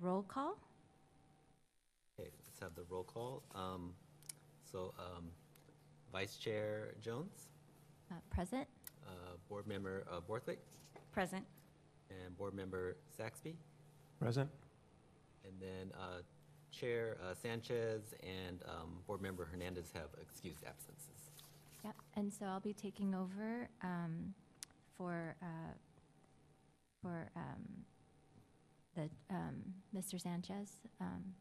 roll call. Okay, let's have the roll call. Um, So um, Vice Chair Jones, Uh, Present? uh, Board Member uh, Borthwick, Present. and Board Member Saxby, Present? and then uh, Chair uh, Sanchez and um, Board Member Hernandez have excused absences. Yep, and so I'll be taking over um, for, uh, for um, the, um, Mr. Sanchez. Um,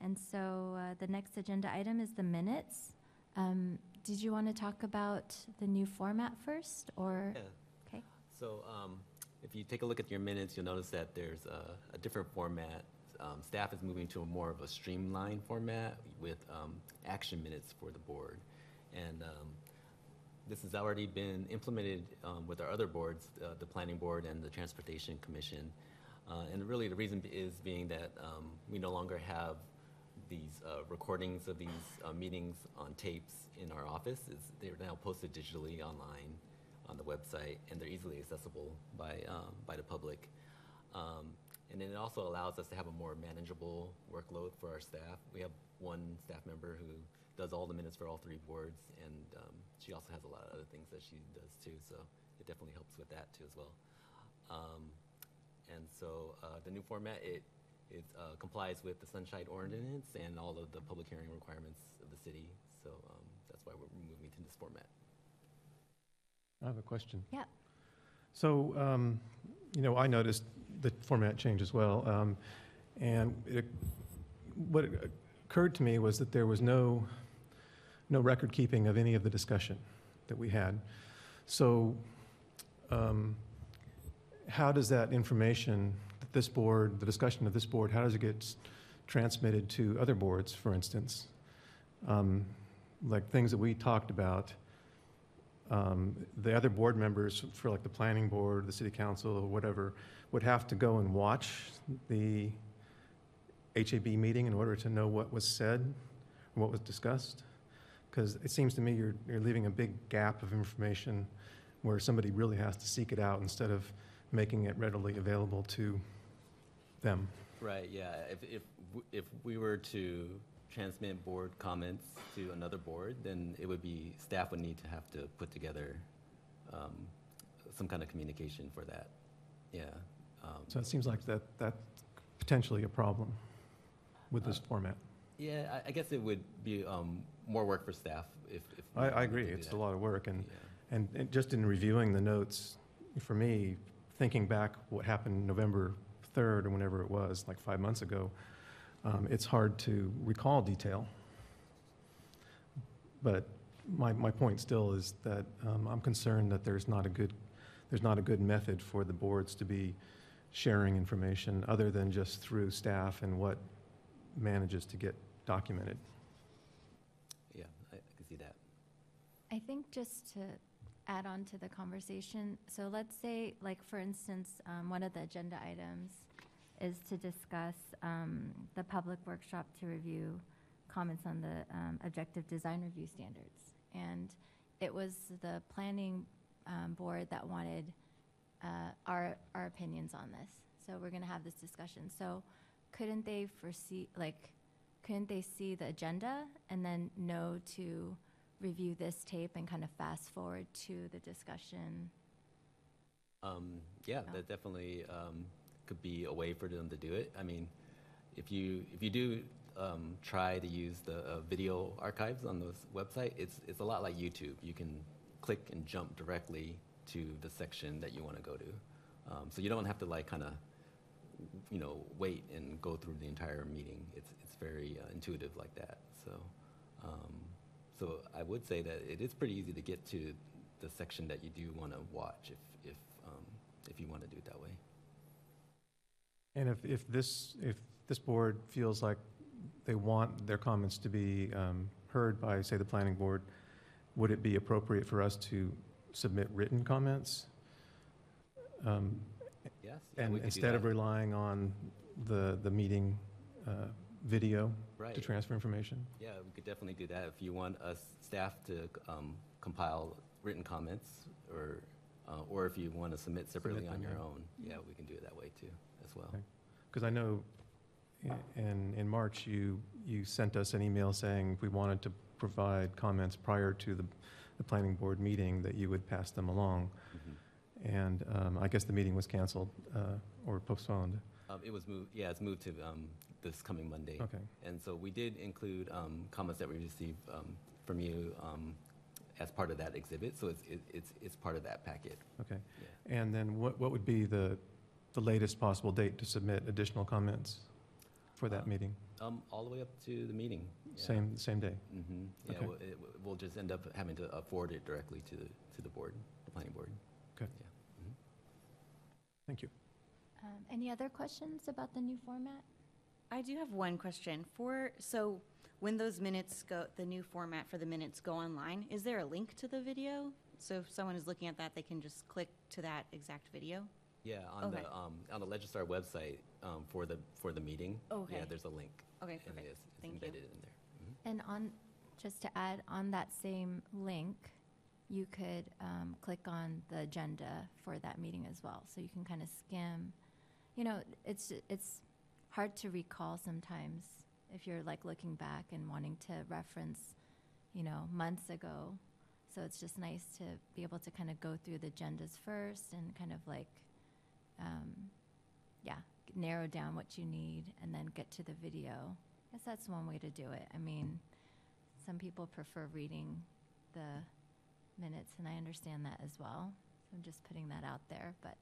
And so uh, the next agenda item is the minutes. Um, Did you want to talk about the new format first, or? Yeah. Okay. So um, if you take a look at your minutes, you'll notice that there's a, a different format. Um, Staff is moving to a more of a streamlined format with um, action minutes for the board. And um, this has already been implemented um, with our other boards, uh, the Planning Board and the Transportation Commission. Uh, And really, the reason is being that um, we no longer have these uh, recordings of these uh, meetings on tapes in our office. It's- They're now posted digitally online on the website, and they're easily accessible by, um, by the public. Um, And then it also allows us to have a more manageable workload for our staff. We have one staff member who does all the minutes for all three boards, and um, she also has a lot of other things that she does too, so it definitely helps with that too as well. And so uh, the new format, it, it uh, complies with the Sunshine Ordinance and all of the public hearing requirements of the city, so um, that's why we're moving to this format. I have a question. Yeah. So, um, you know, I noticed the format change as well. um, And it, what occurred to me was that there was no, no record keeping of any of the discussion that we had. So um, how does that information, that this board, the discussion of this board, how does it get transmitted to other boards, for instance? Um, Like things that we talked about, um, the other board members for like the planning board, the city council, or whatever, would have to go and watch the HAB meeting in order to know what was said, what was discussed? Because it seems to me you're, you're leaving a big gap of information where somebody really has to seek it out instead of making it readily available to them. Right, yeah. If, if, w- if we were to transmit board comments to another board, then it would be, staff would need to have to put together um, some kind of communication for that. Yeah. um, So it seems like that, that's potentially a problem with this format. Yeah, I, I guess it would be um, more work for staff if. if we I, I wanted agree, do it's a that. lot of work, and Yeah. And, and just in reviewing the notes, for me, thinking back what happened November 3rd or whenever it was, like five months ago, um, it's hard to recall detail. But my, my point still is that um, I'm concerned that there's not a good, there's not a good method for the boards to be sharing information other than just through staff and what manages to get documented. Yeah, I, I can see that. I think just to add on to the conversation, so let's say, like, for instance, um, one of the agenda items is to discuss um, the public workshop to review comments on the um, objective design review standards. And it was the planning um, board that wanted uh, our, our opinions on this. So we're going to have this discussion. So couldn't they foresee, like, couldn't they see the agenda and then know to review this tape and kind of fast forward to the discussion? Um, yeah, Yeah. that definitely um, could be a way for them to do it. I mean, if you if you do um, try to use the uh, video archives on this website, it's it's a lot like YouTube. You can click and jump directly to the section that you want to go to, um, so you don't have to like kind of you know wait and go through the entire meeting. It's it's very uh, intuitive like that. So. So I would say that it is pretty easy to get to the section that you do want to watch if, if, um, if you want to do it that way. And if, if this, if this board feels like they want their comments to be um, heard by, say, the planning board, would it be appropriate for us to submit written comments? Um, Yes? yeah, And we could do instead of relying on the, the meeting uh, video to transfer information? yeah, we could definitely do that. If you want us, staff to um, compile written comments, or, uh, or if you want to submit separately on them, your yeah. own, yeah, we can do it that way too, as well. Okay. Because I know i- in, in March, you, you sent us an email saying if we wanted to provide comments prior to the, the planning board meeting, that you would pass them along. Mhm. And um, I guess the meeting was canceled uh, or postponed. Um, It was moved, yeah, it's moved to um, this coming Monday. Okay, And so we did include um, comments that we received um, from you um, as part of that exhibit, so it's, it- it's, it's part of that packet. okay. Yeah. And then what, what would be the, the latest possible date to submit additional comments for that Uh, meeting? Um, All the way up to the meeting. yeah. Same, same day? Mhm. Yeah, Okay. we'll, it- we'll just end up having to uh, forward it directly to, the to the board, the planning board. Okay. Yeah. Mhm. Thank you. Um, Any other questions about the new format? I do have one question. For, so when those minutes go, the new format for the minutes go online, is there a link to the video? So if someone is looking at that, they can just click to that exact video? Yeah, on the, um, on the Legistar website um, for the, for the meeting. Okay. Yeah, there's a link. Okay, and perfect. it's it's Thank you. embedded in there. Mhm. And on, just to add, on that same link, you could um, click on the agenda for that meeting as well. So you can kind of skim. You know, it's, it's hard to recall sometimes if you're like looking back and wanting to reference, you know, months ago. So it's just nice to be able to kind of go through the agendas first and kind of like, um, yeah, narrow down what you need and then get to the video. I guess that's one way to do it. I mean, some people prefer reading the minutes, and I understand that as well. So I'm just putting that out there, but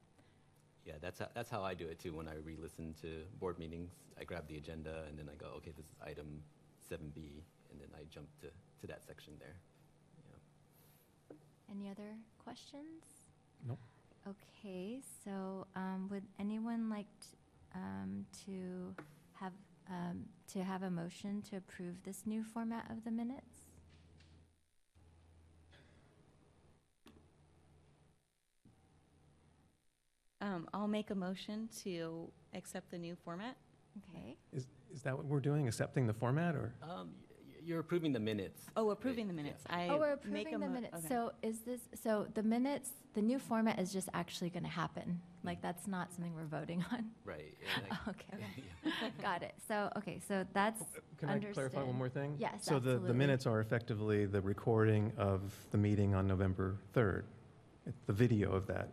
Yeah, that's, how- that's how I do it too. When I re-listen to board meetings, I grab the agenda and then I go, okay, this is item 7B, and then I jump to, to that section there. Yeah. any other questions? Nope. Okay, so um, would anyone like t- um, to have, um, to have a motion to approve this new format of the minutes? Um, I'll make a motion to accept the new format. Okay, Is, is that what we're doing, accepting the format, or? Um, y- You're approving the minutes. Oh, approving the Yeah. minutes. I oh, we're make a approving the mo- minutes. okay. So is this, so the minutes, the new format is just actually going to happen? Like, that's not something we're voting on? Right. and I- Okay, yeah. got it. So, okay, so that's, Can I clarify one more thing? Yes, So the, the absolutely. minutes are effectively the recording of the meeting on November 3rd, It- the video of that.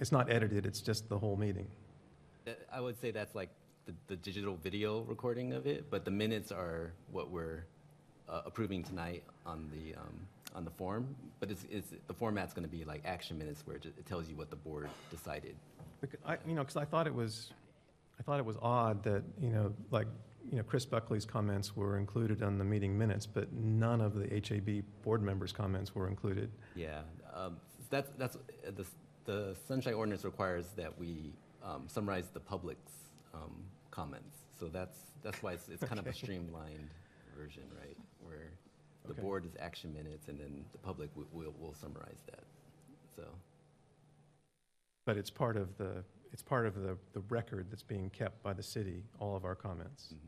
It's not edited, it's just the whole meeting. That- I would say that's like the, the digital video recording of it, but the minutes are what we're uh, approving tonight on the, um, on the form. But it's, it's, the format's going to be like action minutes where it ju- it tells you what the board decided. Bec- I, you know, because I thought it was, I thought it was odd that, you know, like, you know, Chris Buckley's comments were included on the meeting minutes, but none of the HAB board members' comments were included. Yeah, um, that's, that's, uh, the, the sunshine ordinance requires that we um, summarize the public's um, comments. So that's, that's why it's, it's kind of a streamlined version, right? Where the Okay. board is action minutes and then the public will, will, will summarize that. So, But it's part of the, it's part of the, the record that's being kept by the city, all of our comments. mhm,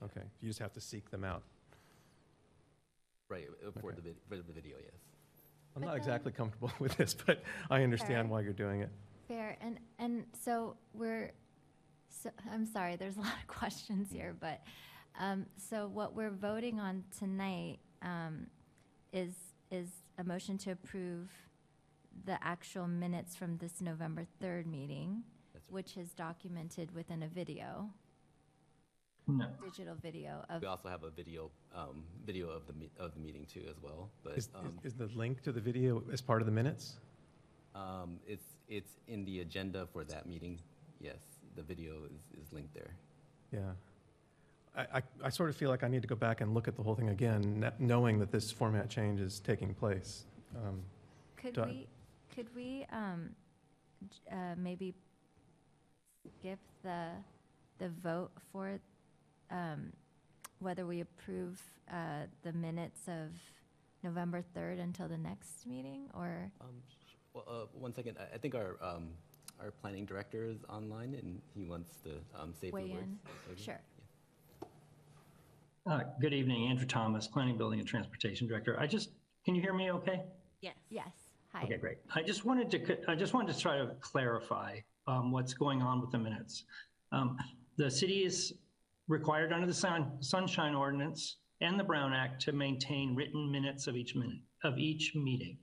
yeah. Okay, you just have to seek them out. Right, uh, for Okay. the, for the video, yes. I'm But not then- exactly comfortable with this, but I understand Fair. why you're doing it. fair. And, and so we're, so, I'm sorry, there's a lot of questions here, but, um, so what we're voting on tonight, um, is, is a motion to approve the actual minutes from this November 3rd meeting, That's- which is documented within a video, No. digital video of, We also have a video, um, video of the, me- of the meeting too as well, but, Is, um, is- is the link to the video as part of the minutes? um, it's, it's in the agenda for that meeting, yes. The video is, is linked there. Yeah. I, I, I sort of feel like I need to go back and look at the whole thing again, kn- knowing that this format change is taking place. Um, could Done. we, could we, um, j- uh, maybe skip the, the vote for, um, whether we approve, uh, the minutes of November 3rd until the next meeting, or, Um, Well, uh, one second, I, I think our, um, our planning director is online and he wants to, um, say a few words. in. Maybe? Sure. Uh, Good evening, Andrew Thomas, Planning, Building, and Transportation Director. I just, can you hear me okay? Yes. yes, hi. Okay, great. I just wanted to, c- I just wanted to try to clarify um, what's going on with the minutes. Um, The city is required under the Sun- Sunshine Ordinance and the Brown Act to maintain written minutes of each minute, of each meeting.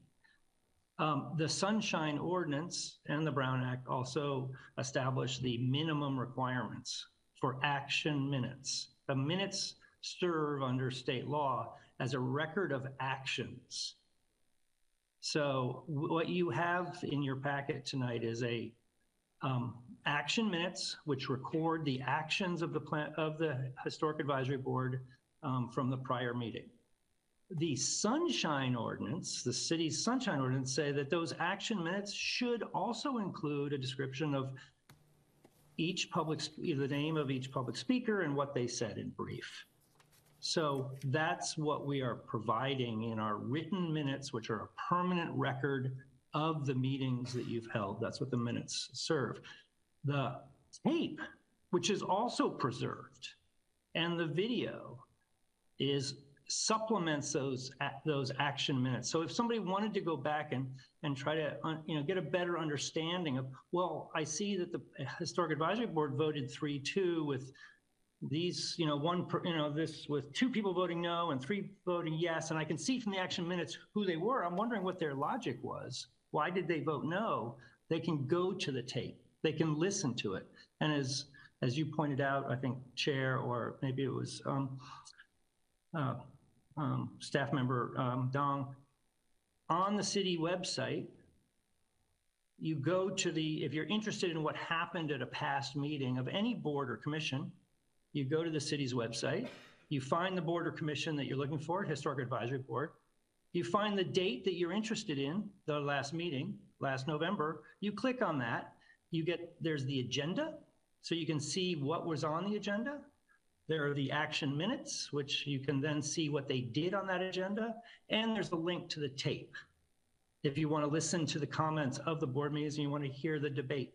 Um, The Sunshine Ordinance and the Brown Act also establish the minimum requirements for action minutes. The minutes serve under state law as a record of actions. So what you have in your packet tonight is a um, action minutes, which record the actions of the plan, of the Historic Advisory Board um, from the prior meeting. The sunshine ordinance, the city's sunshine ordinance say that those action minutes should also include a description of each public, the name of each public speaker and what they said in brief. So that's what we are providing in our written minutes, which are a permanent record of the meetings that you've held. That's what the minutes serve. The tape, which is also preserved, and the video is supplements those those action minutes. So if somebody wanted to go back and and try to you know get a better understanding of, well, I see that the historic advisory board voted three two with these, you know, one, you know, this with two people voting no and three voting yes, and I can see from the action minutes who they were. I'm wondering what their logic was. Why did they vote no? They can go to the tape. They can listen to it. And as as you pointed out, I think chair or maybe it was um, uh, um, staff member um, Dong, on the city website, you go to the, if you're interested in what happened at a past meeting of any board or commission, you go to the city's website, you find the board or commission that you're looking for, Historic Advisory Board. You find the date that you're interested in, the last meeting, last November, you click on that, you get, there's the agenda, so you can see what was on the agenda. There are the action minutes, which you can then see what they did on that agenda, and there's a link to the tape. If you want to listen to the comments of the board meetings and you want to hear the debate.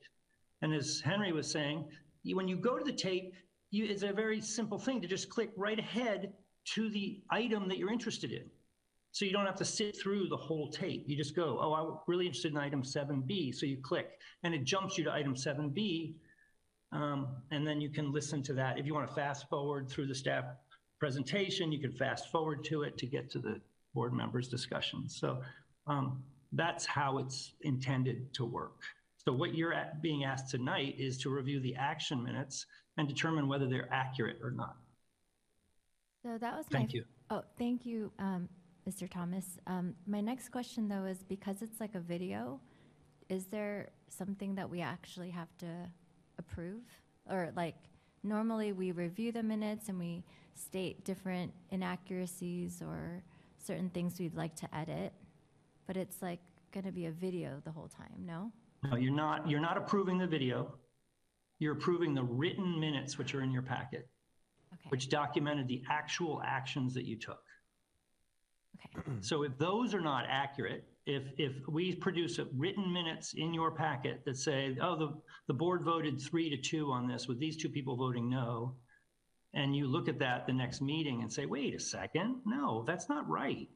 And as Henry was saying, when you go to the tape, you, it's a very simple thing to just click right ahead to the item that you're interested in. So you don't have to sit through the whole tape. You just go, oh, I'm really interested in item 7B. So you click and it jumps you to item 7B. Um, and then you can listen to that. If you want to fast forward through the staff presentation, you can fast forward to it to get to the board members' discussion. So um, that's how it's intended to work. So what you're at- being asked tonight is to review the action minutes and determine whether they're accurate or not. So that was my. Thank you. Oh, thank you, um, Mr. Thomas. Um, my next question though is because it's like a video, is there something that we actually have to approve? Or like, normally we review the minutes and we state different inaccuracies or certain things we'd like to edit, but it's like gonna be a video the whole time, no? No, you're not, you're not approving the video. You're approving the written minutes, which are in your packet, Okay, which documented the actual actions that you took. Okay, So if those are not accurate, if, if we produce a written minutes in your packet that say, oh, the, the board voted three to two on this with these two people voting no, and you look at that the next meeting and say, wait a second, no, that's not right.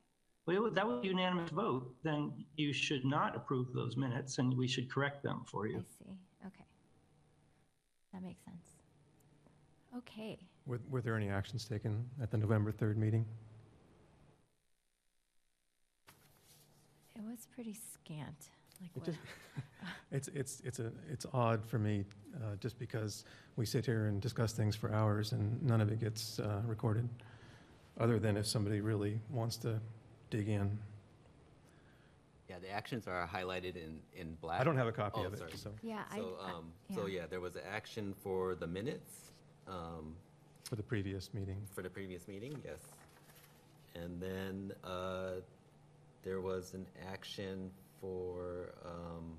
Well, that was a unanimous vote, then you should not approve those minutes and we should correct them for you. I you. see, okay. That makes sense. Okay. Were, were there any actions taken at the November 3rd meeting? It was pretty scant, like It what? just- It's, it's, it's a, it's odd for me, uh, just because we sit here and discuss things for hours and none of it gets uh, recorded, other than if somebody really wants to dig in. Yeah, the actions are highlighted in, in black. I don't have a copy Oh, of it, sorry. so, Yeah, I, So, I- um, so yeah. yeah, there was an action for the minutes, um, for the previous meeting. for the previous meeting, yes. And then, uh, there was an action for, um,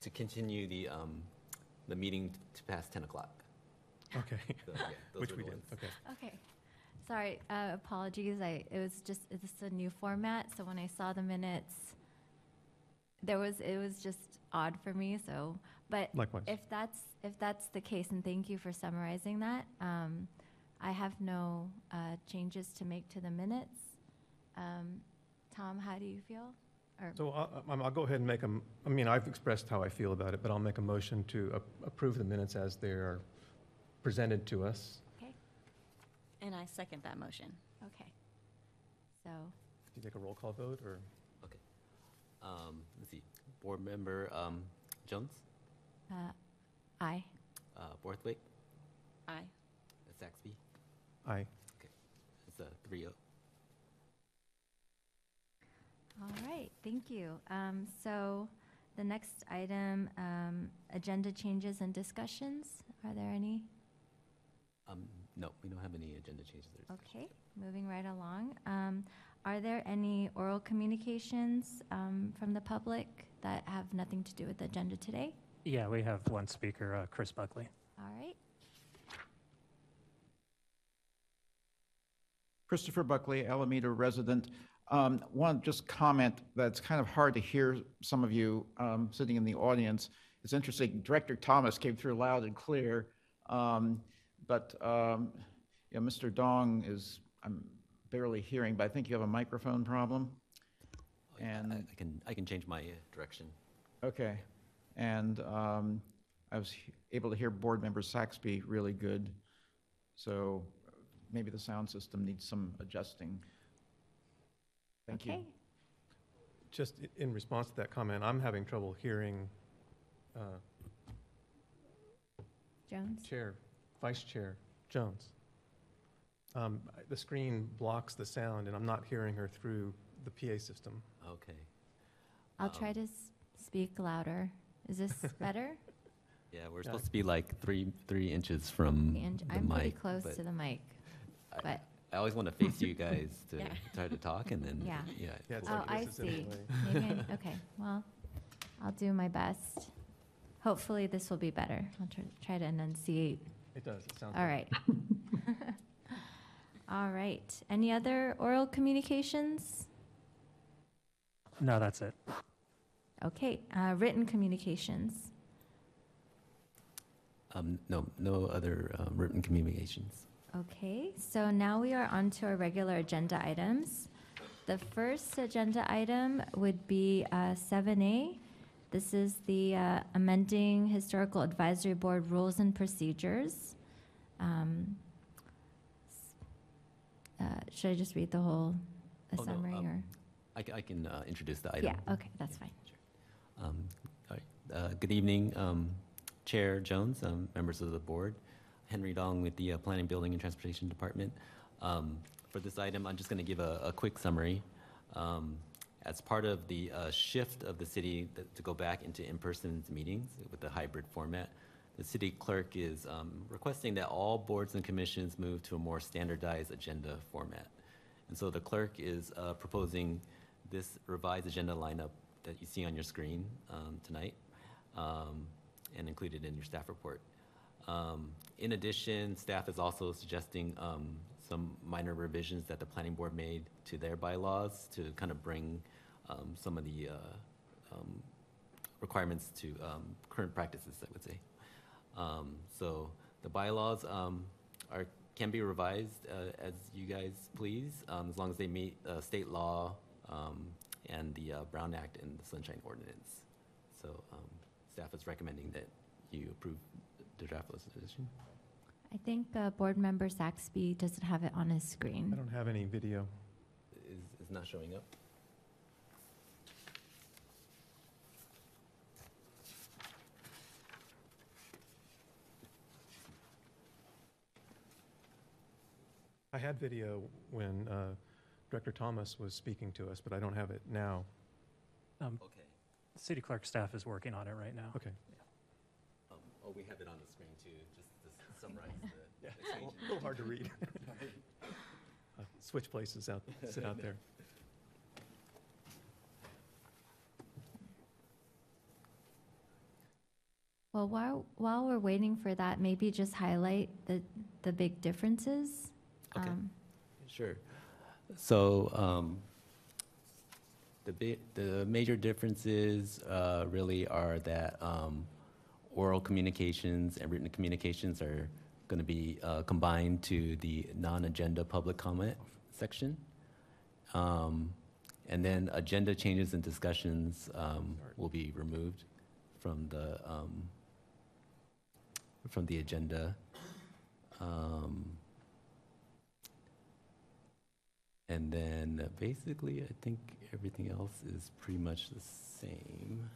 to continue the, um, the meeting to past ten o'clock. Okay, So, yeah, those which were we the did, ones. okay. Okay. Sorry, uh, apologies. I, it was just, it's a new format, so when I saw the minutes, there was, it was just odd for me, so, but Likewise. if that's, if that's the case, and thank you for summarizing that, um, I have no, uh, changes to make to the minutes. Um, Tom, how do you feel? Or, So I'll, I'll- I'll go ahead and make a, m- I mean, I've expressed how I feel about it, but I'll make a motion to a- approve the minutes as they are presented to us. okay, And I second that motion. okay. So, Do you take a roll call vote, or? Okay. Um, let's see, Board Member um, Jones, uh, aye. uh, Borthwick, Aye. Saxby. Aye. It's a three oh. All right, thank you. Um, So the next item, um, agenda changes and discussions. Are there any? Um, no, we don't have any agenda changes. There's- Okay, moving right along. Um, Are there any oral communications um, from the public that have nothing to do with the agenda today? Yeah, we have one speaker, uh, Chris Buckley. All right, Christopher Buckley, Alameda resident. Um, Want to just comment that it's kind of hard to hear some of you um, sitting in the audience. It's interesting, Director Thomas came through loud and clear, um, but um, yeah, Mr. Dong is, I'm barely hearing, but I think you have a microphone problem. Oh, yeah, I- And- I can, I can change my uh, direction. Okay. And um, I was able to hear Board Member Saxby really good, so maybe the sound system needs some adjusting. Thank you. Just in response to that comment, I'm having trouble hearing uh, Jones? Chair, Vice Chair Jones. Um, The screen blocks the sound, and I'm not hearing her through the PA system. Okay. I'll Um, try to s- speak louder. Is this better? Yeah, we're Yeah. supposed to be like three, three inches from And the I'm pretty close to the mic, I- but, I always want to face you guys to Yeah. try to talk and then, Yeah. yeah. Yeah, it's oh, like I this is see. the. Maybe, I- okay, well, I'll do my best. Hopefully, this will be better. I'll try, try to enunciate It does, it sounds. All good. right. All right. Any other oral communications? No, that's it. Okay, uh, written communications. Um, no, no other um, written communications. Okay, so now we are on to our regular agenda items. The first agenda item would be uh, 7A. This is the uh, amending Historical Advisory Board rules and procedures. Um, uh, Should I just read the whole Oh, no, summary, um, or? I, I can uh, introduce the item. Yeah, okay, that's fine. Um, all right. Uh, Good evening, um, Chair Jones, um, members of the board. Henry Dong with the uh, Planning, Building, and Transportation Department. Um, For this item, I'm just going to give a a quick summary. Um, As part of the uh, shift of the city to go back into in-person meetings with the hybrid format, the city clerk is um, requesting that all boards and commissions move to a more standardized agenda format. And so the clerk is uh, proposing this revised agenda lineup that you see on your screen um, tonight um, and included in your staff report. Um, In addition, staff is also suggesting um, some minor revisions that the planning board made to their bylaws to kind of bring um, some of the uh, um, requirements to um, current practices, I would say. Um, So the bylaws are, can be revised uh, as you guys please, as long as they meet uh, state law and the uh, Brown Act and the Sunshine Ordinance. So staff is recommending that you approve the draft legislation. I think uh, Board Member Saxby doesn't have it on his screen. I don't have any video. Is, is not showing up? I had video when uh, Director Thomas was speaking to us, but I don't have it now. Um, Okay. City clerk staff is working on it right now. Okay. Um, Oh, we have it on the A little hard to read. Uh, Switch places out, sit out there. Well, while, while we're waiting for that, maybe just highlight the, the big differences. Okay. Um, Sure. So, um, the bi- the major differences, uh, really are that, um, oral communications and written communications are gonna be, uh, combined to the non-agenda public comment section. Um, And then agenda changes and discussions um, will be removed from the, um, from the agenda. Um, And then basically, I think everything else is pretty much the same.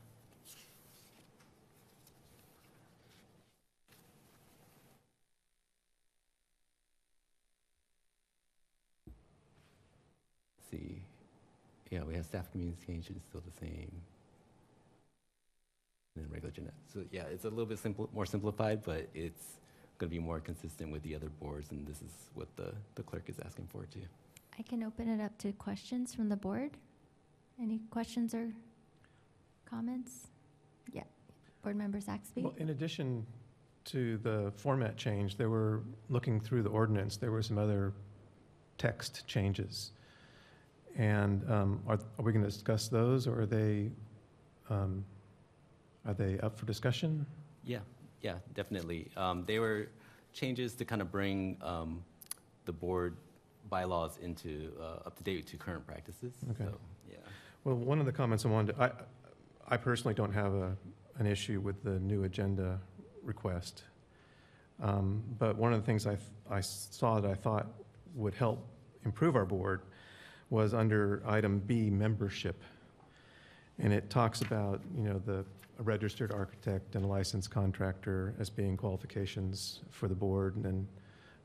See. Yeah, we have staff communications still the same. And then regular agenda. So yeah, it's a little bit simple, more simplified, but it's going to be more consistent with the other boards, and this is what the, the clerk is asking for too. I can open it up to questions from the board. Any questions or comments? Yeah, Board Member Saxby? Well, in addition to the format change, they were, looking through the ordinance, there were some other text changes. And um, are, are we going to discuss those, or are they, um, are they up for discussion? Yeah, yeah, definitely. Um, They were changes to kind of bring um, the board bylaws into, uh, up to date to current practices. Okay. So, Yeah. Well, one of the comments I wanted, to- I, I personally don't have a, an issue with the new agenda request. Um, But one of the things I, th- I saw that I thought would help improve our board was under item B, membership. And it talks about, you know, the a registered architect and a licensed contractor as being qualifications for the board, and then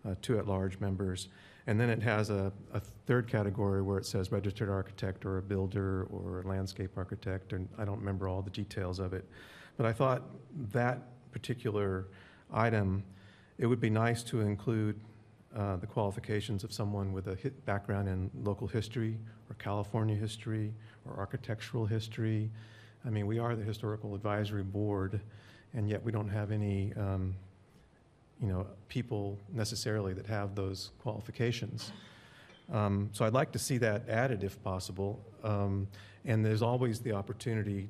uh, two at-large members. And then it has a, a third category where it says registered architect or a builder or a landscape architect, and I don't remember all the details of it. But I thought that particular item, it would be nice to include uh, the qualifications of someone with a background in local history or California history or architectural history. I mean, we are the Historical Advisory Board, and yet we don't have any, um, you know, people necessarily that have those qualifications. Um, So I'd like to see that added if possible. Um, And there's always the opportunity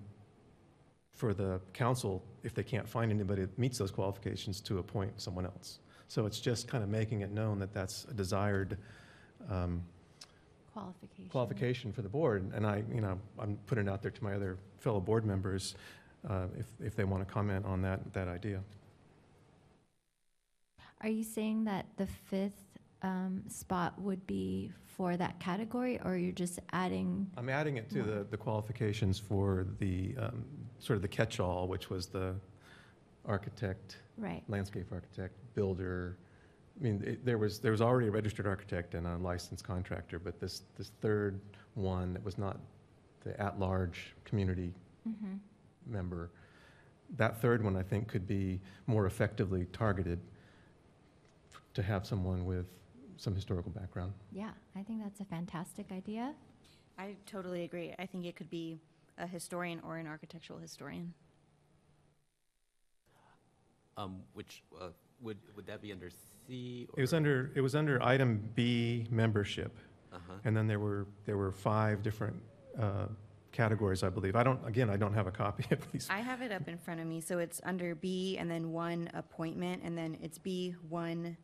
for the council, if they can't find anybody that meets those qualifications, to appoint someone else. So it's just kind of making it known that that's a desired um, Qualification. qualification for the board. And I, you know, I'm putting it out there to my other fellow board members uh, if, if they want to comment on that, that idea. Are you saying that the fifth um, spot would be for that category, or you're just adding? I'm adding it to the, the qualifications for the, um, sort of the catch-all, which was the architect, Right, landscape architect, builder. I mean, it- there was, there was already a registered architect and a licensed contractor, but this, this third one that was not the at-large community mm-hmm, member, that third one, I think, could be more effectively targeted f- to have someone with some historical background. yeah, I think that's a fantastic idea. I totally agree. I think it could be a historian or an architectural historian. Um, Which, uh, would, would that be under C? It was under, it was under item B, membership, Uh-huh. and then there were, there were five different uh, categories, I believe. I don't, again, I don't have a copy of these. I have it up in front of me, so it's under B and then one appointment, and then it's B one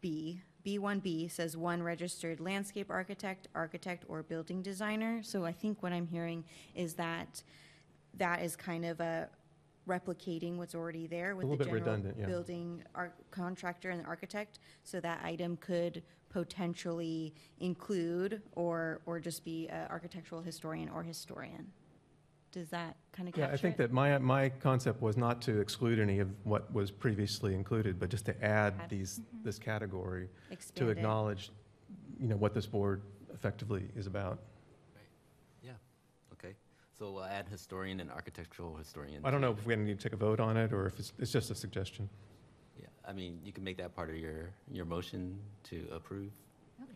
B. B one B says one registered landscape architect, architect, or building designer. So I think what I'm hearing is that that is kind of a replicating what's already there with little the bit general redundant, yeah. building ar- contractor and the architect. So that item could potentially include or, or just be an architectural historian or historian. Does that kind of capture Yeah, I think it? that my, my concept was not to exclude any of what was previously included, but just to add Add. these, mm-hmm. this category to Expand it. acknowledge, you know, what this board effectively is about. Yeah, okay. So we'll add historian and architectural historian. I don't know if we're going to need to take a vote on it, or if it's, it's just a suggestion. Yeah, I mean, you can make that part of your, your motion to approve.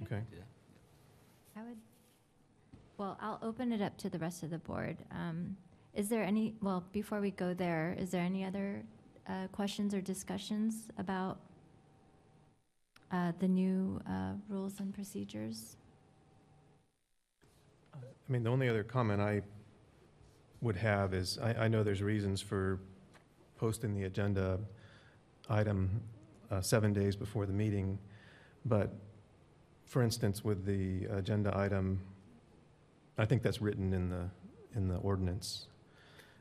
Okay. Do that. I would, well, I'll open it up to the rest of the board. Um, Is there any, well, before we go there, is there any other uh, questions or discussions about uh, the new uh, rules and procedures? I mean, the only other comment I would have is, I, I know there's reasons for posting the agenda item uh, seven days before the meeting, but for instance, with the agenda item I think that's written in the, in the ordinance.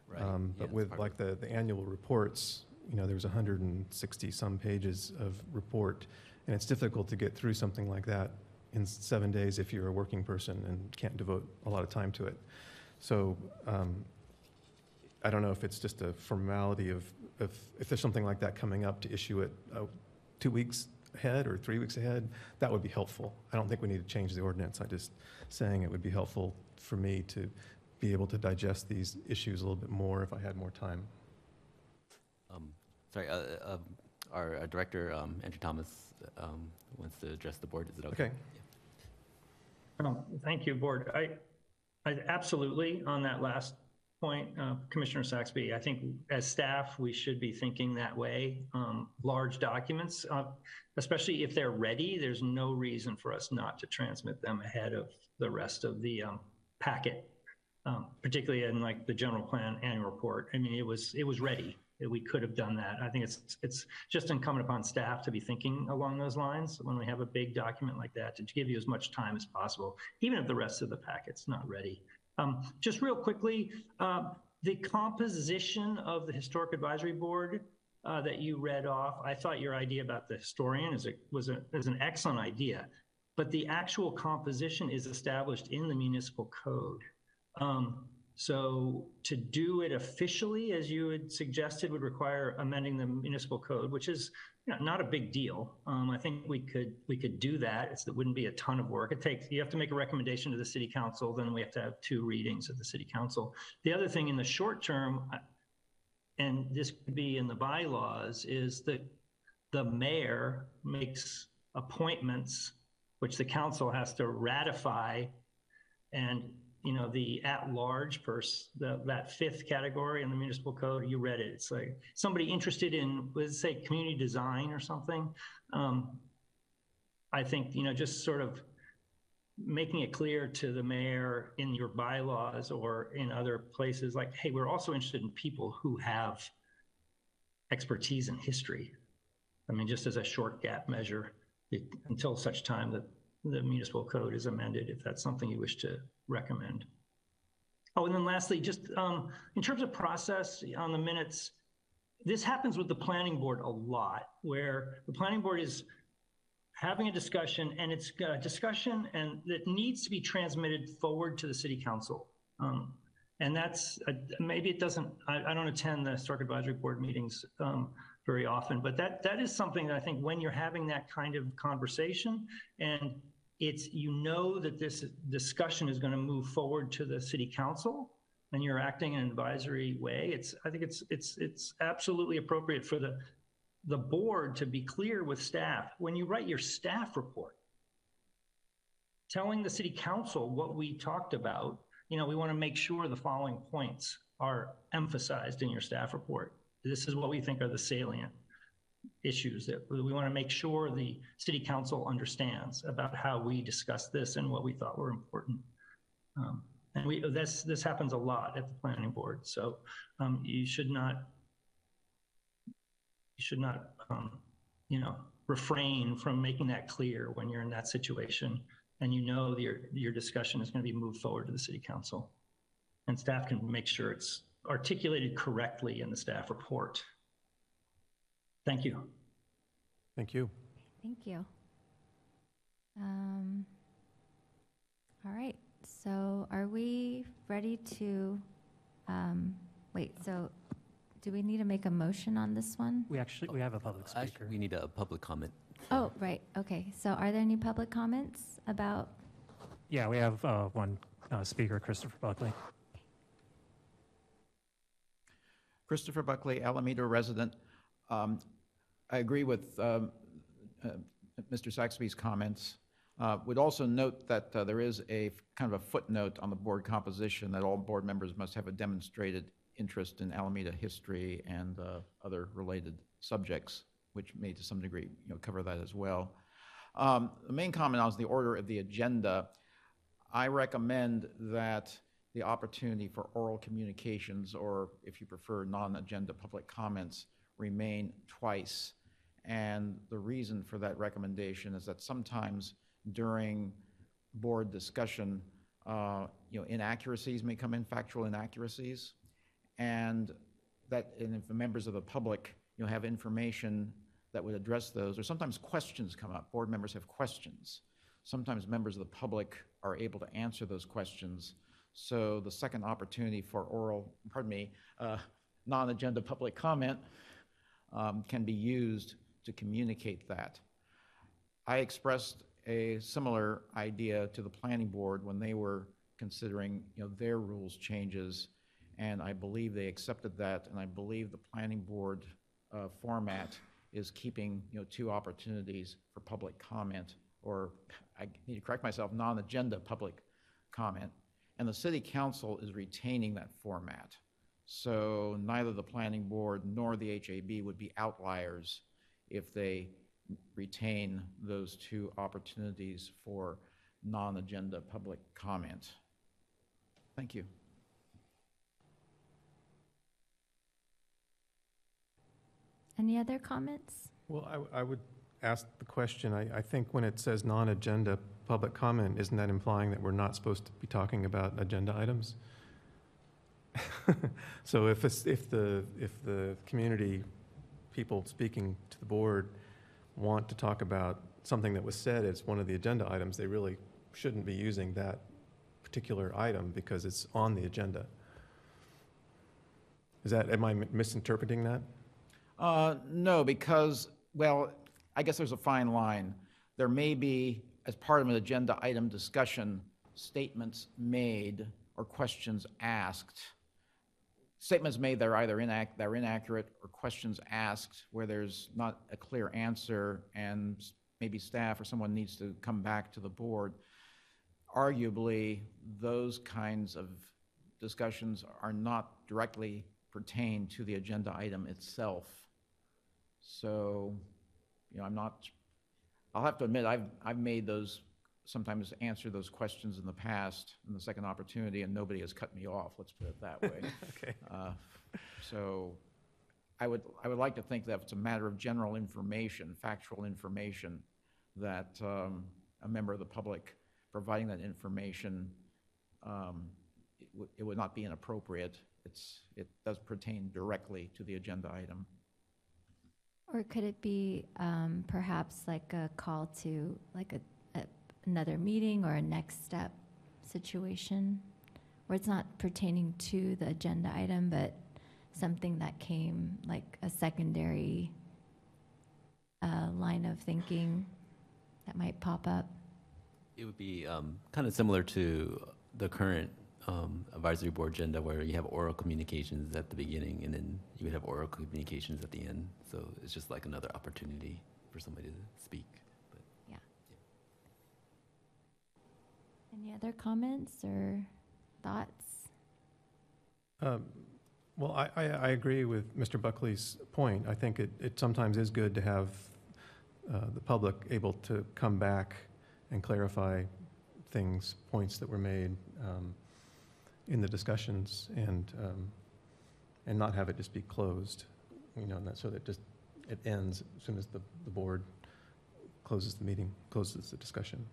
Right. Um, Yeah, But with part of like the, the annual reports, you know, there's 160-some pages of report, and it's difficult to get through something like that in seven days if you're a working person and can't devote a lot of time to it. So um, I don't know if it's just a formality of, of, if there's something like that coming up, to issue it uh, two weeks ahead or three weeks ahead, that would be helpful. I don't think we need to change the ordinance. I'm just saying it would be helpful for me to be able to digest these issues a little bit more if I had more time. Um, Sorry, uh, uh, our uh, director, um, Andrew Thomas, um, wants to address the board. Is it okay? Okay. Um, Thank you, Board. I, I absolutely, on that last point, uh, Commissioner Saxby, I think as staff, we should be thinking that way. Um, Large documents, uh, especially if they're ready, there's no reason for us not to transmit them ahead of the rest of the um, packet, um, particularly in like the general plan annual report. I mean, it was, it was ready. We could have done that. I think it's, it's just incumbent upon staff to be thinking along those lines when we have a big document like that, to give you as much time as possible, even if the rest of the packet's not ready. Um, Just real quickly, uh, the composition of the Historic Advisory Board uh, that you read off, I thought your idea about the historian is a, was a, is an excellent idea. But the actual composition is established in the municipal code. Um, So to do it officially, as you had suggested, would require amending the municipal code, which is you know, not a big deal. Um, I think we could, we could do that. It's, it wouldn't be a ton of work. It takes, you have to make a recommendation to the city council, then we have to have two readings at the city council. The other thing in the short term, and this could be in the bylaws, is that the mayor makes appointments, which the council has to ratify. And, you know, the at-large person, the, that fifth category in the municipal code, you read it. It's like somebody interested in, let's say, community design or something. Um, I think, you know, just sort of making it clear to the mayor in your bylaws or in other places, like, hey, we're also interested in people who have expertise in history. I mean, just as a short gap measure, it- until such time that the municipal code is amended, if that's something you wish to recommend. Oh, and then lastly, just um, in terms of process on the minutes, this happens with the planning board a lot, where the planning board is having a discussion and it's a discussion and that needs to be transmitted forward to the city council. Um, and that's, uh, maybe it doesn't, I, I don't attend the historic advisory board meetings um, very often, but that, that is something that I think when you're having that kind of conversation and it's, you know that this discussion is going to move forward to the city council and you're acting in an advisory way, it's, I think it's, it's, it's absolutely appropriate for the, the board to be clear with staff. When you write your staff report, telling the city council what we talked about, you know, we want to make sure the following points are emphasized in your staff report. This is what we think are the salient issues that we want to make sure the city council understands about how we discussed this and what we thought were important. Um, and we, this, this happens a lot at the planning board. So um, you should not you should not, um, you know, refrain from making that clear when you're in that situation and you know your, your discussion is going to be moved forward to the city council. And staff can make sure it's articulated correctly in the staff report. Thank you. Thank you. Thank you. Um, All right, so are we ready to, um, wait, so do we need to make a motion on this one? We actually, we have a public Actually, speaker. we need a public comment. Oh, right, okay. So are there any public comments about, Yeah, we have uh, one uh, speaker, Christopher Buckley. Christopher Buckley, Alameda resident. Um, I agree with um, uh, Mr. Saxby's comments. Uh, Would also note that uh, there is a kind of a footnote on the board composition that all board members must have a demonstrated interest in Alameda history and uh, other related subjects, which may to some degree, you know, cover that as well. Um, The main comment on is the order of the agenda. I recommend that the opportunity for oral communications, or if you prefer, non-agenda public comments, remain twice. And the reason for that recommendation is that sometimes during board discussion, uh, you know, inaccuracies may come in, factual inaccuracies, and that, and if the members of the public, you know, have information that would address those, or sometimes questions come up, board members have questions. Sometimes members of the public are able to answer those questions. So the second opportunity for oral, pardon me, uh, non-agenda public comment um, can be used to communicate that. I expressed a similar idea to the planning board when they were considering, you know, their rules changes, and I believe they accepted that, and I believe the planning board uh, format is keeping, you know, two opportunities for public comment, or, I need to correct myself, non-agenda public comment, and the city council is retaining that format. So neither the planning board nor the HAB would be outliers if they retain those two opportunities for non-agenda public comment. Thank you. Any other comments? Well, I, I would ask the question, I, I think when it says non-agenda public comment, isn't that implying that we're not supposed to be talking about agenda items? So if if the, if the community people speaking to the board want to talk about something that was said as one of the agenda items, they really shouldn't be using that particular item because it's on the agenda. Is that, am I misinterpreting that? Uh, No, because, well, I guess there's a fine line. There may be, as part of an agenda item discussion, statements made or questions asked. Statements made that are either inac, that are inaccurate, or questions asked where there's not a clear answer, and maybe staff or someone needs to come back to the board. Arguably, those kinds of discussions are not directly pertain to the agenda item itself. So, you know, I'm not, I'll have to admit, I've, I've made those, sometimes answered those questions in the past, in the second opportunity, and nobody has cut me off, let's put it that way. Okay. Uh, So I would, I would like to think that if it's a matter of general information, factual information, that um, a member of the public providing that information, um, it would- it would not be inappropriate. It's, it does pertain directly to the agenda item. Or could it be um, perhaps like a call to like a, a, another meeting or a next step situation? Where it's not pertaining to the agenda item, but something that came like a secondary uh, line of thinking that might pop up? It would be kind of similar to the current um, advisory board agenda where you have oral communications at the beginning and then you would have oral communications at the end. So it's just like another opportunity for somebody to speak. But Yeah. Any other comments or thoughts? Um, Well, I, I, I agree with Mr. Buckley's point. I think it, it sometimes is good to have uh, the public able to come back and clarify things, points that were made um, in the discussions and, um, and not have it just be closed, you know, so that just, it ends as soon as the, the board closes the meeting, closes the discussion.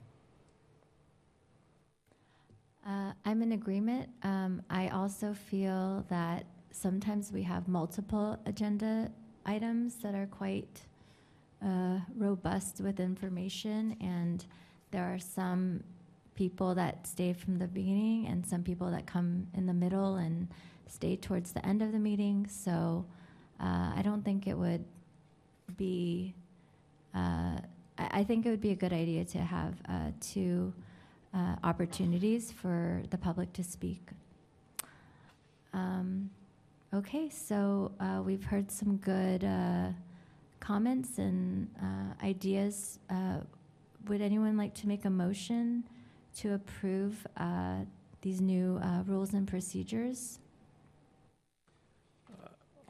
Uh, I'm in agreement. Um, I also feel that sometimes we have multiple agenda items that are quite uh, robust with information, and there are some people that stay from the beginning and some people that come in the middle and stay towards the end of the meeting. So uh, I don't think it would be. Uh, I, I think it would be a good idea to have uh, two uh, opportunities for the public to speak. Um, okay, so uh, we've heard some good uh, comments and uh, ideas. Uh, would anyone like to make a motion to approve uh, these new uh, rules and procedures?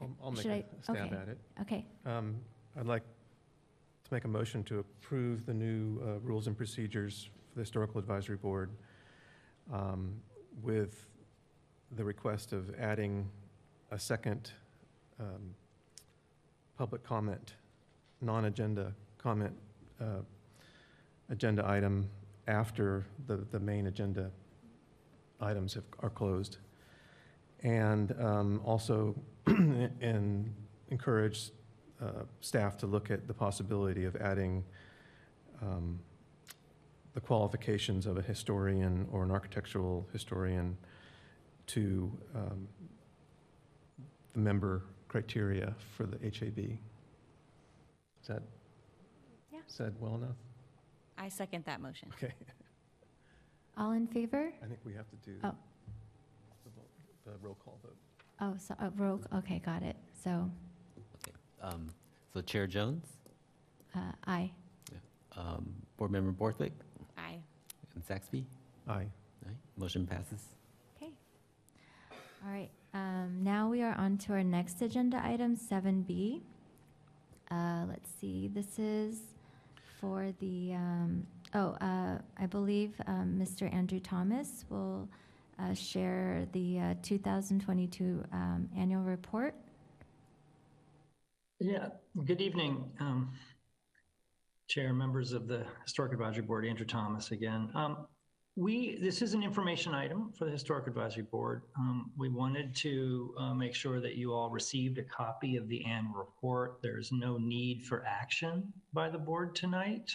I'll, I'll make Should a I- stab okay. at it. Okay, Um, I'd like to make a motion to approve the new uh, rules and procedures for the Historical Advisory Board um, with the request of adding a second um, public comment, non-agenda comment, uh, agenda item after the, the main agenda items have, are closed. And um, also, and encourage uh, staff to look at the possibility of adding um, the qualifications of a historian or an architectural historian to um, the member criteria for the HAB. Is that Yeah. said well enough? I second that motion. Okay, All in favor? I think we have to do Oh. the vote- the roll call vote. Oh, so, uh, roll, okay, got it. So, Okay. Um, So Chair Jones, uh, aye. um, Board Member Borthwick, Aye. and Saxby. Aye. Aye. Motion passes. Okay. All right, um, now we are on to our next agenda item, seven B. Uh, let's see, this is for the, um, oh, uh, I believe, um, Mr. Andrew Thomas will, uh, share the, uh, two thousand twenty-two, um, annual report. Yeah, good evening, um, Chair, members of the Historic Advisory Board, Andrew Thomas again. Um, We, this is an information item for the Historic Advisory Board. Um, We wanted to uh, make sure that you all received a copy of the annual report. There's no need for action by the board tonight.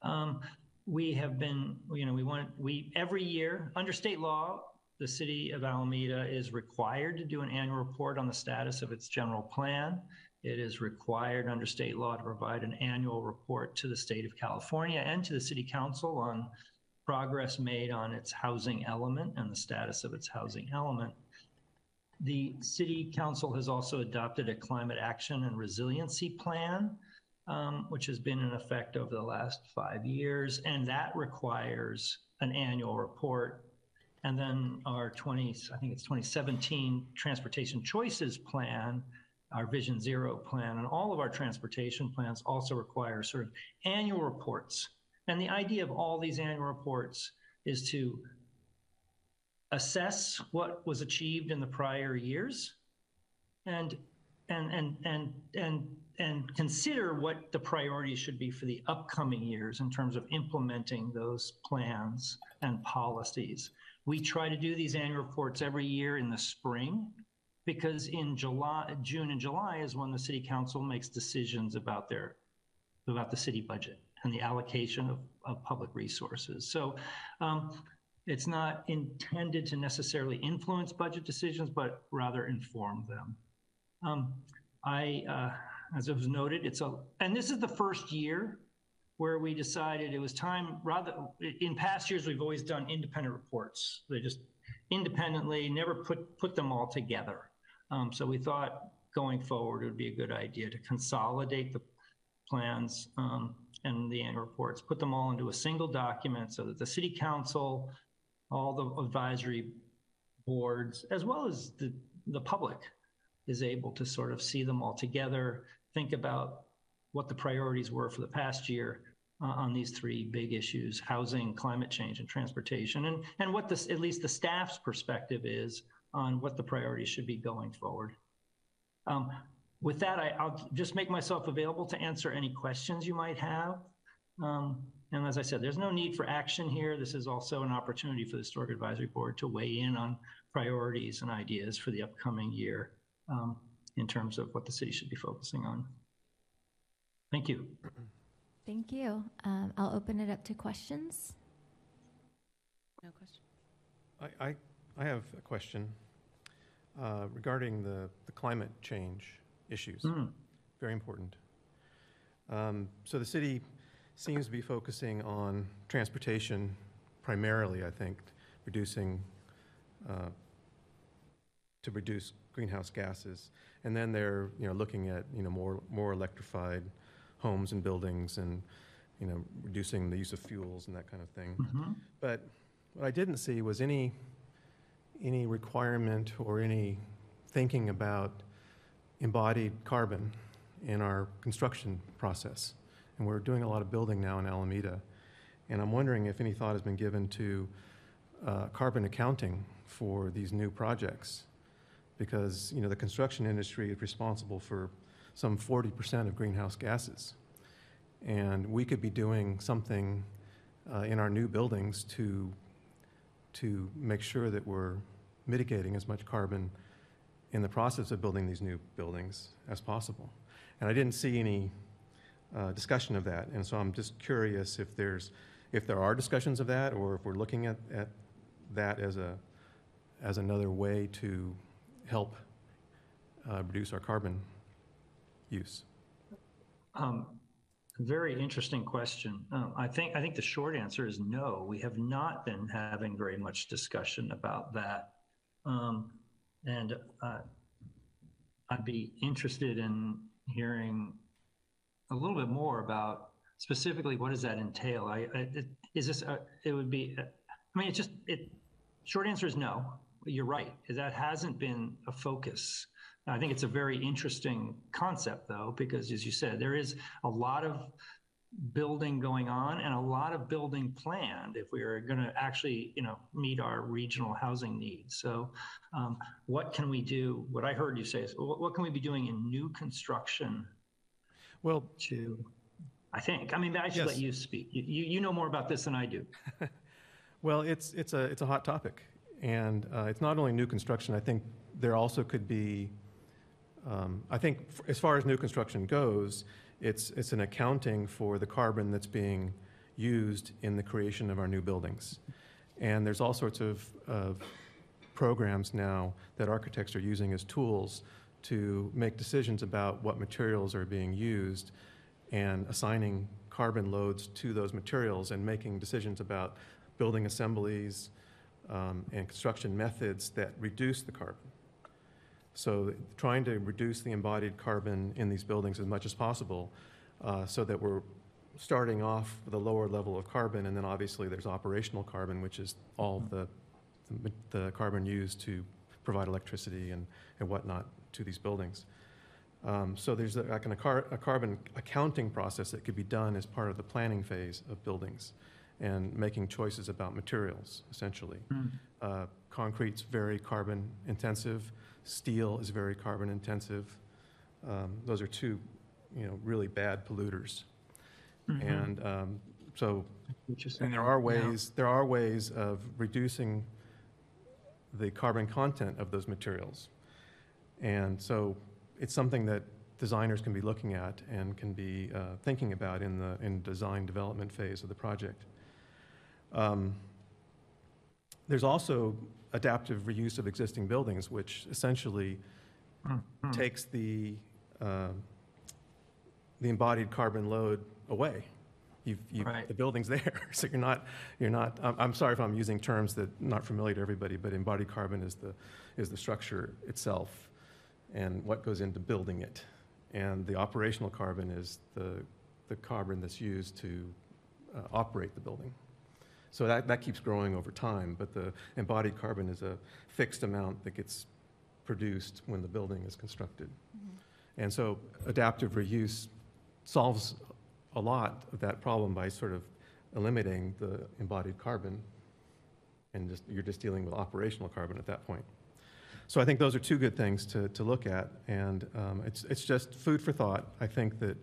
Um, We have been, you know, we want, we, every year, under state law, the city of Alameda is required to do an annual report on the status of its general plan. It is required under state law to provide an annual report to the state of California and to the city council on progress made on its housing element and the status of its housing element. The city council has also adopted a climate action and resiliency plan, um, which has been in effect over the last five years, and that requires an annual report. And then our 20, I think it's 2017 Transportation Choices Plan, our Vision Zero plan, and all of our transportation plans also require sort of annual reports. And the idea of all these annual reports is to assess what was achieved in the prior years and and and and and and consider what the priorities should be for the upcoming years in terms of implementing those plans and policies. We try to do these annual reports every year in the spring because in July, June and July is when the city council makes decisions about their about the city budget and the allocation of, of public resources. So um, it's not intended to necessarily influence budget decisions, but rather inform them. Um, I, uh, as it was noted, it's a, and this is the first year where we decided it was time, rather, in past years, we've always done independent reports. They just independently, never put, put them all together. Um, so we thought going forward, it would be a good idea to consolidate the plans um, and the annual reports, put them all into a single document so that the city council, all the advisory boards, as well as the, the public is able to sort of see them all together, think about what the priorities were for the past year uh, on these three big issues, housing, climate change, and transportation, and, and what this, at least the staff's perspective is on what the priorities should be going forward. Um, with that, I, I'll just make myself available to answer any questions you might have. Um, and as I said, there's no need for action here. This is also an opportunity for the Historic Advisory Board to weigh in on priorities and ideas for the upcoming year um, in terms of what the city should be focusing on. Thank you. Thank you. Um, I'll open it up to questions. No question. I, I, I have a question uh, regarding the, the climate change issues. Mm, Very important. Um, So the city seems to be focusing on transportation primarily, I think, reducing, uh, to reduce greenhouse gases. And then they're, you know, looking at, you know, more, more electrified homes and buildings and, you know, reducing the use of fuels and that kind of thing. mhm. But what I didn't see was any, any requirement or any thinking about embodied carbon in our construction process. And we're doing a lot of building now in Alameda. And I'm wondering if any thought has been given to uh, carbon accounting for these new projects. Because, you know, the construction industry is responsible for some 40% of greenhouse gases. And we could be doing something uh, in our new buildings to, to make sure that we're mitigating as much carbon in the process of building these new buildings as possible. And I didn't see any uh, discussion of that, and so I'm just curious if there's, if there are discussions of that, or if we're looking at, at that as a, as another way to help uh, reduce our carbon use. Um, Very interesting question. Um, I think, I think the short answer is no. We have not been having very much discussion about that. Um, And uh, I'd be interested in hearing a little bit more about specifically what does that entail? I, I- it- is this, a- it would be, uh, I mean, it's just, it, short answer is no. You're right. That hasn't been a focus. I think it's a very interesting concept, though, because as you said, there is a lot of building going on and a lot of building planned if we are going to actually, you know, meet our regional housing needs. So, um, what can we do? What I heard you say is, what, what can we be doing in new construction Well, to? I think. I mean, I should Yes. let you speak. You, you, you know more about this than I do. Well, it's, it's a, it's a hot topic. And uh, it's not only new construction, I think there also could be, um, I think as far as new construction goes, it's, it's an accounting for the carbon that's being used in the creation of our new buildings. And there's all sorts of, of programs now that architects are using as tools to make decisions about what materials are being used and assigning carbon loads to those materials and making decisions about building assemblies um, and construction methods that reduce the carbon. So trying to reduce the embodied carbon in these buildings as much as possible uh, so that we're starting off with a lower level of carbon and then obviously there's operational carbon, which is all the, the, the carbon used to provide electricity and, and whatnot to these buildings. Um, So there's a- like an- a car- a carbon accounting process that could be done as part of the planning phase of buildings and making choices about materials, essentially. Uh, Concrete's very carbon intensive, steel is very carbon intensive. Um, Those are two, you know, really bad polluters. And um, so and there are ways, there are ways of reducing the carbon content of those materials. And so it's something that designers can be looking at and can be uh, thinking about in the, in design development phase of the project. Um, There's also adaptive reuse of existing buildings, which essentially takes the, um, the embodied carbon load away. You've, you've, Right. the building's there, so you're not, you're not, I'm, I'm sorry if I'm using terms that not familiar to everybody, but embodied carbon is the, is the structure itself and what goes into building it. And the operational carbon is the, the carbon that's used to uh, operate the building. So that, that keeps growing over time, but the embodied carbon is a fixed amount that gets produced when the building is constructed. And so adaptive reuse solves a lot of that problem by sort of eliminating the embodied carbon and just, you're just dealing with operational carbon at that point. So I think those are two good things to, to look at, and um, it's, it's just food for thought. I think that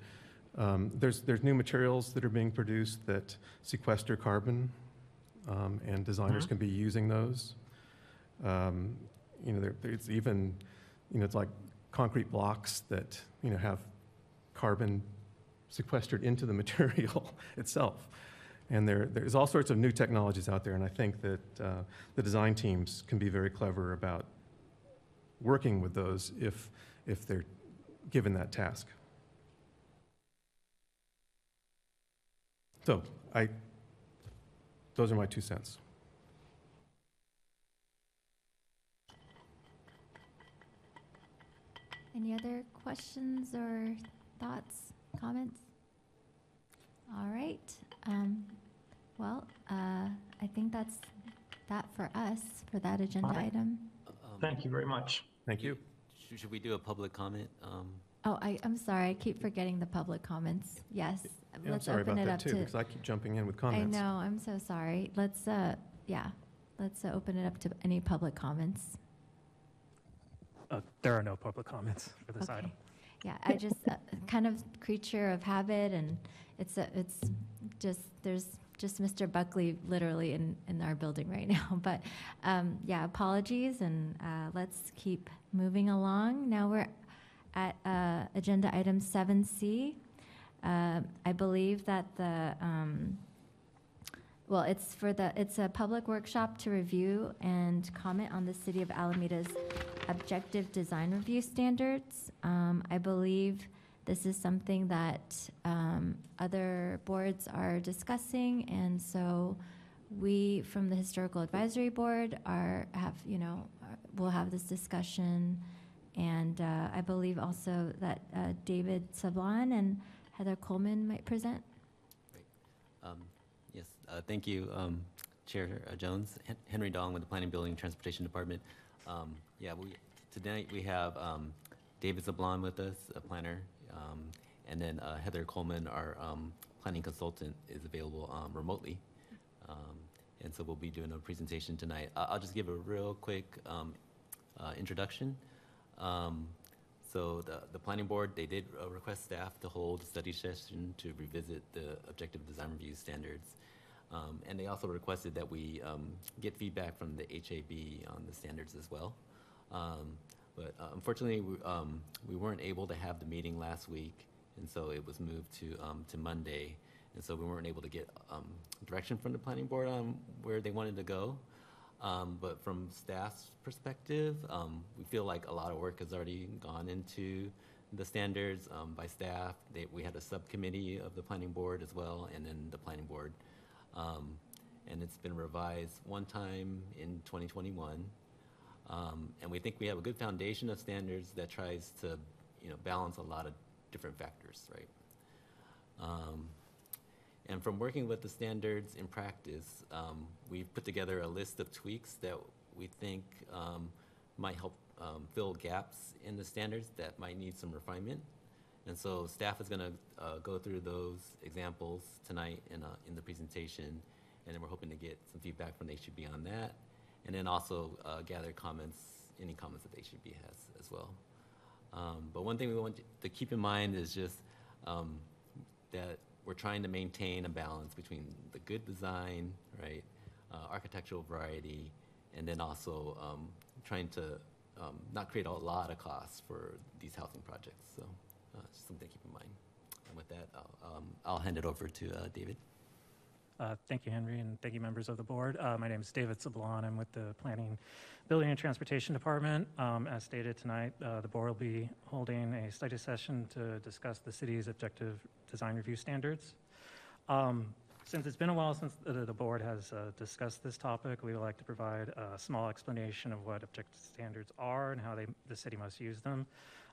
um, there's, there's new materials that are being produced that sequester carbon, um, and designers Mhm. can be using those. Um, You know, there, there's even, you know, it's like concrete blocks that, you know, have carbon sequestered into the material itself. And there, there's all sorts of new technologies out there, and I think that uh, the design teams can be very clever about working with those if, if they're given that task. So I, those are my two cents. Any other questions or thoughts, comments? All right. um, Well, uh, I think that's that for us, for that agenda All right. item. Um, Thank you very much. Thank you. Should, should we do a public comment? Um, Oh, I, I'm sorry, I keep forgetting the public comments. Yes, Yeah, I'm let's sorry open about it that up too, to. because I keep jumping in with I comments. know, I'm so sorry. Let's, uh, yeah, let's uh, open it up to any public comments. Uh, There are no public comments for this Okay. item. Yeah, I just, uh, kind of creature of habit and it's, a- it's just, there's just Mr. Buckley literally in, in our building right now. But um, yeah, apologies, and uh, let's keep moving along. Now we're at uh, agenda item 7C. Uh, I believe that the, um, well, it's for the, it's a public workshop to review and comment on the City of Alameda's objective design review standards. Um, I believe this is something that um, other boards are discussing, and so we, from the Historical Advisory Board, are, have, you know, will have this discussion. And uh, I believe also that uh, David Sablon and Heather Coleman might present. Um, Yes, uh, thank you, um, Chair uh, Jones. Hen- Henry Dong with the Planning, Building, and Transportation Department. Um, Yeah, we, tonight we have um, David Zablon with us, a planner, um, and then uh, Heather Coleman, our um, planning consultant, is available remotely. And so we'll be doing a presentation tonight. I- I'll just give a real quick uh, introduction. Um, So the, the planning board, they did uh, request staff to hold a study session to revisit the objective design review standards. Um, and they also requested that we um, get feedback from the HAB on the standards as well. Um, but uh, unfortunately, we, um, we weren't able to have the meeting last week, and so it was moved to, um, to Monday. And so we weren't able to get um, direction from the planning board on where they wanted to go. Um, but from staff's perspective, um, we feel like a lot of work has already gone into the standards um, by staff. They, we had a subcommittee of the planning board as well, and then the planning board. Um, and it's been revised one time in 2021. Um, and we think we have a good foundation of standards that tries to, you know, balance a lot of different factors, right? And from working with the standards in practice, um, we've put together a list of tweaks that we think um, might help um, fill gaps in the standards that might need some refinement. And so staff is going to uh, go through those examples tonight in, uh, in the presentation, and then we're hoping to get some feedback from the HAB on that, and then also uh, gather comments, any comments that the HAB has as well. Um, but one thing we want to keep in mind is just um, that we're trying to maintain a balance between the good design, right, uh, architectural variety, and then also um, trying to um, not create a lot of costs for these housing projects. So uh, just something to keep in mind. And with that, I'll, um, I'll hand it over to uh, David. Uh, Thank you, Henry, and thank you, members of the board. Uh, My name is David Sablon. I'm with the Planning, Building, and Transportation Department. Um, As stated tonight, uh, the board will be holding a study session to discuss the city's objective design review standards. Um, Since it's been a while since the the board has uh, discussed this topic, we would like to provide a small explanation of what objective standards are and how they, the city must use them.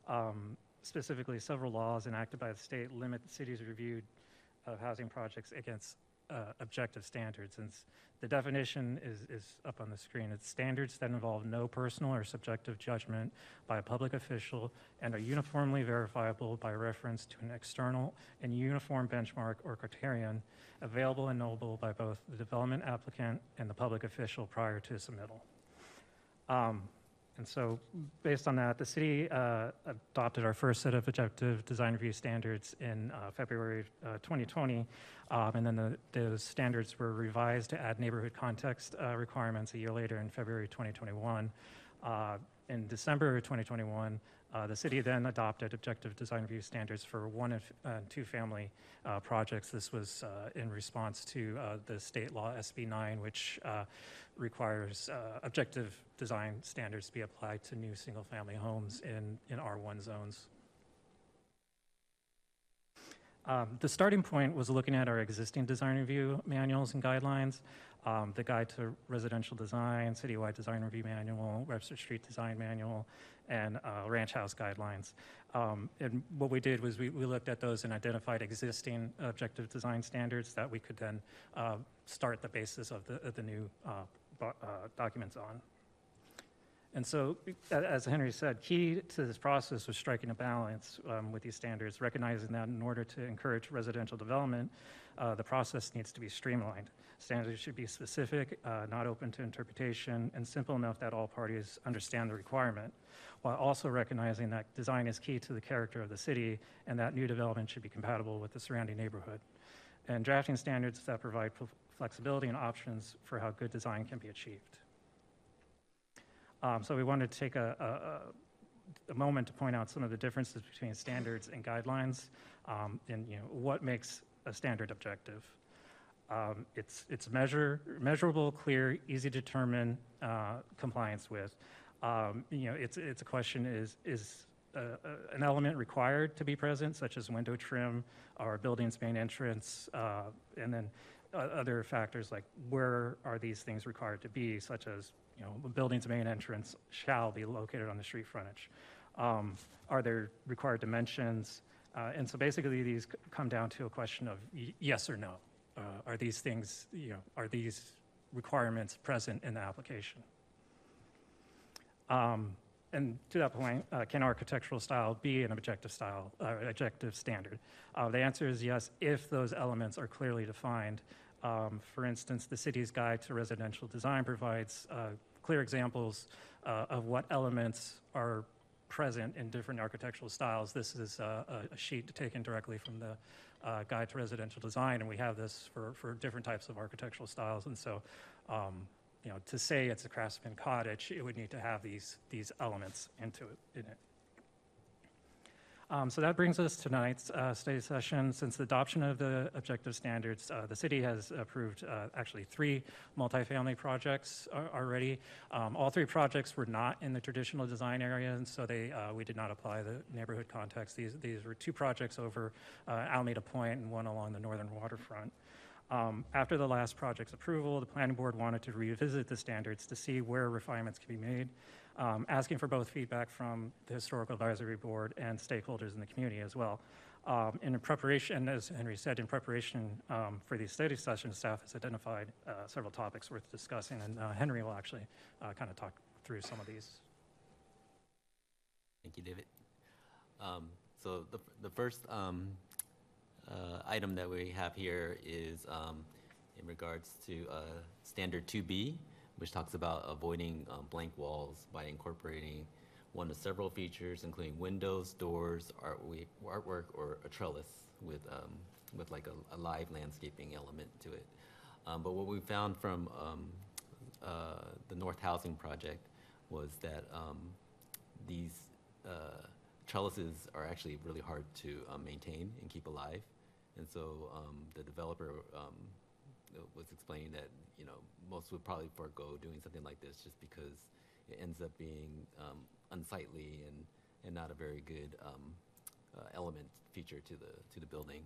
Um, Specifically, several laws enacted by the state limit the city's review of housing projects against uh, objective standards. And the definition is, is up on the screen. It's standards that involve no personal or subjective judgment by a public official and are uniformly verifiable by reference to an external and uniform benchmark or criterion available and knowable by both the development applicant and the public official prior to submittal. Um, and so, based on that, the city uh, adopted our first set of objective design review standards in uh, February uh, 2020. Um, and then the, those standards were revised to add neighborhood context uh, requirements a year later in February 2021. Uh, in December 2021, uh, the city then adopted objective design review standards for one and uh, two family uh, projects. This was uh, in response to uh, the state law SB 9, which uh, requires objective design standards be applied to new single family homes in, in R1 zones. Um, the starting point was looking at our existing design review manuals and guidelines, um, the Guide to Residential Design, Citywide Design Review Manual, Webster Street Design Manual, and uh, Ranch House Guidelines. Um, and what we did was we, we looked at those and identified existing objective design standards that we could then uh, start the basis of the, of the new uh, uh, documents on. And so, as Henry said, key to this process was striking a balance um, with these standards, recognizing that in order to encourage residential development, uh, the process needs to be streamlined. Standards should be specific, uh, not open to interpretation, and simple enough that all parties understand the requirement, while also recognizing that design is key to the character of the city and that new development should be compatible with the surrounding neighborhood. and drafting standards that provide fl- flexibility and options for how good design can be achieved. Um, So we wanted to take a, a, a- a moment to point out some of the differences between standards and guidelines, um, and, you know, what makes a standard objective. Um, It's, it's measure, measurable, clear, easy to determine uh, compliance with. Um, You know, it's, it's a question, is, is uh, uh, an element required to be present, such as window trim or building's main entrance, uh, and then uh, other factors like where are these things required to be, such as, you know, the building's main entrance shall be located on the street frontage. Um, Are there required dimensions? Uh, And so basically, these come down to a question of yes or no. Uh, Are these things, you know, are these requirements present in the application? Um, And to that point, uh, can architectural style be an objective style, uh, objective standard? Uh, The answer is yes, if those elements are clearly defined. Um, For instance, the city's guide to residential design provides uh, clear examples of what elements are present in different architectural styles. This is a a sheet taken directly from the uh, Guide to Residential Design, and we have this for, for different types of architectural styles. And so, um, you know, to say it's a craftsman cottage, it would need to have these, these elements into it, in it. Um, So that brings us to tonight's uh, study session. Since the adoption of the objective standards, uh, the city has approved uh, actually three multifamily projects already. Um, All three projects were not in the traditional design area, and so they, uh, we did not apply the neighborhood context. These, these were two projects over uh, Alameda Point and one along the northern waterfront. Um, After the last project's approval, the planning board wanted to revisit the standards to see where refinements can be made, um, asking for both feedback from the Historical Advisory Board and stakeholders in the community as well. Um, In preparation, as Henry said, in preparation um, for these study sessions, staff has identified uh, several topics worth discussing, and uh, Henry will actually kind of talk through some of these. Thank you, David. Um, So the, the first um, uh, item that we have here is um, in regards to uh, Standard 2B, which talks about avoiding um, blank walls by incorporating one of several features, including windows, doors, artwe- artwork, or a trellis with, um, with like a, a live landscaping element to it. Um, But what we found from um, uh, the North Housing Project was that um, these uh, trellises are actually really hard to um, maintain and keep alive. And so the developer was explaining that, you know, most would probably forego doing something like this just because it ends up being um, unsightly and, and not a very good um, uh, element feature to the, to the building.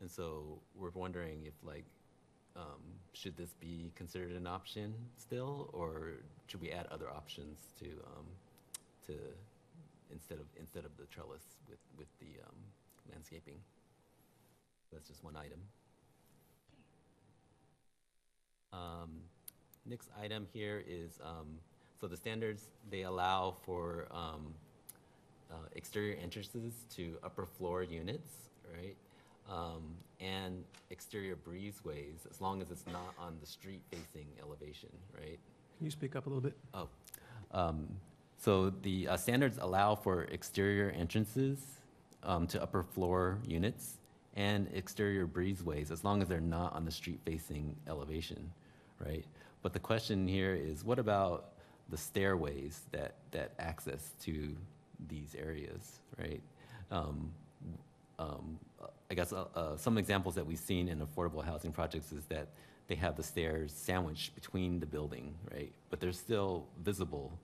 And so we're wondering if like, um, should this be considered an option still, or should we add other options to, um, to, instead of, instead of the trellis with, with the um, landscaping? That's just one item. Um, Next item here is, um, so the standards, they allow for um, uh, exterior entrances to upper floor units, right? Um, And exterior breezeways, as long as it's not on the street-facing elevation, right? Can you speak up a little bit? Oh, um, so the uh, standards allow for exterior entrances um, to upper floor units and exterior breezeways, as long as they're not on the street-facing elevation, right? But the question here is, what about the stairways that, that access to these areas, right? Um, um, I guess uh, uh, some examples that we've seen in affordable housing projects is that they have the stairs sandwiched between the building, right? But they're still visible,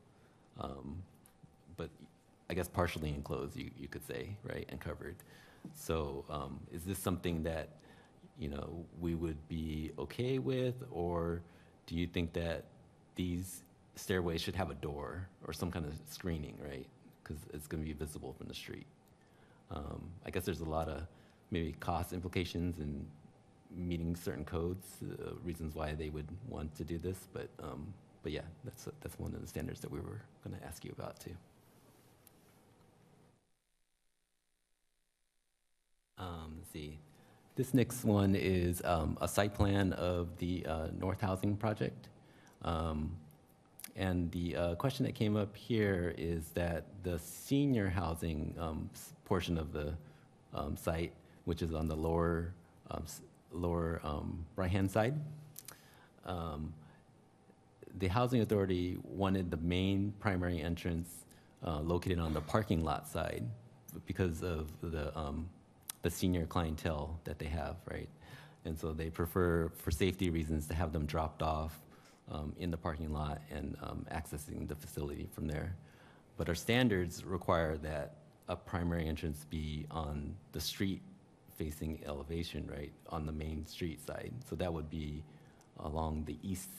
um, but I guess partially enclosed, you, you could say, right, and covered. So um, is this something that, you know, we would be okay with, or do you think that these stairways should have a door or some kind of screening, right? Because it's going to be visible from the street. Um, I guess there's a lot of maybe cost implications and meeting certain codes, uh, reasons why they would want to do this, but, um, but yeah, that's, that's one of the standards that we were going to ask you about too. Um, let's see. This next one is um, a site plan of the uh, North Housing Project. Um, and the uh, question that came up here is that the senior housing um, portion of the um, site, which is on the lower um, lower um, right-hand side. The Housing Authority wanted the main primary entrance uh, located on the parking lot side because of the, um, the senior clientele that they have, right? And so they prefer, for safety reasons, to have them dropped off um, in the parking lot and um, accessing the facility from there. But our standards require that a primary entrance be on the street facing elevation, right, on the main street side. So that would be along the east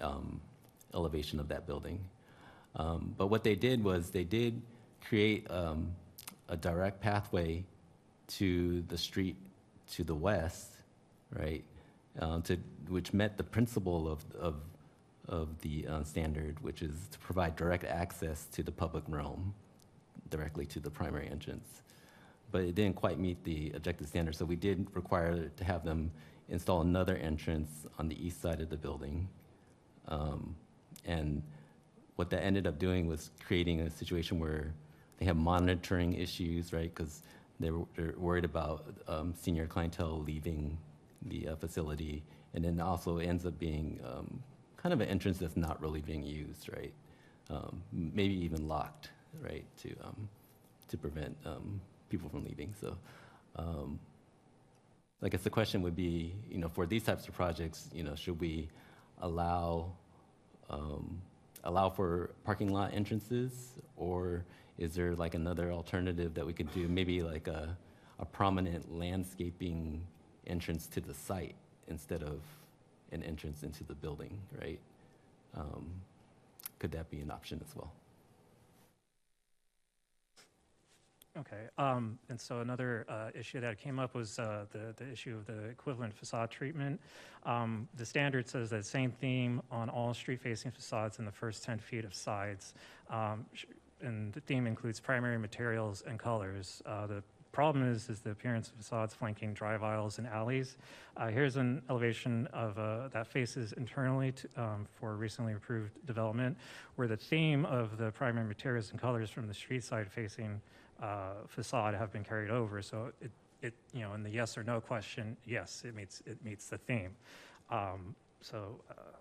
um, elevation of that building. Um, But what they did was they did create um, a direct pathway to the street to the west, right? um, To, which met the principle of, of, of the uh, standard, which is to provide direct access to the public realm, directly to the primary entrance. But it didn't quite meet the objective standard, so we did require to have them install another entrance on the east side of the building. Um, And what that ended up doing was creating a situation where they have monitoring issues, right? Because they're, they're worried about um, senior clientele leaving the uh, facility. And then also ends up being um, kind of an entrance that's not really being used, right? Um, Maybe even locked, right, to, um, to prevent um, people from leaving. So um, I guess the question would be, you know, for these types of projects, you know, should we allow, allow for parking lot entrances? Or is there like another alternative that we could do, maybe like a, a prominent landscaping entrance to the site instead of an entrance into the building, right? Um, Could that be an option as well? Okay, um, and so another, uh, issue that came up was, uh, the, the issue of the equivalent facade treatment. Um, the standard says that same theme on all street-facing facades in the first ten feet of sides. Um, sh- and the theme includes primary materials and colors. Uh, the problem is, is the appearance of facades flanking drive aisles and alleys. Uh, here's an elevation of, uh, that faces internally to, um, for recently approved development, where the theme of the primary materials and colors from the street side facing uh, facade have been carried over. So it, it, you know, in the yes or no question, yes, it meets, it meets the theme. Um, So, uh,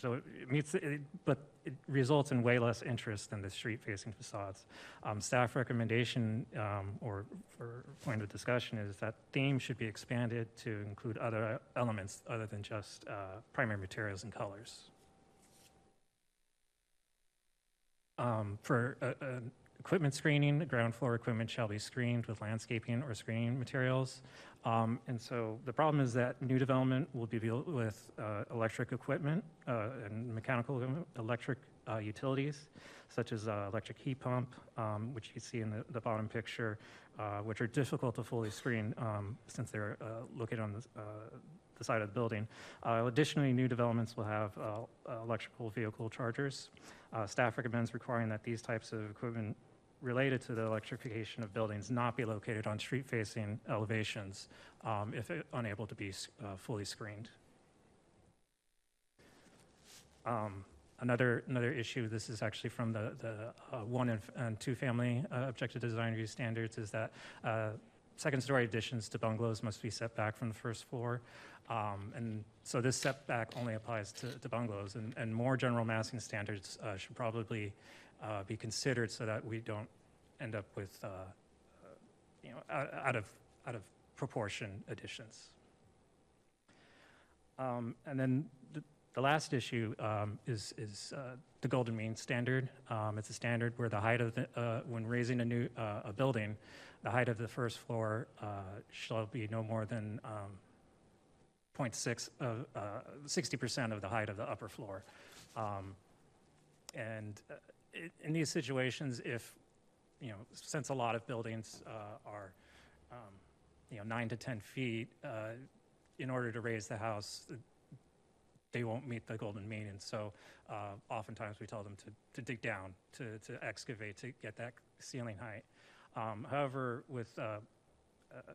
so it it meets, it- but it results in way less interest than the street-facing facades. Um, Staff recommendation, um, or for point of discussion, is that theme should be expanded to include other elements other than just uh, primary materials and colors. Um, For uh, uh, equipment screening, ground floor equipment shall be screened with landscaping or screening materials. Um, And so the problem is that new development will be built with uh, electric equipment uh, and mechanical electric uh, utilities, such as uh, electric heat pump, um, which you see in the- the bottom picture, uh, which are difficult to fully screen um, since they're uh, located on the the side of the building. Additionally, new developments will have electrical vehicle chargers. Staff recommends requiring that these types of equipment related to the electrification of buildings not be located on street-facing elevations um, if unable to be uh, fully screened. Um, Another, another issue, this is actually from the, the uh, one and and two-family uh, objective design review standards, is that uh, second-story additions to bungalows must be set back from the first floor. Um, And so this setback only applies to to bungalows, and, and more general massing standards uh, should probably uh, be considered so that we don't end up with, uh, uh, you know, out out of, out of proportion additions. Um, And then the, the last issue um, is, is uh, the golden mean standard. Um, It's a standard where the height of the, uh, when raising a new, uh, a building, the height of the first floor uh, shall be no more than um, 0.6, of, uh, 60% of the height of the upper floor. Um, And in these situations, if, you know, since a lot of buildings uh, are, um, you know, nine to 10 feet, uh, in order to raise the house, uh, they won't meet the golden mean. And so uh, oftentimes we tell them to, to dig down, to, to excavate, to get that ceiling height. Um, However, with uh, uh,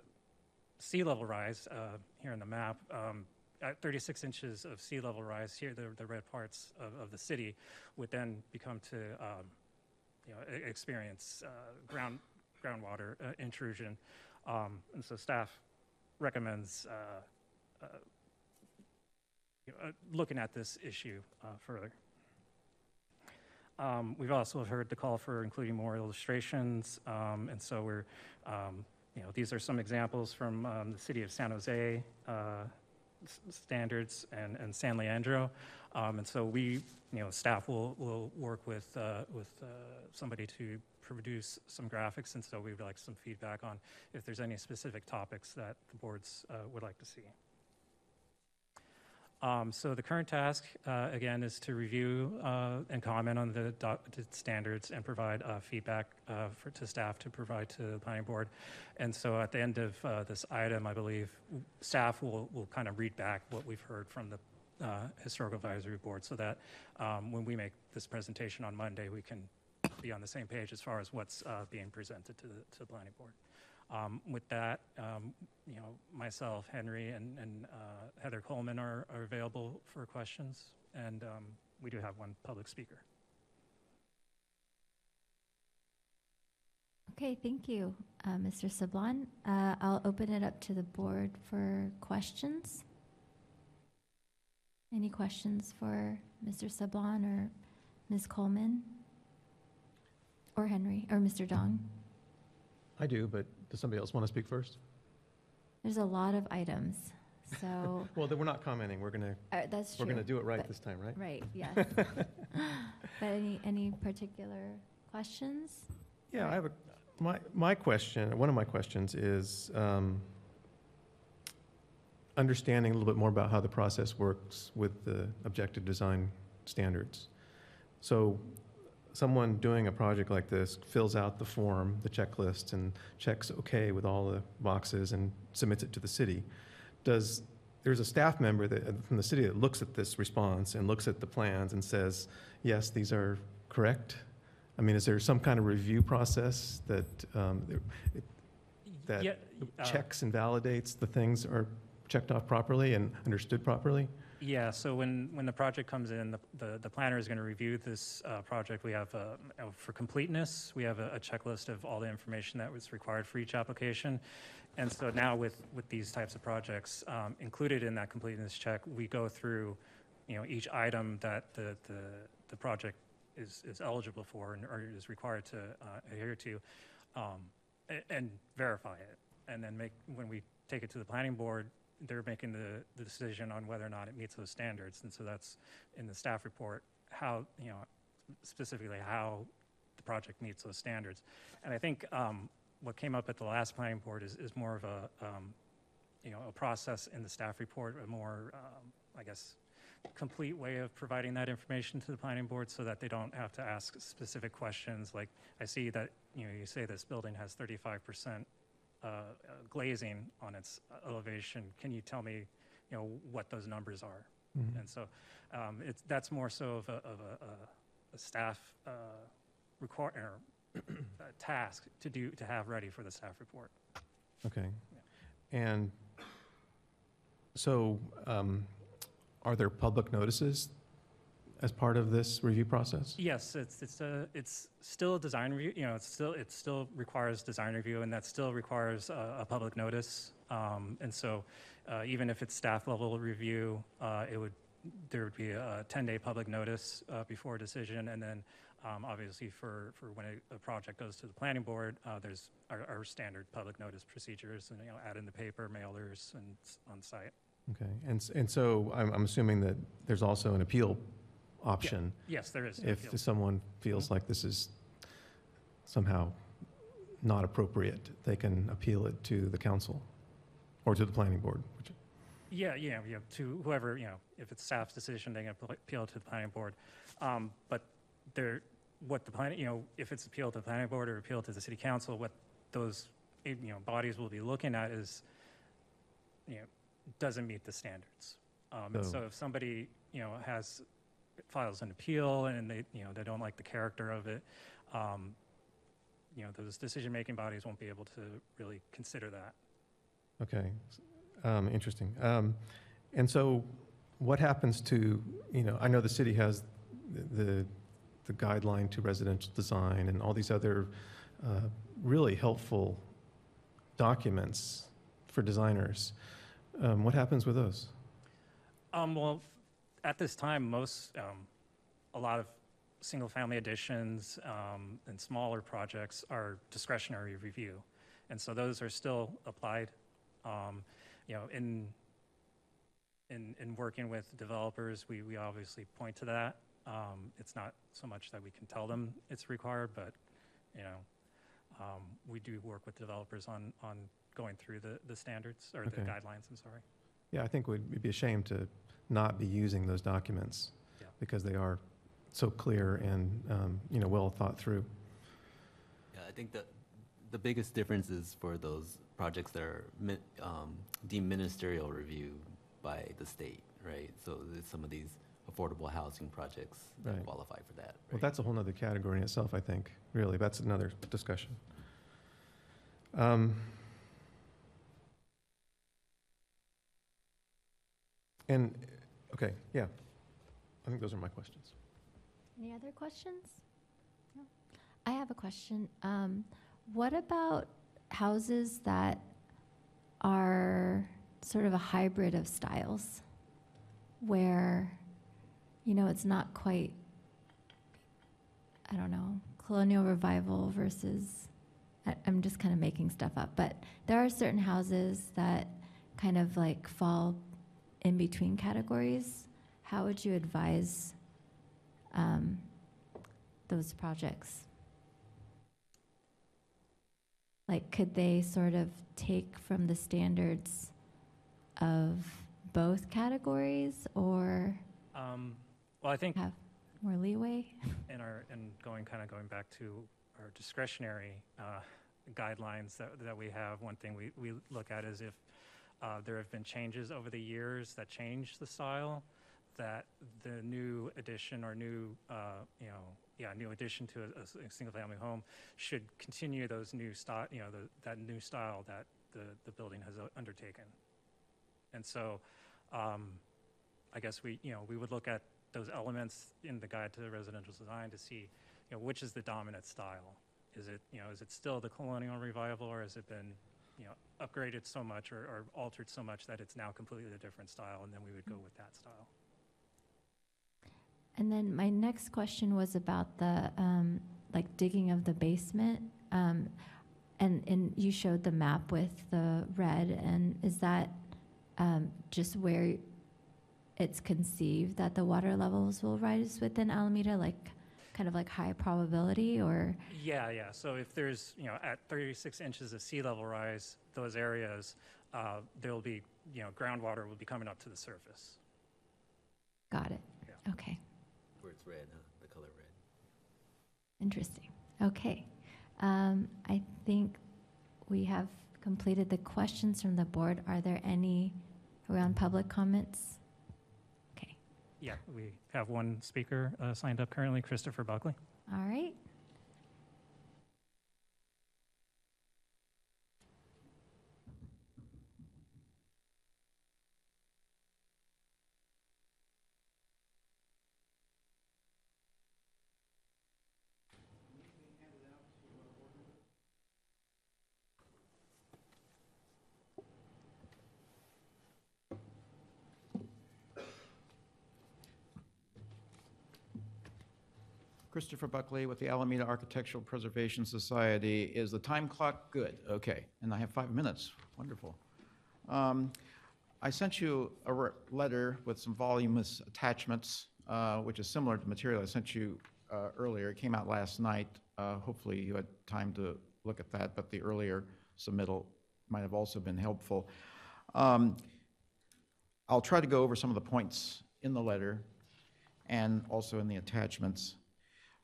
sea level rise here in the map, um, at 36 inches of sea level rise here, the, the red parts of, of the city would then become to, um, you know, experience uh, ground, groundwater uh, intrusion. Um, And so staff recommends uh, uh, you know, uh, looking at this issue uh, further. Um, We've also heard the call for including more illustrations, um, and so we're, um, you know, these are some examples from um, the city of San Jose standards and, and San Leandro. Um, And so we, you know, staff will, will work with, uh, with uh, somebody to produce some graphics, and so we would like some feedback on if there's any specific topics that the boards uh, would like to see. Um, So the current task, uh, again, is to review uh, and comment on the adopted standards and provide uh, feedback uh, for, to staff to provide to the planning board. And so at the end of uh, this item, I believe, staff will, will kind of read back what we've heard from the uh, Historical Advisory Board so that um, when we make this presentation on Monday, we can be on the same page as far as what's being presented to the, to the planning board. Um, With that, um, you know, myself, Henry, and, and uh, Heather Coleman are, are available for questions, and um, we do have one public speaker. Okay, thank you, uh, Mr. Sablon. Uh, I'll open it up to the board for questions. Any questions for Mr. Sablon or Ms. Coleman? Or Henry, or Mr. Dong? I do, but does somebody else want to speak first? There's a lot of items, so, Well, then we're not commenting. We're going to, uh, that's true. we're going to do it right but- this time, right? Right, yes. But any, any particular questions? Yeah, I have a, my, my question, one of my questions is um, understanding a little bit more about how the process works with the objective design standards. So someone doing a project like this fills out the form, the checklist, and checks okay with all the boxes and submits it to the city. Does, there's a staff member that, from the city that looks at this response and looks at the plans and says, yes, these are correct? I mean, is there some kind of review process that, um, That Yeah, uh, checks and validates the things are checked off properly and understood properly? Yeah, so when, when the project comes in, the, the, the planner is going to review this uh, project. We have, uh, uh, for completeness, we have a a checklist of all the information that was required for each application. And so now with, with these types of projects, um, included in that completeness check, we go through, you know, each item that the, the, the project is, is eligible for and, or is required to uh, adhere to, um, a- and verify it. And then make, when we take it to the planning board, they're making the, the decision on whether or not it meets those standards. And so that's in the staff report, how, you know, specifically how the project meets those standards. And I think um, what came up at the last planning board is, is more of a, um, you know, a process in the staff report, a more, um, I guess, complete way of providing that information to the planning board so that they don't have to ask specific questions. Like, I see that, you know, you say this building has 35% uh, uh, glazing on its uh, elevation. Can you tell me, you know, what those numbers are? Mhm. And so um, it's, that's more so of a, of a, a- a staff uh, require, uh, task to do, to have ready for the staff report. Okay. And so um, are there public notices as part of this review process? Yes, it's, it's, a, it's still a design review, you know, it's still, it still requires design review, and that still requires a, a public notice. Um, And so uh, even if it's staff level review, uh, it would, there would be a 10-day public notice uh, before a decision, and then um, obviously for, for when a, a project goes to the planning board, uh, there's our, our standard public notice procedures, and, you know, ad in the paper, mailers, and on site. Okay. And, and so I'm, I'm assuming that there's also an appeal option Yes, there is. if appeal. someone feels like this is somehow not appropriate, they can appeal it to the council or to the planning board. which- Yeah, yeah, yeah, to whoever, you know, if it's staff's decision, they can appeal- appeal to the planning board. Um, But there, what the planning, you know, if it's appealed to the planning board or appealed to the city council, what those, eh, you know, bodies will be looking at is, you know, doesn't meet the standards. Um, And So- so if somebody, you know, has, files an appeal and they, you know, they don't like the character of it, um, you know, those decision-making bodies won't be able to really consider that. Okay, um, interesting. Um, and so what happens to, you know, I know the city has the- the, the guideline to residential design and all these other uh, really helpful documents for designers. Um, What happens with those? Um, well, at this time, most, um, a lot of single-family additions, um, and smaller projects are discretionary review. And so those are still applied, um, you know, in, in, in working with developers, we, we obviously point to that. Um, it's not so much that we can tell them it's required, but, you know, um, we do work with developers on, on going through the, the standards, or the guidelines, I'm sorry. Yeah, I think we'd we'd be ashamed to not be using those documents Yeah. because they are so clear and, um, you know, well thought through. Yeah, I think that the biggest difference is for those projects that are mi- um, deemed ministerial review by the state, right? So there's some of these affordable housing projects that Right. qualify for that. Well, right? that's a whole nother category in itself, I think, really. That's another discussion. Um, And, okay, yeah. I think those are my questions. Any other questions? No. I have a question. Um, what about houses that are sort of a hybrid of styles? Where, you know, it's not quite, I don't know, colonial revival versus, I, I'm just kind of making stuff up, but there are certain houses that kind of like fall in between categories. How would you advise um, those projects? Like, could they sort of take from the standards of both categories or Um, well, I think have more leeway? in our, and going, kind of going back to our discretionary uh, guidelines that, that we have, one thing we, we look at is if uh, there have been changes over the years that change the style, that the new addition or new, uh, you know, yeah, new addition to a single-family home should continue those new style, you know, the, that new style that the, the building has undertaken. And so, um, I guess we, you know, we would look at those elements in the guide to the residential design to see, you know, which is the dominant style? Is it, you know, is it still the colonial revival or has it been, you know, upgraded so much or, or altered so much that it's now completely a different style and then we would go with that style? And then my next question was about the um, like digging of the basement. Um, and, and you showed the map with the red, and is that um, just where it's conceived that the water levels will rise within Alameda, like kind of like high probability, or Yeah, yeah. So if there's, you know, at 36 inches of sea level rise, those areas, uh, there'll be, you know, groundwater will be coming up to the surface. got it? Yeah. Okay, Where it's red, huh? The color red. interesting. Okay, um, I think we have completed the questions from the board. Are there any around public comments? Yeah, we have one speaker uh, signed up currently, Christopher Buckley. All right. Christopher Buckley with the Alameda Architectural Preservation Society. Is the time clock good? Okay, and I have five minutes. Wonderful. Um, I sent you a letter with some voluminous attachments, uh, which is similar to material I sent you uh, earlier. It came out last night. Uh, Hopefully, you had time to look at that, but the earlier submittal might have also been helpful. Um, I'll try to go over some of the points in the letter and also in the attachments.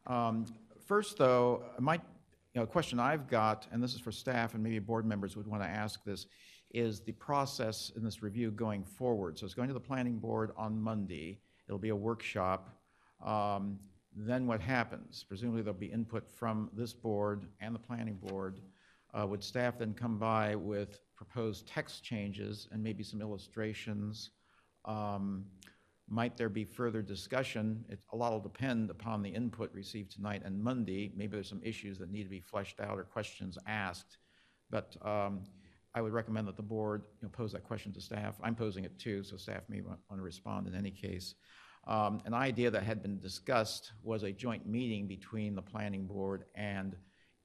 Um, First, though, my, you know, question I've got, and this is for staff, and maybe board members would want to ask this, is the process in this review going forward. So it's going to the planning board on Monday. It'll be a workshop. Um, Then what happens? Presumably, there'll be input from this board and the planning board. Uh, Would staff then come by with proposed text changes and maybe some illustrations? Um, might there be further discussion? It, a lot will depend upon the input received tonight and Monday. Maybe there's some issues that need to be fleshed out or questions asked. But um, I would recommend that the board, you know, pose that question to staff. I'm posing it too, so staff may want to respond in any case. Um, An idea that had been discussed was a joint meeting between the planning board and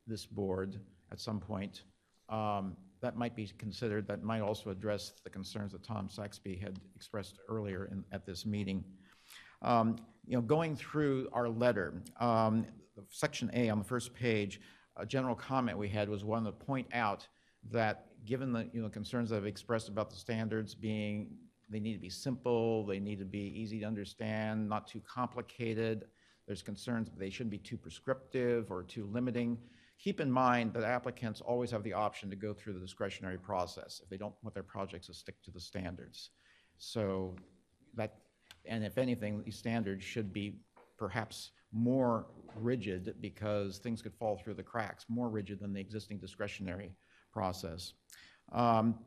this board at some point. Um, That might be considered, that might also address the concerns that Tom Saxby had expressed earlier in, at this meeting. Um, You know, going through our letter, um, section A on the first page, a general comment we had was one to point out that given the, you know, concerns that I've expressed about the standards being, they need to be simple, they need to be easy to understand, not too complicated, there's concerns that they shouldn't be too prescriptive or too limiting. Keep in mind that applicants always have the option to go through the discretionary process if they don't want their projects to stick to the standards. So that, and if anything, these standards should be perhaps more rigid because things could fall through the cracks, more rigid than the existing discretionary process. Um,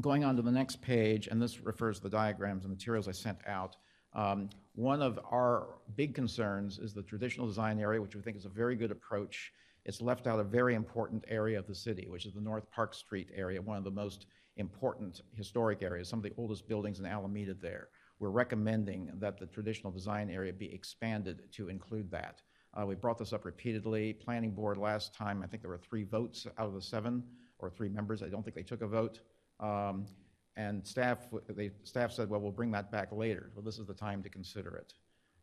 Going on to the next page, and this refers to the diagrams and materials I sent out. um, One of our big concerns is the traditional design area, which we think is a very good approach. It's left out a very important area of the city, which is the North Park Street area, one of the most important historic areas, some of the oldest buildings in Alameda there. We're recommending that the traditional design area be expanded to include that. Uh, We brought this up repeatedly. Planning Board last time, I think there were three votes out of the seven, or three members. I don't think they took a vote. Um, And staff, they, staff said, well, we'll bring that back later. Well, this is the time to consider it.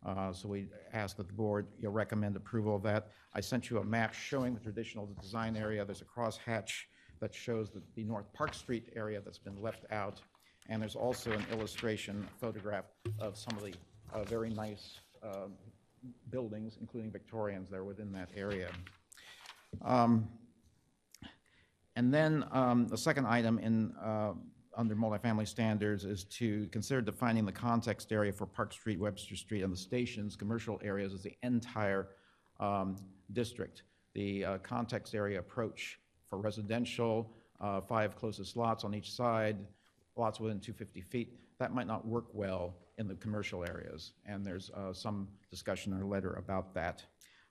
Uh, So we ask that the board, you'll recommend approval of that. I sent you a map showing the traditional design area. There's a crosshatch that shows the, the North Park Street area that's been left out. And there's also an illustration photograph of some of the uh, very nice um, buildings, including Victorians, there within that area. Um, and then um, the second item in, uh, under multifamily standards is to consider defining the context area for Park Street, Webster Street, and the station's commercial areas as the entire um, district. The uh, context area approach for residential, uh, five closest lots on each side, lots within 250 feet, that might not work well in the commercial areas. And there's uh, some discussion our letter about that.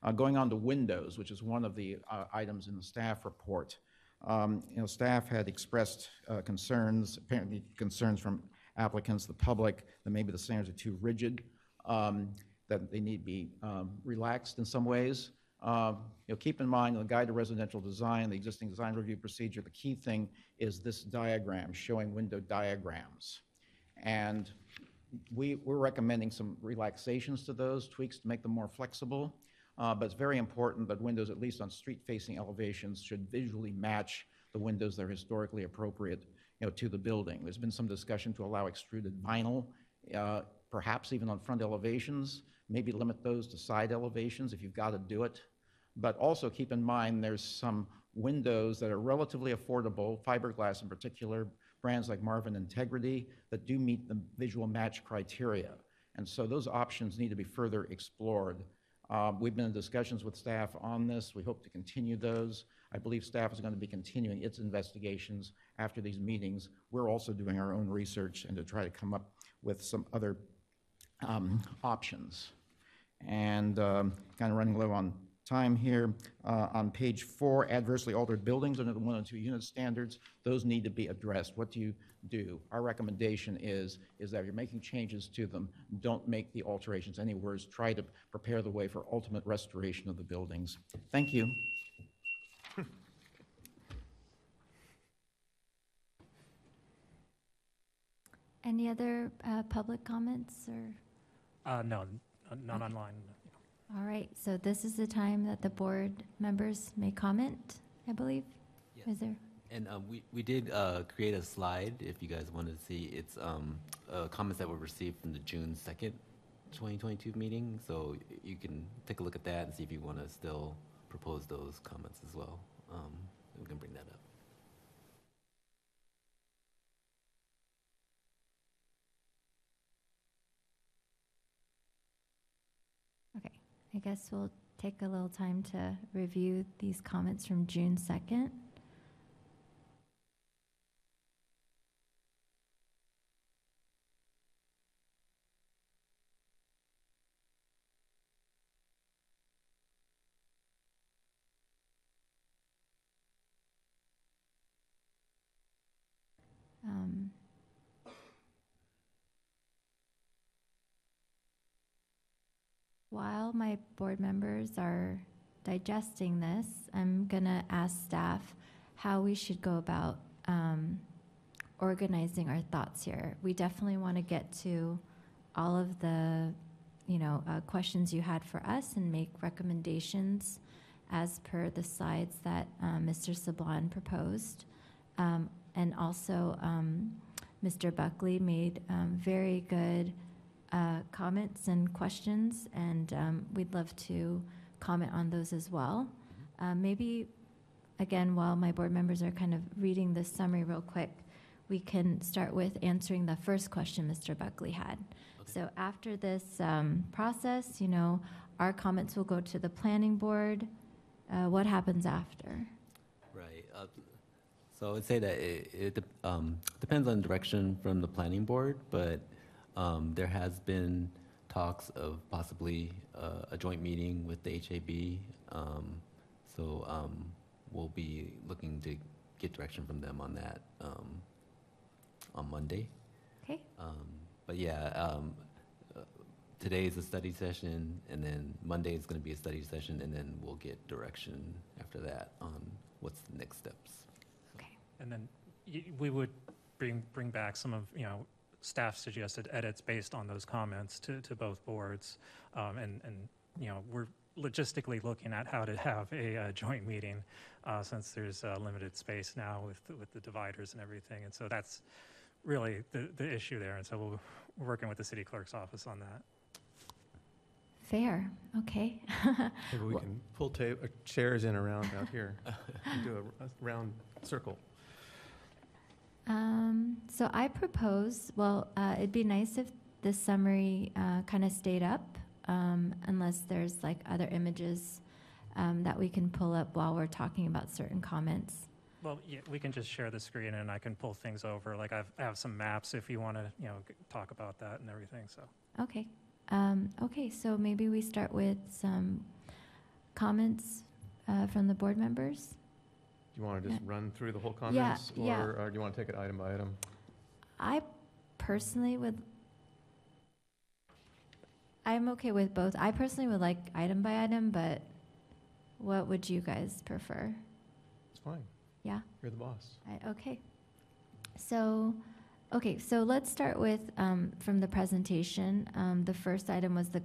Uh, Going on to windows, which is one of the uh, items in the staff report. Um, You know, staff had expressed uh, concerns, apparently concerns from applicants, the public, that maybe the standards are too rigid, um, that they need to be um, relaxed in some ways. Uh, You know, keep in mind, the Guide to Residential Design, the existing design review procedure, the key thing is this diagram, showing window diagrams. And we, we're recommending some relaxations to those, tweaks to make them more flexible. Uh, But it's very important that windows, at least on street-facing elevations, should visually match the windows that are historically appropriate, you know, to the building. There's been some discussion to allow extruded vinyl, uh, perhaps even on front elevations, maybe limit those to side elevations if you've got to do it. But also keep in mind, there's some windows that are relatively affordable, fiberglass in particular, brands like Marvin Integrity, that do meet the visual match criteria. And so those options need to be further explored. Uh, We've been in discussions with staff on this. We hope to continue those. I believe staff is going to be continuing its investigations after these meetings. We're also doing our own research and to try to come up with some other um, options. And kind of running low on time here, uh, on page four, adversely altered buildings under the one and two unit standards, those need to be addressed. What do you do? Our recommendation is, is that if you're making changes to them, don't make the alterations any worse. Try to prepare the way for ultimate restoration of the buildings. Thank you. Any other uh, public comments or? Uh, No, not Okay. online. All right, so this is the time that the board members may comment, I believe? Yes. Is there? And um, we, we did uh, create a slide, if you guys wanted to see. It's um, uh, comments that were received from the June 2nd, 2022 meeting. So you can take a look at that and see if you want to still propose those comments as well. Um, We can bring that up. Okay, I guess we'll take a little time to review these comments from June 2nd. While my board members are digesting this, I'm gonna ask staff how we should go about um, organizing our thoughts here. We definitely want to get to all of the, you know, uh, questions you had for us and make recommendations as per the slides that uh, Mr. Sablon proposed. Um, and also, um, Mr. Buckley made um, very good uh, comments and questions, and um, we'd love to comment on those as well. Uh, maybe, again, while my board members are kind of reading this summary real quick, we can start with answering the first question Mr. Buckley had. Okay. So after this um, process, you know, our comments will go to the planning board. Uh, what happens after? Right. uh, So I'd say that it, it um, depends on direction from the planning board, but um, there has been talks of possibly uh, a joint meeting with the HAB. um, So um, we'll be looking to get direction from them on that um, on Monday. Okay. Um, But yeah, um, uh, today is a study session, and then Monday is going to be a study session, and then we'll get direction after that on what's the next steps. Okay. And then y- we would bring, bring back some of, you know, staff suggested edits based on those comments to, to both boards. Um, And, and, you know, we're logistically looking at how to have a uh, joint meeting uh, since there's uh, limited space now with, with the dividers and everything. And so that's really the, the issue there. And so we'll, we're working with the city clerk's office on that. Fair. Okay. Maybe we Well- can pull ta- uh, chairs in around out here and do a a round circle. Um, so I propose, well, uh, it'd be nice if this summary uh, kind of stayed up, um, unless there's like other images um, that we can pull up while we're talking about certain comments. Well, yeah, we can just share the screen and I can pull things over. Like I've, I have some maps if you want to, you know, g- talk about that and everything, so. Okay. Um, okay, so maybe we start with some comments uh, from the board members. Do you want to just run through the whole comments? yeah. Or or do you want to take it item by item? I personally would. I'm okay with both. I personally would like item by item, but what would you guys prefer? It's fine. Yeah? You're the boss. I, okay. So, okay, so let's start with um, from the presentation. Um, the first item was the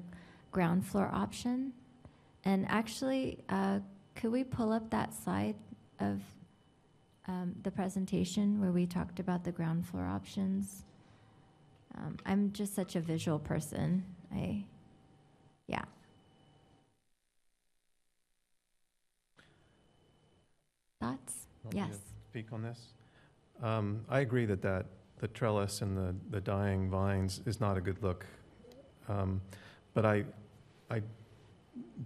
ground floor option. And actually, uh, could we pull up that slide of um, the presentation where we talked about the ground floor options? Um, I'm just such a visual person. I, yeah. Thoughts? Want Yes. Speak on this? Um, I agree that that, the trellis and the, the dying vines is not a good look. Um, But I, I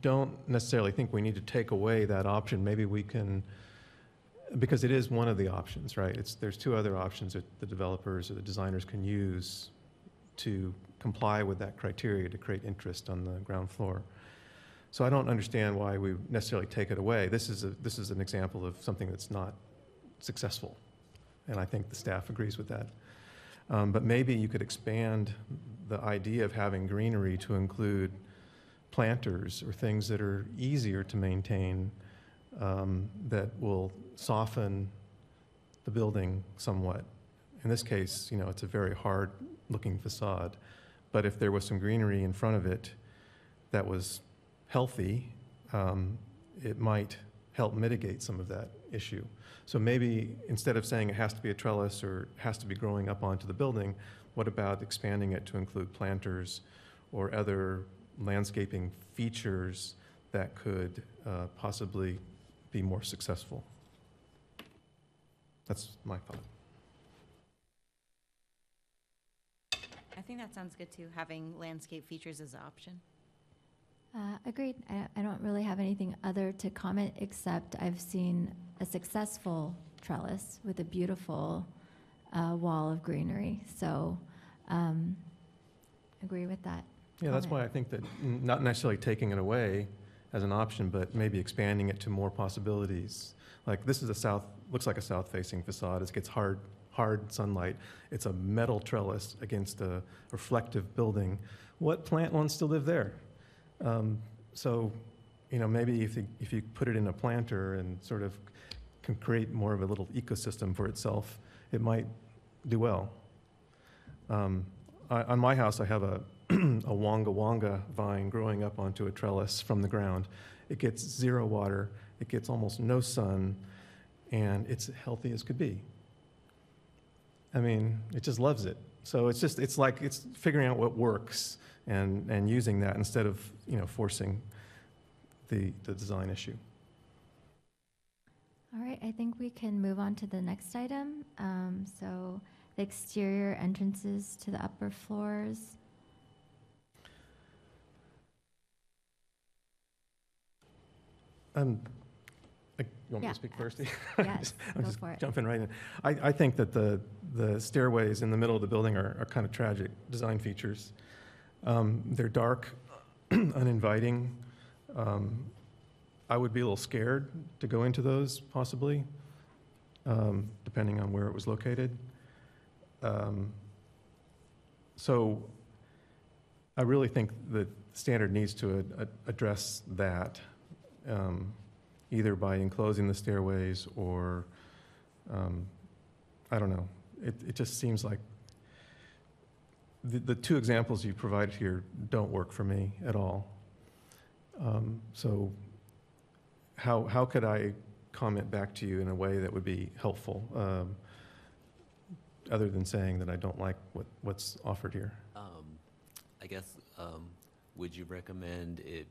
don't necessarily think we need to take away that option. Maybe we can, because it is one of the options, right? It's, there's two other options that the developers or the designers can use to comply with that criteria to create interest on the ground floor. So I don't understand why we necessarily take it away. This is a, this is an example of something that's not successful, and I think the staff agrees with that. Um, but maybe you could expand the idea of having greenery to include planters or things that are easier to maintain um, that will soften the building somewhat. In this case, you know, it's a very hard-looking facade, but if there was some greenery in front of it that was healthy, um, it might help mitigate some of that issue. So maybe instead of saying it has to be a trellis or has to be growing up onto the building, what about expanding it to include planters or other landscaping features that could uh, possibly be more successful? That's my thought. I think that sounds good too, having landscape features as an option. Uh, agreed. I, I don't really have anything other to comment except I've seen a successful trellis with a beautiful uh, wall of greenery. So, um, agree with that. Yeah, that's why I think that n- not necessarily taking it away as an option, but maybe expanding it to more possibilities. Like this is a south, looks like a south-facing facade. It gets hard, hard sunlight. It's a metal trellis against a reflective building. What plant wants to live there? Um, So, you know, maybe if you, if you put it in a planter and sort of can create more of a little ecosystem for itself, it might do well. Um, I- On my house, I have a, a wonga wonga vine growing up onto a trellis from the ground. It gets zero water, it gets almost no sun, and it's healthy as could be. I mean, it just loves it. So it's just, it's like, it's figuring out what works and, and using that instead of, you know, forcing the, the design issue. All right, I think we can move on to the next item. Um, So the exterior entrances to the upper floors. Um, I- You want me to speak first? Yes, I'm go just for it. jumping right in. I, I think that the, the stairways in the middle of the building are, are kind of tragic design features. Um, They're dark, uninviting. Um, I would be a little scared to go into those possibly, um, depending on where it was located. Um, So I really think that the standard needs to address that, um, either by enclosing the stairways or, um, I don't know. It, it just seems like the, the two examples you provided here don't work for me at all. Um, So how, how could I comment back to you in a way that would be helpful, um, other than saying that I don't like what, what's offered here? Um, I guess, um, would you recommend it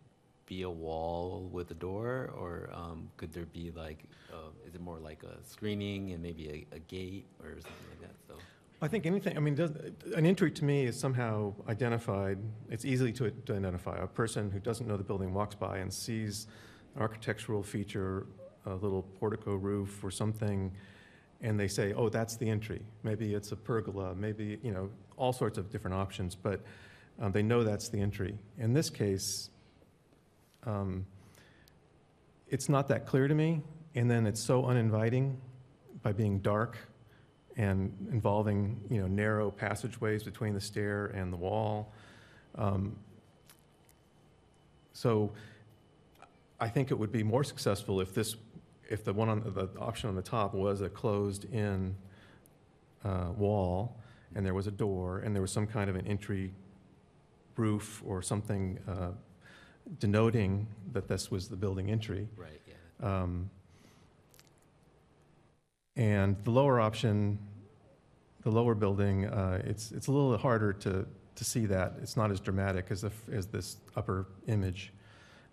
be a wall with a door, or um, could there be like, uh, is it more like a screening and maybe a, a gate or something like that? So, I think anything, I mean, does, an entry to me is somehow identified, it's easy to, to identify. A person who doesn't know the building walks by and sees an architectural feature, a little portico roof or something, and they say, oh, that's the entry. Maybe it's a pergola, maybe, you know, all sorts of different options, but um, they know that's the entry. In this case, um, it's not that clear to me, and then it's so uninviting by being dark and involving, you know, narrow passageways between the stair and the wall. Um, So I think it would be more successful if this, if the one on, the option on the top was a closed-in uh, wall, and there was a door, and there was some kind of an entry roof or something uh, denoting that this was the building entry. right, yeah. Um, And the lower option, the lower building, uh, it's, it's a little harder to, to see that. It's not as dramatic as, the f- as this upper image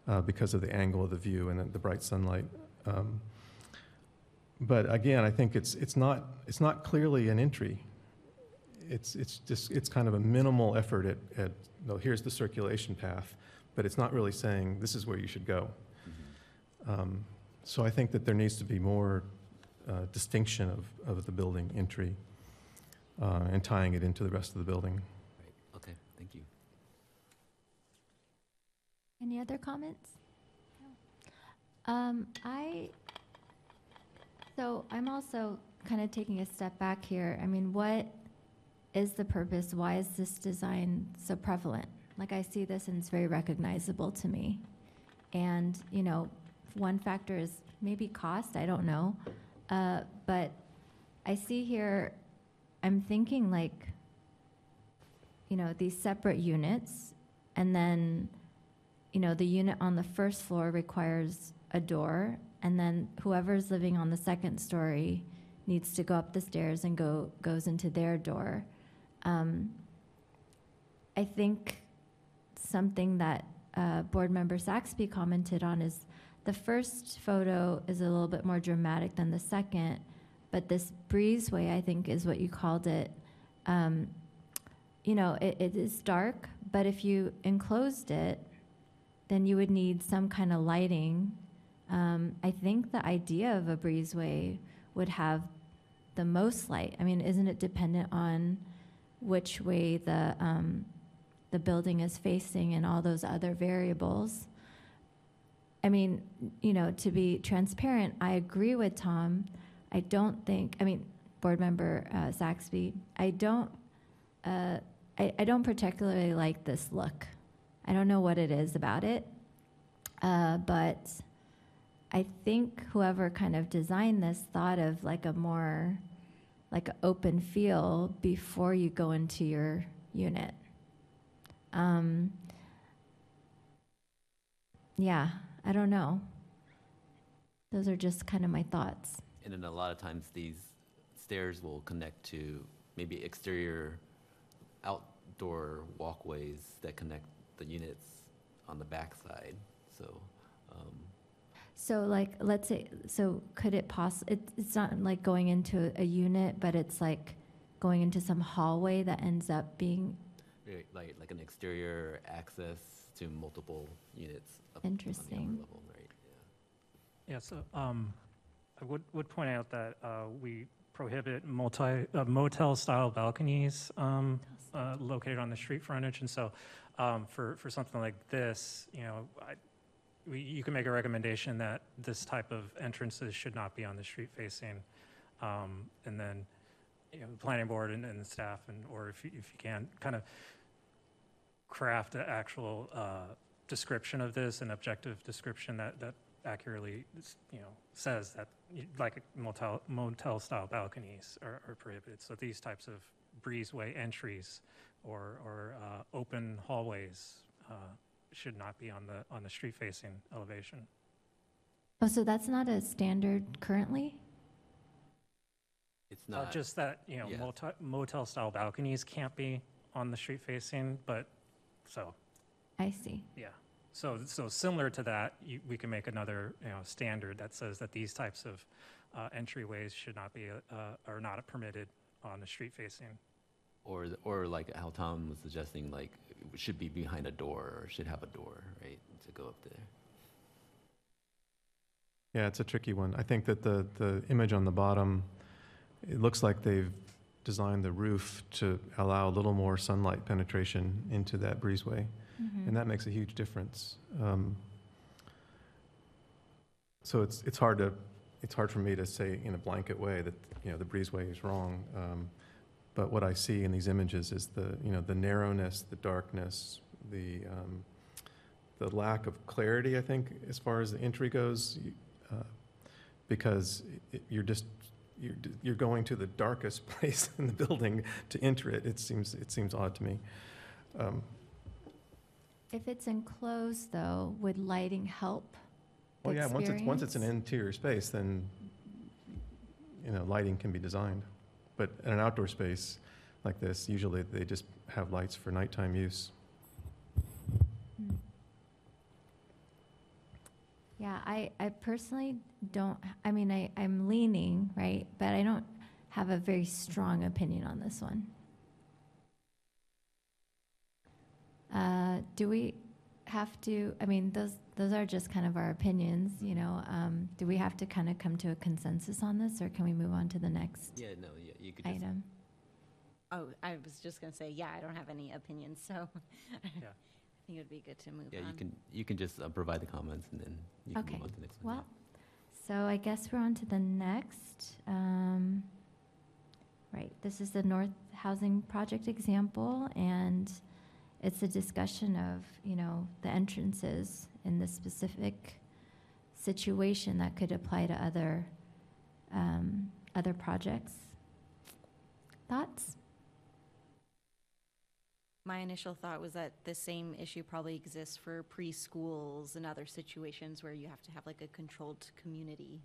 uh, because of the angle of the view and the bright sunlight. Um, But again, I think it's, it's not, it's not clearly an entry. It's, it's just, it's kind of a minimal effort at, at, no, here's the circulation path, but it's not really saying, this is where you should go. Mhm. Um, So I think that there needs to be more uh, distinction of, of the building entry uh, and tying it into the rest of the building. Right, okay, thank you. Any other comments? No. Um, I, so I'm also kind of taking a step back here. I mean, what is the purpose? Why is this design so prevalent? Like, I see this and it's very recognizable to me. And, you know, one factor is maybe cost, I don't know. Uh, but I see here, I'm thinking like, you know, these separate units, and then, you know, the unit on the first floor requires a door, and then whoever's living on the second story needs to go up the stairs and go, goes into their door. Um, I think something that uh, Board Member Saxby commented on is the first photo is a little bit more dramatic than the second, but this breezeway, I think, is what you called it. Um, you know, it, it is dark, but if you enclosed it, then you would need some kind of lighting. Um, I think the idea of a breezeway would have the most light. I mean, isn't it dependent on which way the um, the building is facing and all those other variables? I mean, you know, to be transparent, I agree with Tom. I don't think. I mean, Board Member uh, Saxby, I don't. Uh, I, I don't particularly like this look. I don't know what it is about it, uh, but I think whoever kind of designed this thought of like a more like open feel before you go into your unit. Um, yeah, I don't know. Those are just kind of my thoughts. And then a lot of times these stairs will connect to maybe exterior outdoor walkways that connect the units on the backside. So, um, So like, let's say, so could it poss, it, it's not like going into a unit, but it's like going into some hallway that ends up being, like, like an exterior access to multiple units up on the upper Interesting. level, right? Yeah. Yeah, so um, I would, would point out that uh, we prohibit multi, uh, motel-style balconies um, uh, located on the street frontage, and so um, for, for something like this, you know, I, we, you can make a recommendation that this type of entrances should not be on the street facing, um, and then, you know, the planning board and, and the staff, and, or if you, if you can, kind of craft an actual uh, description of this, an objective description that, that accurately, you know, says that, like motel, motel-style balconies are, are prohibited. So these types of breezeway entries or, or uh, open hallways uh, should not be on the, on the street-facing elevation. oh, so that's not a standard currently? It's Uh, not, Just that, you know, yeah. motel- motel-style balconies can't be on the street-facing, but, so, I see. yeah. So, so similar to that, you, we can make another, you know, standard that says that these types of uh, entryways should not be, uh, are not permitted on the street facing. or, the- or like how Tom was suggesting, like, it should be behind a door or should have a door, right, to go up there. Yeah, it's a tricky one. I think that the, the image on the bottom, it looks like they've designed the roof to allow a little more sunlight penetration into that breezeway, Mhm. and that makes a huge difference. Um, So it's, it's hard to, it's hard for me to say in a blanket way that, you know, the breezeway is wrong. Um, But what I see in these images is the, you know, the narrowness, the darkness, the, um, the lack of clarity, I think, as far as the entry goes, uh, because it- you're just, you're, you're going to the darkest place in the building to enter it. It seems, it seems odd to me. Um, If it's enclosed though, would lighting help? the Well, yeah, once it's, once it's an experience? interior space, then, you know, lighting can be designed. But in an outdoor space like this, usually they just have lights for nighttime use. Yeah, I, I personally don't, I mean, I, I'm leaning, right, but I don't have a very strong opinion on this one. Uh, do we have to, I mean, those, those are just kind of our opinions, you know, um, do we have to kind of come to a consensus on this, or can we move on to the next Yeah, no, yeah, you could just, item? Oh, I was just gonna say, yeah, I don't have any opinions, so Yeah. think it'd be good to move yeah, on. you can, you can just uh, provide the comments and then you can Okay, move on to the next one. Well, so I guess we're on to the next. um, Right, this is the North Housing Project example, and it's a discussion of, you know, the entrances in this specific situation that could apply to other, um, other projects. Thoughts? My initial thought was that the same issue probably exists for preschools and other situations where you have to have like a controlled community.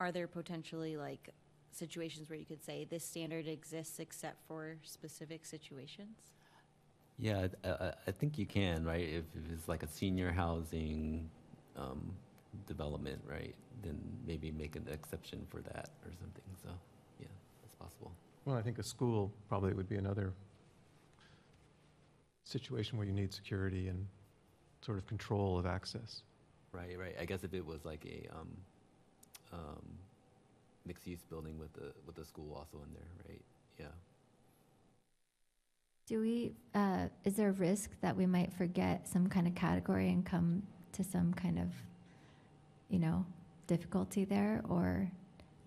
Are there potentially like situations where you could say this standard exists except for specific situations? Yeah, I, I, I think you can, right? If, if it's like a senior housing um, development, right? Then maybe make an exception for that or something. So, yeah, that's possible. Well, I think a school probably would be another situation where you need security and sort of control of access. Right, right. I guess if it was like a um, um, mixed-use building with the with the school also in there, right? Yeah. Do we, uh, is there a risk that we might forget some kind of category and come to some kind of, you know, difficulty there? Or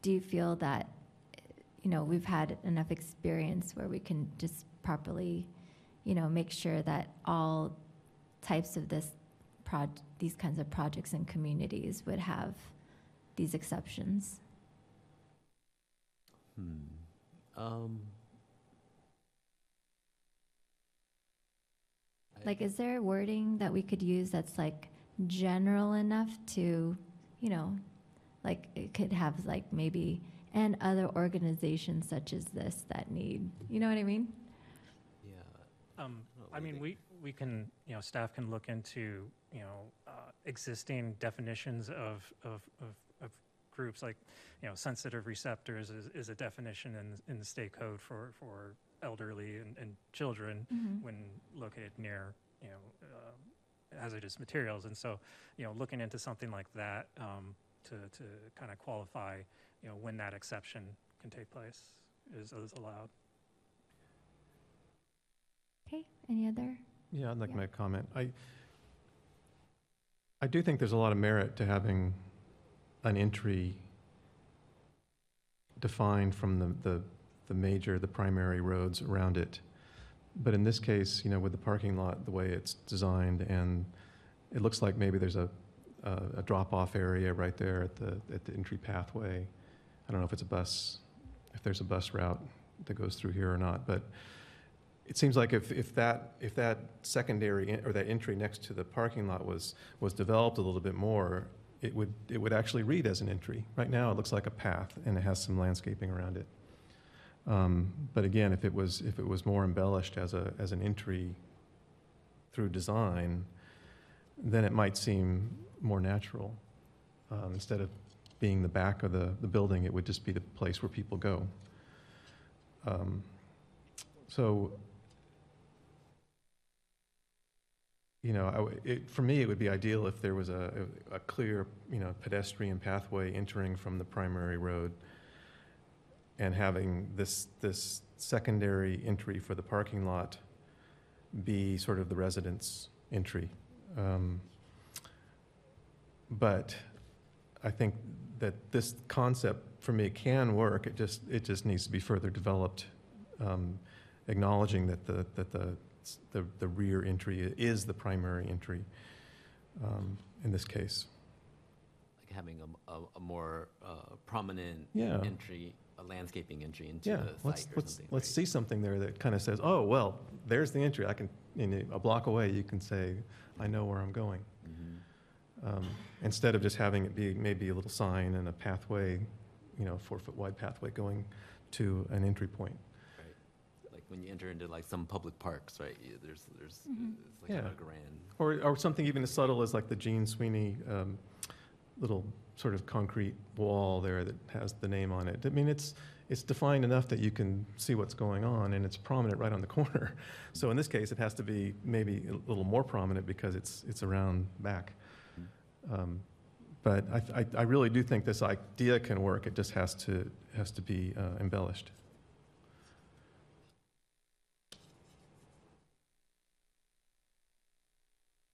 do you feel that, you know, we've had enough experience where we can just properly, you know, make sure that all types of this proj, these kinds of projects and communities would have these exceptions. Hmm. Um. Like, is there wording that we could use that's like general enough to, you know, like it could have like maybe, and other organizations such as this that need, you know what I mean? Yeah. Um, I what do you mean, we, we can, you know, staff can look into, you know, uh, existing definitions of, of, of, of groups, like, you know, sensitive receptors is, is a definition in, in the state code for, for elderly and, and children Mhm. when located near, you know, uh, hazardous materials. And so, you know, looking into something like that um, to, to kind of qualify, you know, when that exception can take place is, is allowed. Okay, any other? Yeah, I'd like to make a comment. I, I do think there's a lot of merit to having an entry defined from the, the, the major, the primary roads around it. But in this case, you know, with the parking lot, the way it's designed, and it looks like maybe there's a, a, a drop-off area right there at the, at the entry pathway. I don't know if it's a bus, if there's a bus route that goes through here or not, but it seems like if, if that, if that secondary, or that entry next to the parking lot was, was developed a little bit more, it would, it would actually read as an entry. Right now, it looks like a path, and it has some landscaping around it. Um, But again, if it was, if it was more embellished as a, as an entry through design, then it might seem more natural. Um, Instead of being the back of the, the building, it would just be the place where people go. Um, So, you know, it, for me, it would be ideal if there was a a clear, you know, pedestrian pathway entering from the primary road and having this, this secondary entry for the parking lot be sort of the residence entry. Um, But I think that this concept, for me, can work, it just, it just needs to be further developed, um, acknowledging that the, that the, the, the rear entry is the primary entry, um, in this case. Like having a, a, a more uh, prominent Yeah. entry, a landscaping entry into Yeah, the let's, site or let's, something. let's right? see something there that kind of says, oh, well, there's the entry, I can, you know, a block away, you can say, I know where I'm going. Mhm. Um, Instead of just having it be maybe a little sign and a pathway, you know, four-foot wide pathway going to an entry point. Right. Like when you enter into like some public parks, right? you- There's, there's, Mhm. it's like kind Yeah. of grand. Or, or something even as subtle as like the Jean Sweeney um, little sort of concrete wall there that has the name on it. I mean, it's, it's defined enough that you can see what's going on, and it's prominent right on the corner. So in this case, it has to be maybe a little more prominent because it's, it's around back. Um, But I, I, I really do think this idea can work, it just has to, has to be uh, embellished.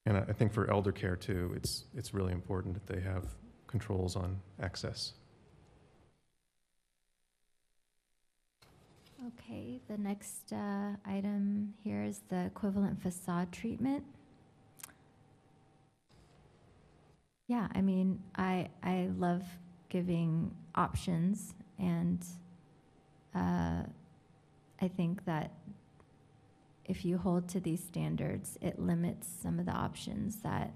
And I think for elder care too, it's, it's really important that they have controls on access. Okay, the next uh, item here is the equivalent facade treatment. Yeah, I mean, I, I love giving options, and uh, I think that if you hold to these standards, it limits some of the options that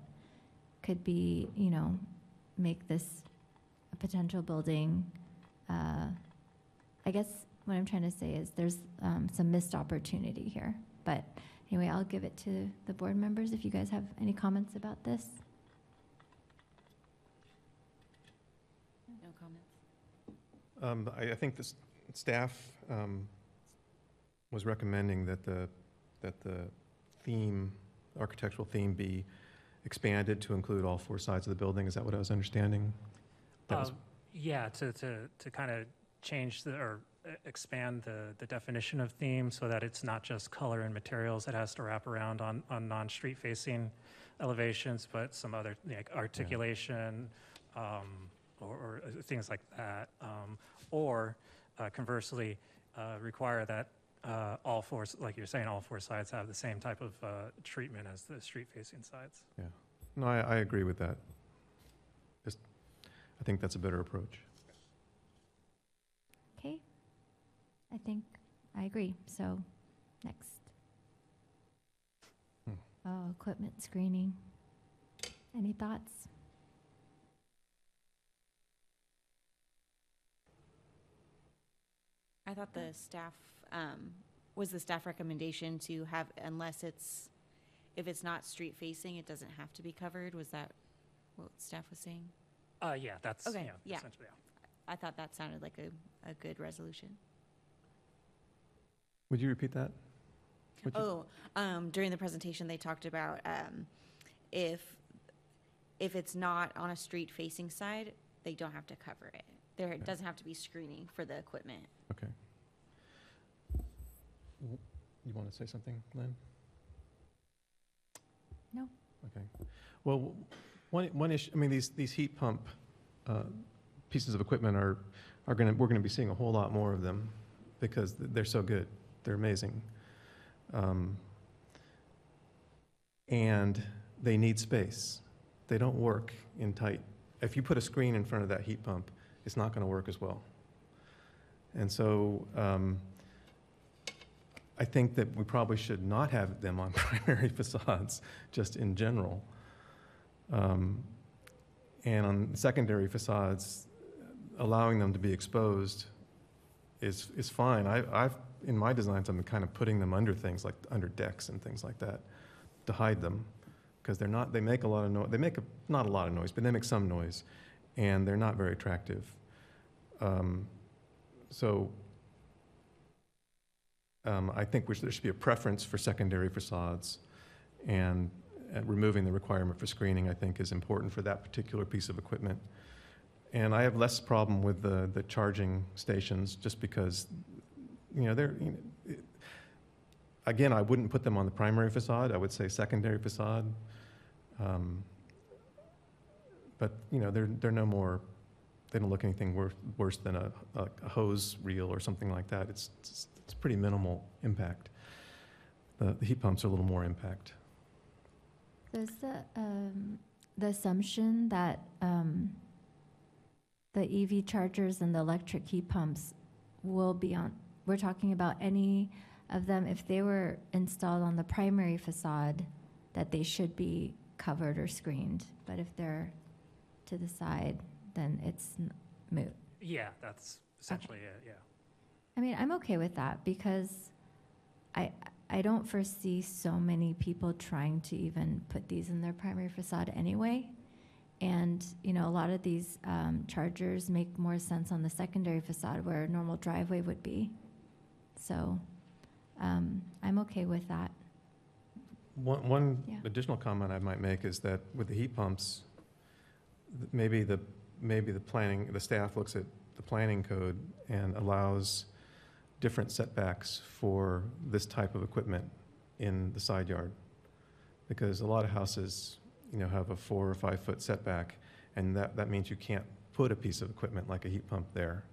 could be, you know, make this a potential building. uh, I guess what I'm trying to say is there's um, some missed opportunity here. But anyway, I'll give it to the board members if you guys have any comments about this. No comments. Um, I, I think the staff um, was recommending that the, that the theme, architectural theme be expanded to include all four sides of the building. Is that what I was understanding? That was- Um, Yeah, to, to, to kind of change the, or uh, expand the, the definition of theme so that it's not just color and materials that has to wrap around on, on non-street facing elevations, but some other, like articulation, um, or, or uh, things like that. Um, Or uh, conversely uh, require that uh, all four, like you're saying, all four sides have the same type of uh, treatment as the street-facing sides. Yeah, no, I, I agree with that. Just, I think that's a better approach. Okay. I think I agree. So, next. Hmm. Oh, equipment screening. Any thoughts? I thought the staff, um, was the staff recommendation to have, unless it's, if it's not street facing, it doesn't have to be covered? Was that what staff was saying? Uh, Yeah, that's, Okay, yeah, yeah. essentially, yeah. I thought that sounded like a, a good resolution. Would you repeat that? Would you- Oh, um, during the presentation, they talked about, um, if, if it's not on a street facing side, they don't have to cover it. There, Okay. doesn't have to be screening for the equipment. Okay. You want to say something, Lynn? No. Okay. Well, one, one issue, I mean, these, these heat pump uh, pieces of equipment are, are going to, we're going to be seeing a whole lot more of them because they're so good. They're amazing. Um, And they need space. They don't work in tight. If you put a screen in front of that heat pump, it's not going to work as well. And so um, I think that we probably should not have them on primary facades, just in general. Um, And on secondary facades, allowing them to be exposed is, is fine. I, I've, in my designs, I'm kind of putting them under things like, under decks and things like that to hide them, because they're not, they make a lot of noise, they make, a not a lot of noise, but they make some noise, and they're not very attractive. Um, So um, I think there should be a preference for secondary facades, and uh, removing the requirement for screening, I think, is important for that particular piece of equipment. And I have less problem with the, the charging stations, just because, you know, they're, you know, it- again, I wouldn't put them on the primary facade, I would say secondary facade. Um, But, you know, they're, they're no more, they don't look anything worse, worse than a, a a hose reel or something like that. It's, it's it's pretty minimal impact. The, the heat pumps are a little more impact. Does the, um, the assumption that, um, the EV chargers and the electric heat pumps will be on, we're talking about any of them, if they were installed on the primary facade, that they should be covered or screened, but if they're to the side, then it's moot. Yeah, that's essentially it, yeah. I mean, I'm okay with that because I, I don't foresee so many people trying to even put these in their primary facade anyway. And, you know, a lot of these um, chargers make more sense on the secondary facade where a normal driveway would be. So um, I'm okay with that. One, one Yeah. additional comment I might make is that with the heat pumps, th- maybe the, maybe the planning, the staff looks at the planning code and allows different setbacks for this type of equipment in the side yard. Because a lot of houses, you know, have a four or five foot setback, and that, that means you can't put a piece of equipment like a heat pump there.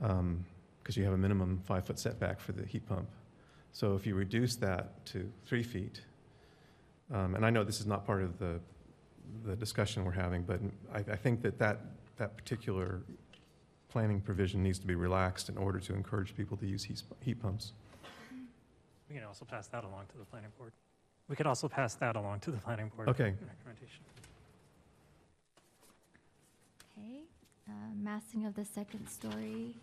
Because you have a minimum five foot setback for the heat pump. So if you reduce that to three feet, um, and I know this is not part of the, the discussion we're having, but I, I think that that, that particular planning provision needs to be relaxed in order to encourage people to use heat, heat pumps. We can also pass that along to the planning board. We could also pass that along to the planning board. Okay. Recommendation. Okay, uh, massing of the second story.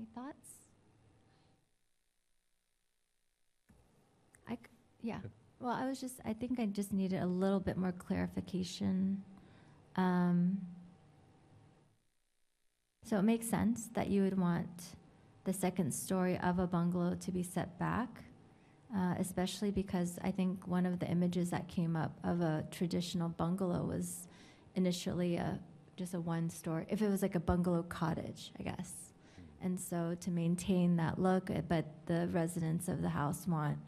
Any thoughts? I, c- yeah, well, I was just, I think I just needed a little bit more clarification. Um, So it makes sense that you would want the second story of a bungalow to be set back, uh, especially because I think one of the images that came up of a traditional bungalow was initially a, just a one story, if it was like a bungalow cottage, I guess. And so to maintain that look, uh, but the residents of the house want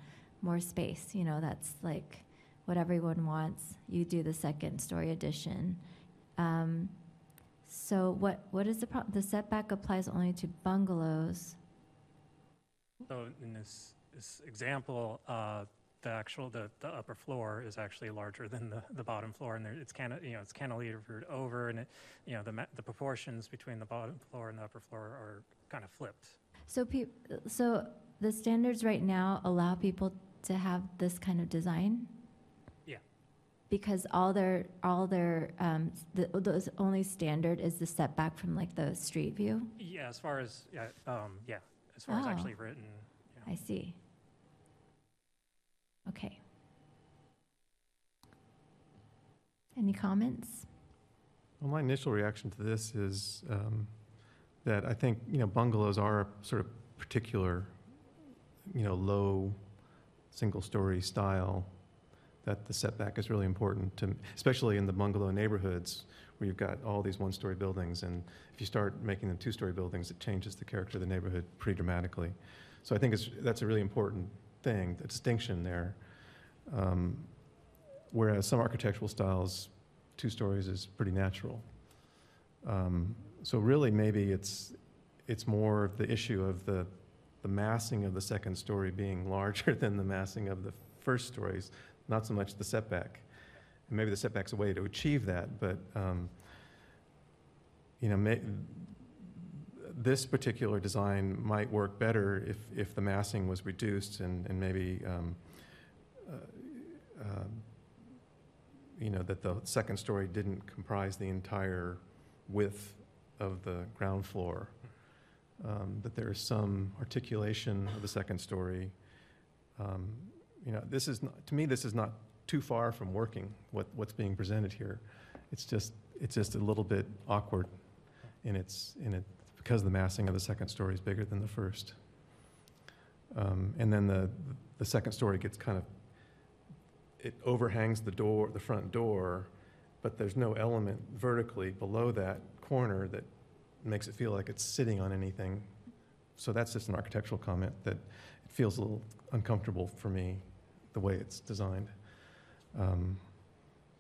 more space, you know, that's like what everyone wants. You do the second story addition. Um, so what, what is the problem? the setback applies only to bungalows? So in this, this example, uh, the actual, the, the upper floor is actually larger than the, the bottom floor, and there, it's kind of, you know, it's cantilevered over, and it, you know, the, the proportions between the bottom floor and the upper floor are kind of flipped. So peop, so the standards right now allow people to have this kind of design? Yeah. Because all their, all their, um, the, the only standard is the setback from like the street view? Yeah, as far as, yeah, um, yeah, as far as Oh. actually written, yeah. I see. Okay. Any comments? Well, my initial reaction to this is um, that I think, you know, bungalows are a sort of particular, you know, low, single-story style, that the setback is really important to, especially in the bungalow neighborhoods where you've got all these one-story buildings, and if you start making them two-story buildings, it changes the character of the neighborhood pretty dramatically. So I think that's a really important thing, the distinction there. Um, Whereas some architectural styles, two stories is pretty natural. Um, So really, maybe it's, it's more of the issue of the, the massing of the second story being larger than the massing of the first stories, not so much the setback. And maybe the setback's a way to achieve that, but, um, you know, may, this particular design might work better if, if the massing was reduced and, and maybe, um, uh, um, you know, that the second story didn't comprise the entire width of the ground floor. Um, That there is some articulation of the second story. Um, You know, this is, not to me, this is not too far from working, what, what's being presented here. It's just, it's just a little bit awkward in its, in it, because the massing of the second story is bigger than the first. Um, And then the, the second story gets kind of it overhangs the door, the front door, but there's no element vertically below that corner that makes it feel like it's sitting on anything. So that's just an architectural comment that it feels a little uncomfortable for me, the way it's designed. Um,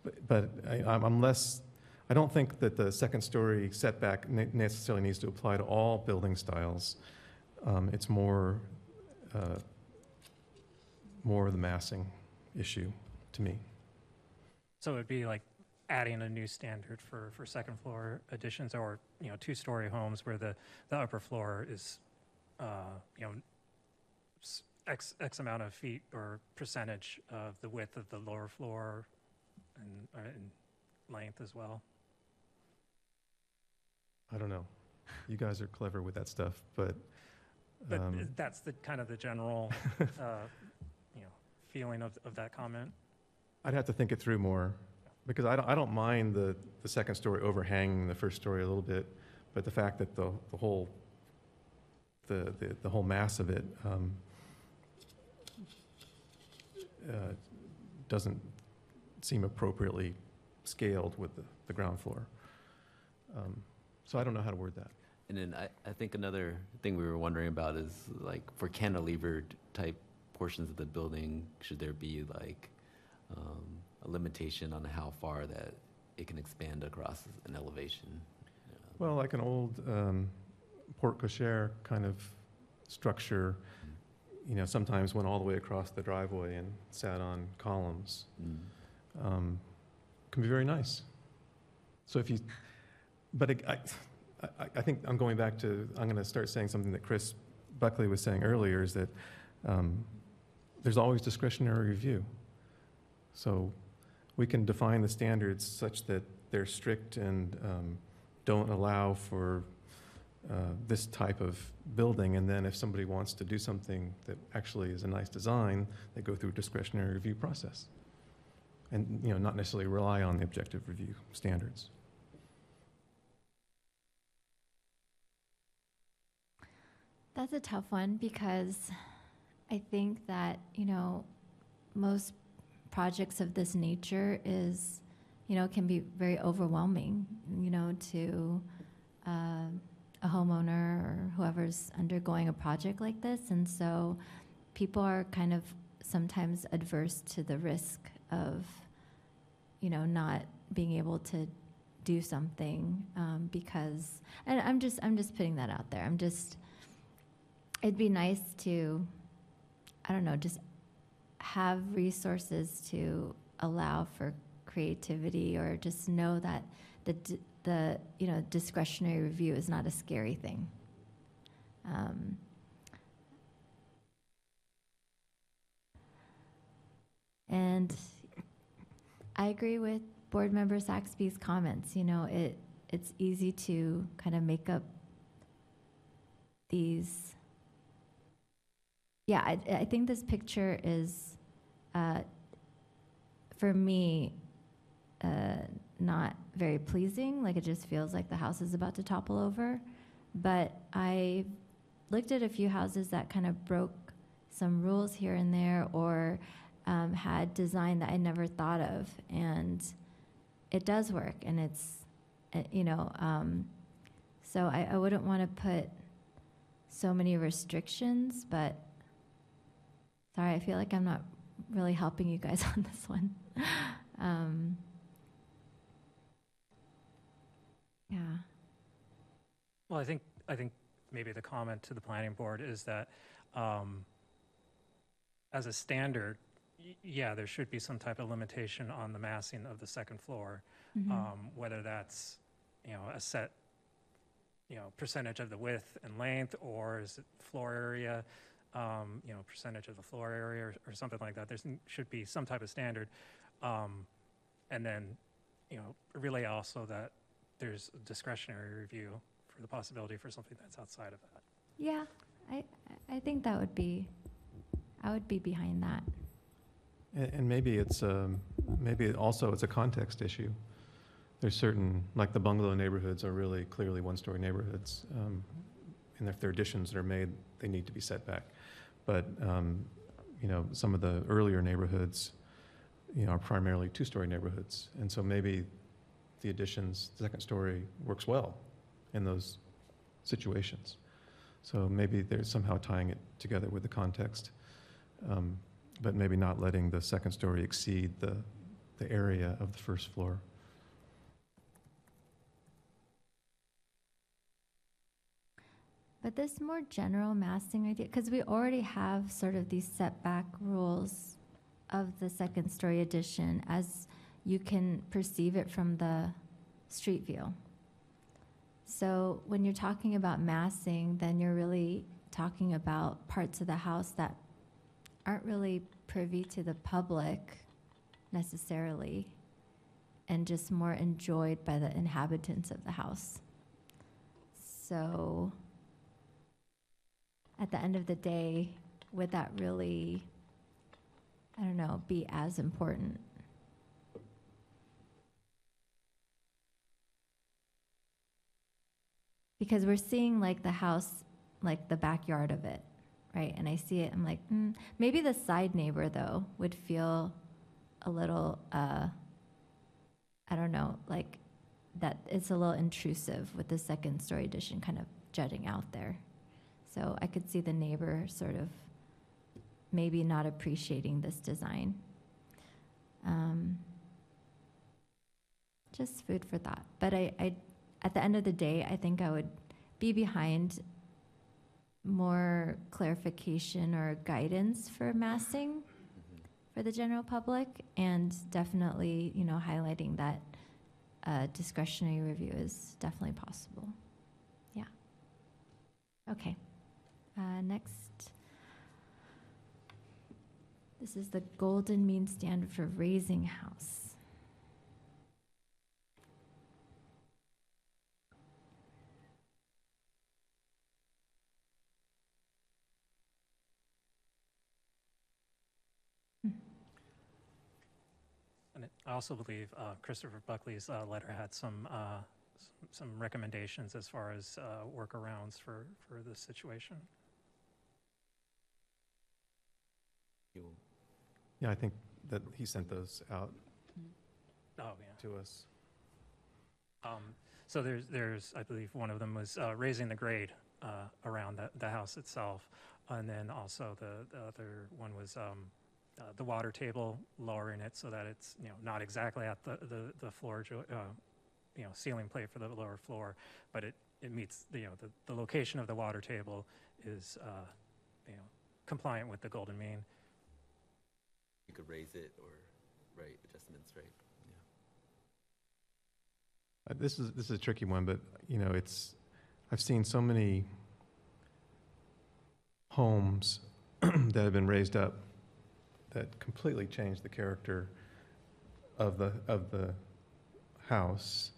But, but I, I'm I'm less, I don't think that the second story setback ne- necessarily needs to apply to all building styles. Um, It's more, uh, more the massing issue to me. So it'd be like adding a new standard for, for second floor additions or, you know, two-story homes where the, the upper floor is, uh, you know, s- X, X amount of feet or percentage of the width of the lower floor and, uh, and length as well. I don't know. You guys are clever with that stuff, but, But um, that's the, kind of the general, uh, you know, feeling of, of that comment. I'd have to think it through more, because I don't, I don't mind the, the second story overhanging the first story a little bit, but the fact that the, the whole, the, the, the whole mass of it, um, uh, doesn't seem appropriately scaled with the, the ground floor. Um, So I don't know how to word that. And then I, I think another thing we were wondering about is like for cantilevered type portions of the building, should there be like um, a limitation on how far that it can expand across an elevation? Well, like an old um, porte cochere kind of structure, you know, sometimes went all the way across the driveway and sat on columns. Mm. um, can be very nice. So if you, but I, I, I- think I'm going back to, I'm going to start saying something that Chris Buckley was saying earlier, is that um, there's always discretionary review. So we can define the standards such that they're strict and um, don't allow for uh, this type of building, and then if somebody wants to do something that actually is a nice design, they go through a discretionary review process and, you know, not necessarily rely on the objective review standards. That's a tough one because I think that, you know, most projects of this nature is, you know, can be very overwhelming, you know, to uh, a homeowner or whoever's undergoing a project like this. And so people are kind of sometimes adverse to the risk of, you know, not being able to do something um, because, and I'm just, I'm just putting that out there. I'm just, it'd be nice to, I don't know, just have resources to allow for creativity or just know that the, the you know discretionary review is not a scary thing. Um, and I agree with board member Saxby's comments. You know, it it's easy to kind of make up these. Yeah, I, I think this picture is, uh, for me, uh, not very pleasing. Like it just feels like the house is about to topple over. But I looked at a few houses that kind of broke some rules here and there or um, had design that I never thought of. And it does work. And it's, uh, you know, um, so I, I wouldn't want to put so many restrictions, but sorry, I feel like I'm not really helping you guys on this one. um, Yeah. Well, I think, I think maybe the comment to the planning board is that, um, as a standard, y- yeah, there should be some type of limitation on the massing of the second floor. Mhm. um, whether that's, you know, a set, you know, percentage of the width and length, or is it floor area, um, you know, percentage of the floor area, or, or something like that. There should be some type of standard. Um, and then, you know, relay also that there's a discretionary review for the possibility for something that's outside of that. Yeah, I, I think that would be, I would be behind that. And, and maybe it's, um, maybe also it's a context issue. There's certain, like the bungalow neighborhoods are really clearly one-story neighborhoods. Um, and if there are additions that are made, they need to be set back. But, um, you know, some of the earlier neighborhoods, you know, are primarily two-story neighborhoods. And so maybe the additions, the second story works well in those situations. So maybe they're somehow tying it together with the context. Um, but maybe not letting the second story exceed the, the area of the first floor. But this more general massing idea, because we already have sort of these setback rules of the second story addition as you can perceive it from the street view. So when you're talking about massing, then you're really talking about parts of the house that aren't really privy to the public necessarily and just more enjoyed by the inhabitants of the house. So at the end of the day, would that really, I don't know, be as important? Because we're seeing like the house, like the backyard of it, right? And I see it, I'm like, mm, maybe the side neighbor though would feel a little, uh, I don't know, like that it's a little intrusive with the second story addition kind of jutting out there. So I could see the neighbor sort of maybe not appreciating this design. Um, just food for thought. But I, I, at the end of the day, I think I would be behind more clarification or guidance for massing for the general public, and definitely, you know, highlighting that uh, discretionary review is definitely possible. Yeah. Okay. Uh, next. This is the golden mean standard for raising house. And I also believe uh, Christopher Buckley's uh, letter had some, uh, s- some recommendations as far as uh, workarounds for, for this situation. You'll- Yeah, I think that he sent those out. Oh, yeah. to us. Um, So there's, there's, I believe one of them was uh, raising the grade uh, around the, the house itself. And then also the, the other one was um, uh, the water table, lowering it so that it's, you know, not exactly at the, the, the floor, jo- uh, you know, ceiling plate for the lower floor, but it, it meets, the, you know, the, the location of the water table is, uh, you know, compliant with the golden mean. You could raise it or, right, adjustments, right? Uh, This is, this is a tricky one, but, you know, it's, I've seen so many homes that have been raised up that completely change the character of the, of the house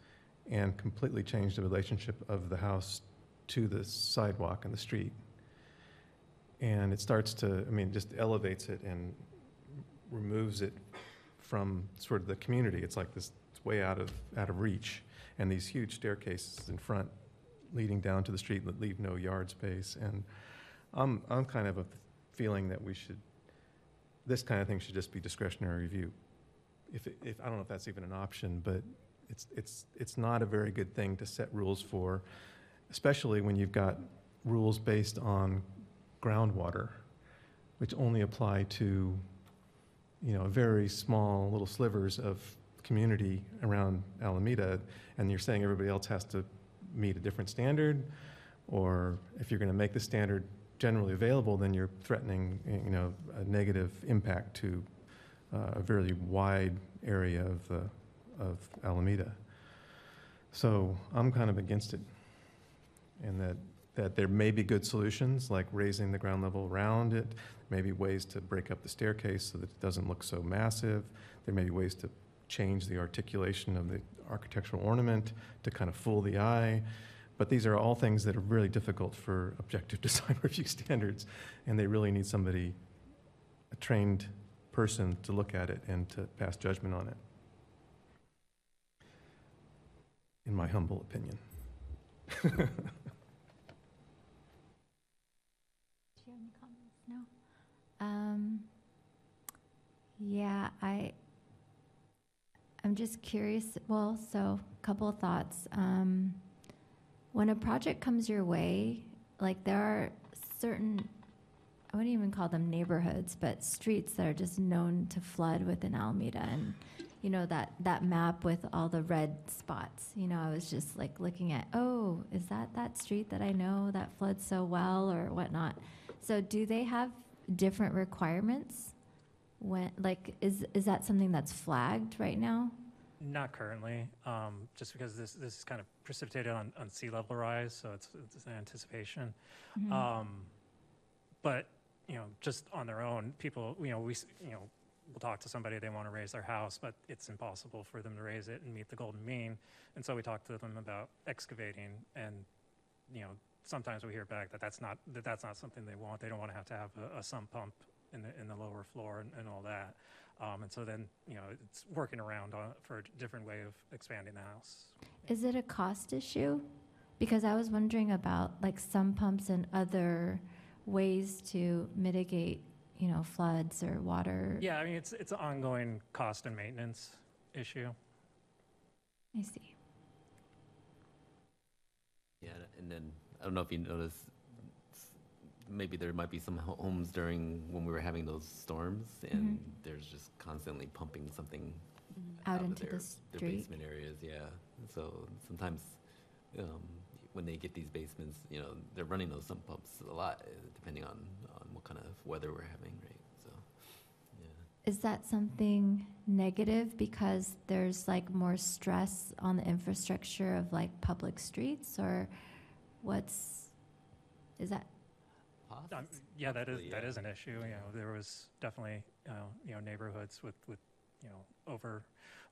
and completely change the relationship of the house to the sidewalk and the street. And it starts to, I mean, just elevates it and removes it from sort of the community. It's like this, it's way out of, out of reach. And these huge staircases in front leading down to the street that leave no yard space. And I'm, I'm kind of a feeling that we should, this kind of thing should just be discretionary review. If, if, I don't know if that's even an option, but it's, it's, it's not a very good thing to set rules for, especially when you've got rules based on groundwater, which only apply to, you know, very small little slivers of community around Alameda, and you're saying everybody else has to meet a different standard, or if you're going to make the standard generally available, then you're threatening, you know, a negative impact to uh, a very wide area of the, of Alameda. So I'm kind of against it, and that, that there may be good solutions, like raising the ground level around it, maybe ways to break up the staircase so that it doesn't look so massive. There may be ways to change the articulation of the architectural ornament to kind of fool the eye. But these are all things that are really difficult for objective design review standards, and they really need somebody, a trained person to look at it and to pass judgment on it. In my humble opinion. Do you have any comments? No? Um, yeah, I, I'm just curious, well, so, a couple of thoughts. Um, when a project comes your way, like there are certain, I wouldn't even call them neighborhoods, but streets that are just known to flood within Alameda and, you know, that, that map with all the red spots, you know, I was just like looking at, oh, is that that street that I know that floods so well or whatnot? So do they have different requirements? When, like, is, is that something that's flagged right now? Not currently, um, just because this, this is kind of precipitated on, on sea level rise, so it's, it's an anticipation. Mhm. Um, but, you know, just on their own, people, you know, we, you know, we'll talk to somebody, they want to raise their house, but it's impossible for them to raise it and meet the golden mean. And so we talk to them about excavating and, you know, sometimes we hear back that that's not, that that's not something they want. They don't want to have to have a, a sump pump in the, in the lower floor and, and all that. Um, and so then, you know, it's working around on, for a different way of expanding the house. Is it a cost issue? Because I was wondering about like sump pumps and other ways to mitigate, you know, floods or water. Yeah, I mean, it's, it's an ongoing cost and maintenance issue. I see. Yeah, and then, I don't know if you noticed, maybe there might be some homes during, when we were having those storms, and there's just constantly pumping something Out of into their, the their street. basement areas, yeah. So sometimes, um, when they get these basements, you know, they're running those sump pumps a lot, uh, depending on, on what kind of weather we're having, right? So, yeah. Is that something negative because there's like more stress on the infrastructure of like public streets or what's, is that, Um, Yeah, that is, Possibly, that yeah. is an issue, you know, there was definitely, uh, you know, neighborhoods with, with, you know, over,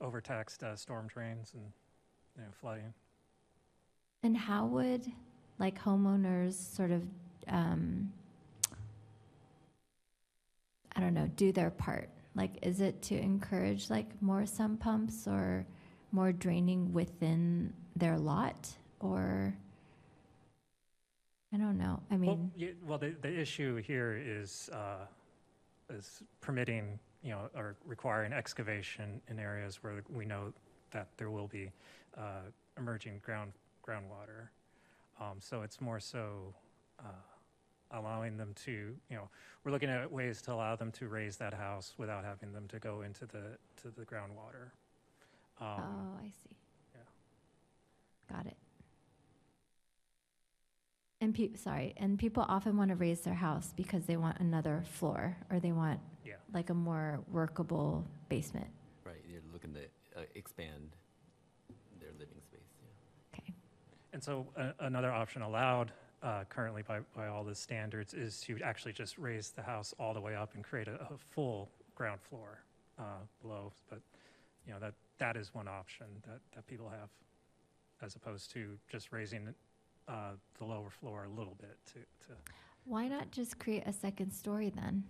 overtaxed uh, storm drains and, you know, flooding. and how would like homeowners sort of, um, I don't know, do their part? Like, is it to encourage like more sump pumps or more draining within their lot or? I don't know. I Well, mean, well, the, the issue here is, uh, is permitting you know, or requiring excavation in areas where we know that there will be uh, emerging ground groundwater. Um, so it's more so uh, allowing them to, you know, we're looking at ways to allow them to raise that house without having them to go into the to the groundwater. Um, Oh, I see. yeah. Got it. And pe, sorry, and people often want to raise their house because they want another floor or they want Yeah. like a more workable basement. Right, you're looking to uh, expand their living space, yeah. Okay. And so a- another option allowed uh, currently by, by all the standards is to actually just raise the house all the way up and create a, a full ground floor uh, below. But, you know, that, that is one option that, that people have, as opposed to just raising uh, the lower floor a little bit to, to, Why not just create a second story then?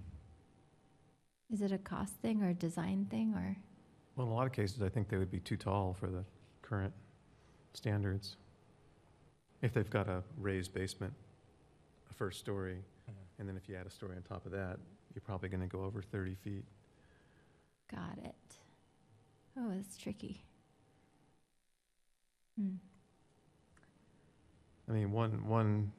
Is it a cost thing or a design thing or? Well, in a lot of cases, I think they would be too tall for the current standards. If they've got a raised basement, a first story, and then if you add a story on top of that, you're probably going to go over 30 feet. Got it. Oh, that's tricky. Hmm. I mean, one, one,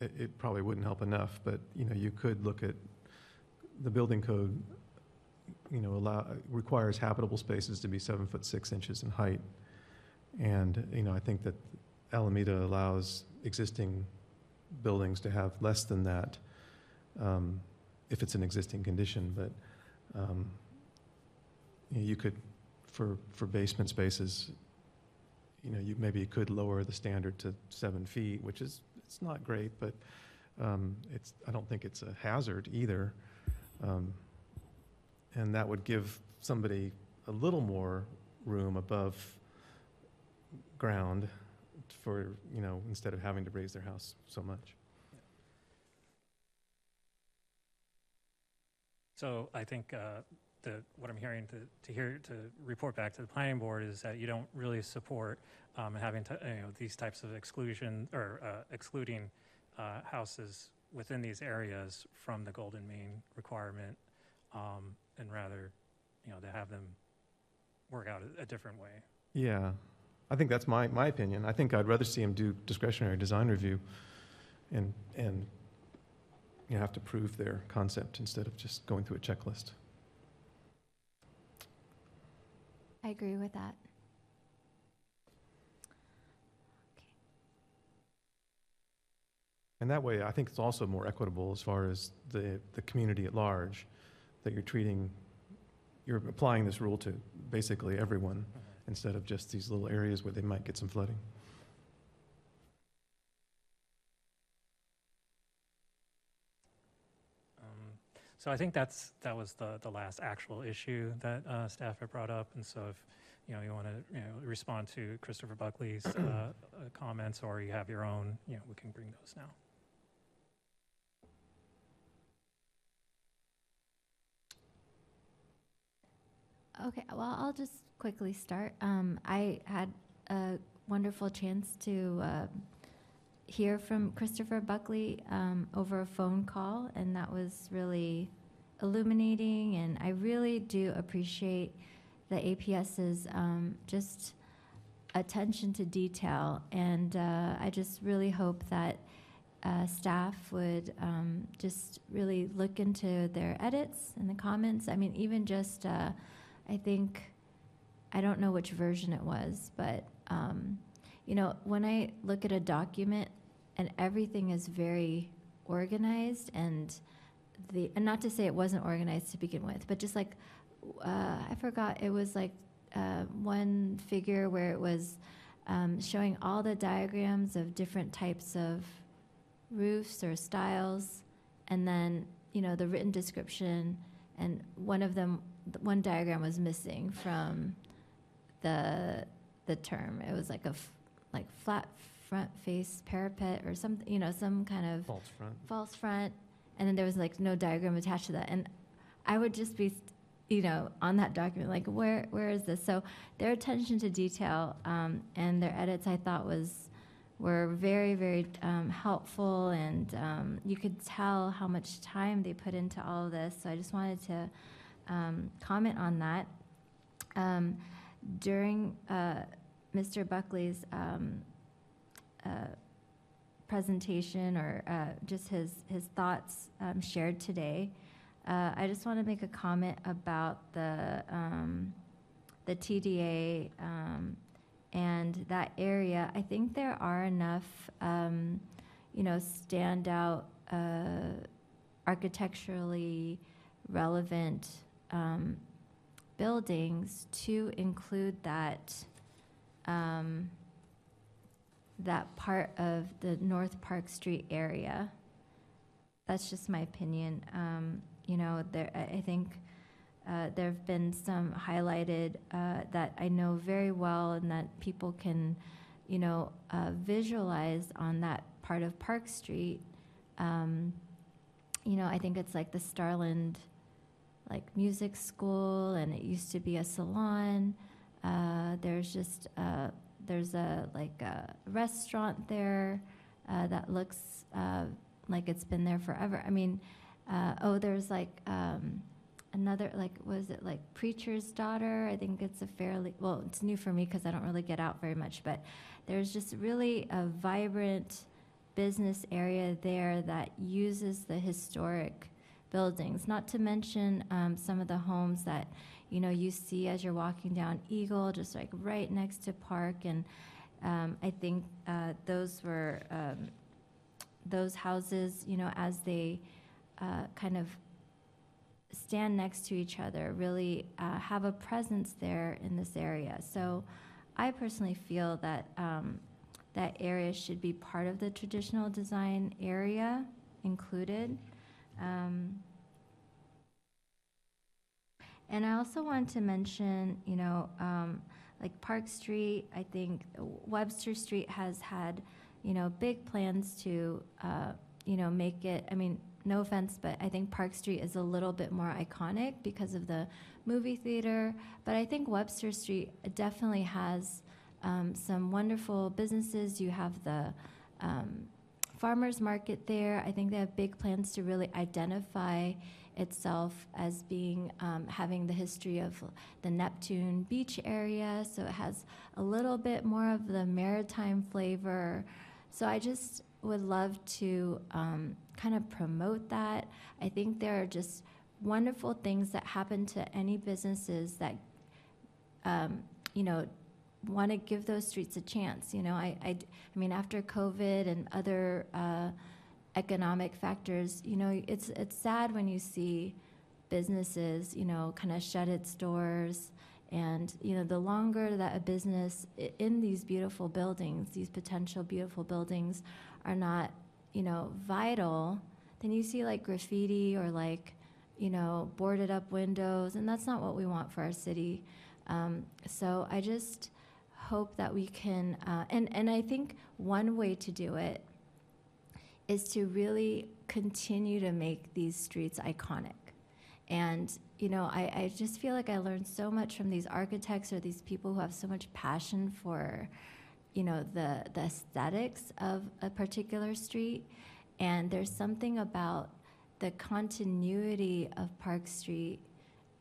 it, it probably wouldn't help enough, but, you know, you could look at, the building code, you know, allow, requires habitable spaces to be seven foot six inches in height. And, you know, I think that Alameda allows existing buildings to have less than that, um, if it's an existing condition, but, um, you could, for, for basement spaces, you know, you maybe could lower the standard to seven feet, which is, it's not great, but um, it's, I don't think it's a hazard either. Um, And that would give somebody a little more room above ground for, you know, instead of having to raise their house so much. So I think uh, the, what I'm hearing to, to hear, to report back to the planning board is that you don't really support um, having to, you know, these types of exclusion, or uh, excluding uh, houses within these areas from the Golden Mean requirement, um, and rather, you know, to have them work out a, a different way. Yeah, I think that's my, my opinion. I think I'd rather see them do discretionary design review and, and, you know, have to prove their concept instead of just going through a checklist. I agree with that. And that way, I think it's also more equitable as far as the, the community at large, that you're treating, you're applying this rule to basically everyone instead of just these little areas where they might get some flooding. Um, So I think that's, that was the, the last actual issue that uh, staff had brought up. And so if, you know, you want to, you know, respond to Christopher Buckley's uh, uh, comments or you have your own, you know, we can bring those now. Okay, well, I'll just quickly start. Um, I had a wonderful chance to uh, hear from Christopher Buckley um, over a phone call, and that was really illuminating. And I really do appreciate the APS's um, just attention to detail. And uh, I just really hope that uh, staff would um, just really look into their edits and the comments. I mean, even just. Uh, I think, I don't know which version it was, but, um, you know, when I look at a document and everything is very organized and the, and not to say it wasn't organized to begin with, but just like, uh, I forgot, it was like uh, one figure where it was um, showing all the diagrams of different types of roofs or styles, and then, you know, the written description, and one of them th- one diagram was missing from the the term. It was like a f- like flat front face parapet or something, you know, some kind of False front. false front, and then there was like no diagram attached to that. And I would just be, you know, on that document, like where where is this? So their attention to detail um, and their edits, I thought was were very, very um, helpful, and um, you could tell how much time they put into all of this. So I just wanted to um, comment on that. Um, during uh, Mr. Buckley's um, uh, presentation or uh, just his, his thoughts um, shared today, uh, I just want to make a comment about the, um, the TDA um, and that area. I think there are enough, um, you know, standout uh, architecturally relevant um, buildings to include that um, that part of the North Park Street area. That's just my opinion. Um, you know, there, I think uh, there have been some highlighted uh, that I know very well and that people can, you know, uh, visualize on that part of Park Street. Um, you know, I think it's like the Starland, like music school, and it used to be a salon. Uh, there's just uh, there's a like a restaurant there uh, that looks uh, like it's been there forever. I mean, uh, oh, there's like um, another like was it like preacher's daughter? I think it's a fairly well, it's new for me because I don't really get out very much, but there's just really a vibrant business area there that uses the historic buildings. Not to mention um, some of the homes that you know you see as you're walking down Eagle, just like right next to Park, and um, I think uh, those were um, those houses. You know, as they uh, kind of stand next to each other, really uh, have a presence there in this area. So, I personally feel that um, that area should be part of the traditional design area included. Um, and I also want to mention, you know, um, like Park Street, I think Webster Street has had, you know, big plans to, uh, you know, make it, I mean, no offense, but I think Park Street is a little bit more iconic because of the movie theater. But I think Webster Street definitely has um, some wonderful businesses. You have the um, farmers market there. I think they have big plans to really identify itself as being um, having the history of the Neptune Beach area. So it has a little bit more of the maritime flavor. So I just would love to um, kind of promote that. I think there are just wonderful things that happen to any businesses that, um, you know, want to give those streets a chance. You know, I, I, I mean, after COVID and other uh, economic factors, you know, it's it's sad when you see businesses, you know, kind of shut its doors. And you know, the longer that a business in these beautiful buildings, these potential beautiful buildings, are not, you know, vital, then you see like graffiti or like, you know, boarded up windows, and that's not what we want for our city. Um, so I just hope that we can, uh, and and I think one way to do it is to really continue to make these streets iconic. And you know, I, I just feel like I learned so much from these architects or these people who have so much passion for you know the the aesthetics of a particular street and there's something about the continuity of Park Street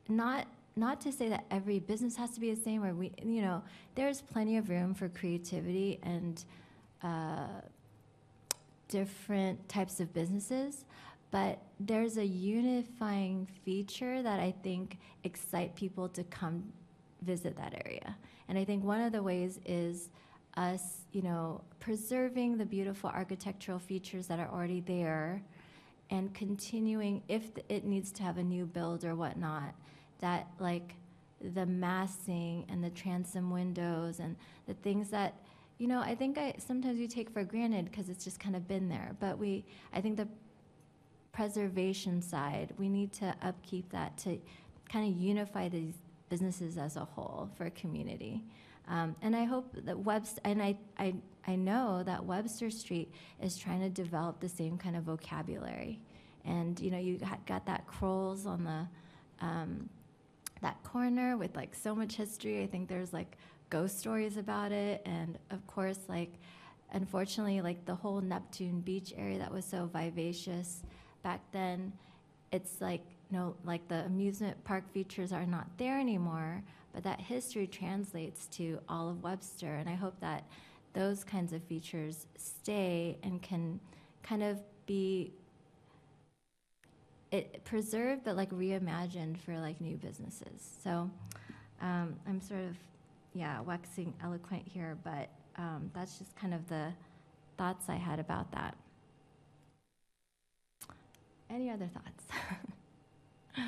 not not to say that every business has to be the same or we you know there's plenty of room for creativity and uh, different types of businesses but there's a unifying feature that I think excite people to come visit that area. And I think one of the ways is us, you know, preserving the beautiful architectural features that are already there and continuing, if it needs to have a new build or whatnot, that like the massing and the transom windows and the things that, you know, I think I sometimes we take for granted because it's just kind of been there. But we, I think the preservation side, we need to upkeep that to kind of unify these businesses as a whole for a community. Um, and I hope that Webster, and I, I, I know that Webster Street is trying to develop the same kind of vocabulary. And, you know, you got, that Croll's on the, um, that corner with like so much history. I think there's like ghost stories about it. And of course, like unfortunately, like the whole Neptune Beach area that was so vivacious back then, it's like, no, like the amusement park features are not there anymore, but that history translates to all of Webster. And I hope that those kinds of features stay and can kind of be it preserved but like reimagined for like new businesses. So um, I'm sort of yeah waxing eloquent here, but um, that's just kind of the thoughts I had about that. Any other thoughts?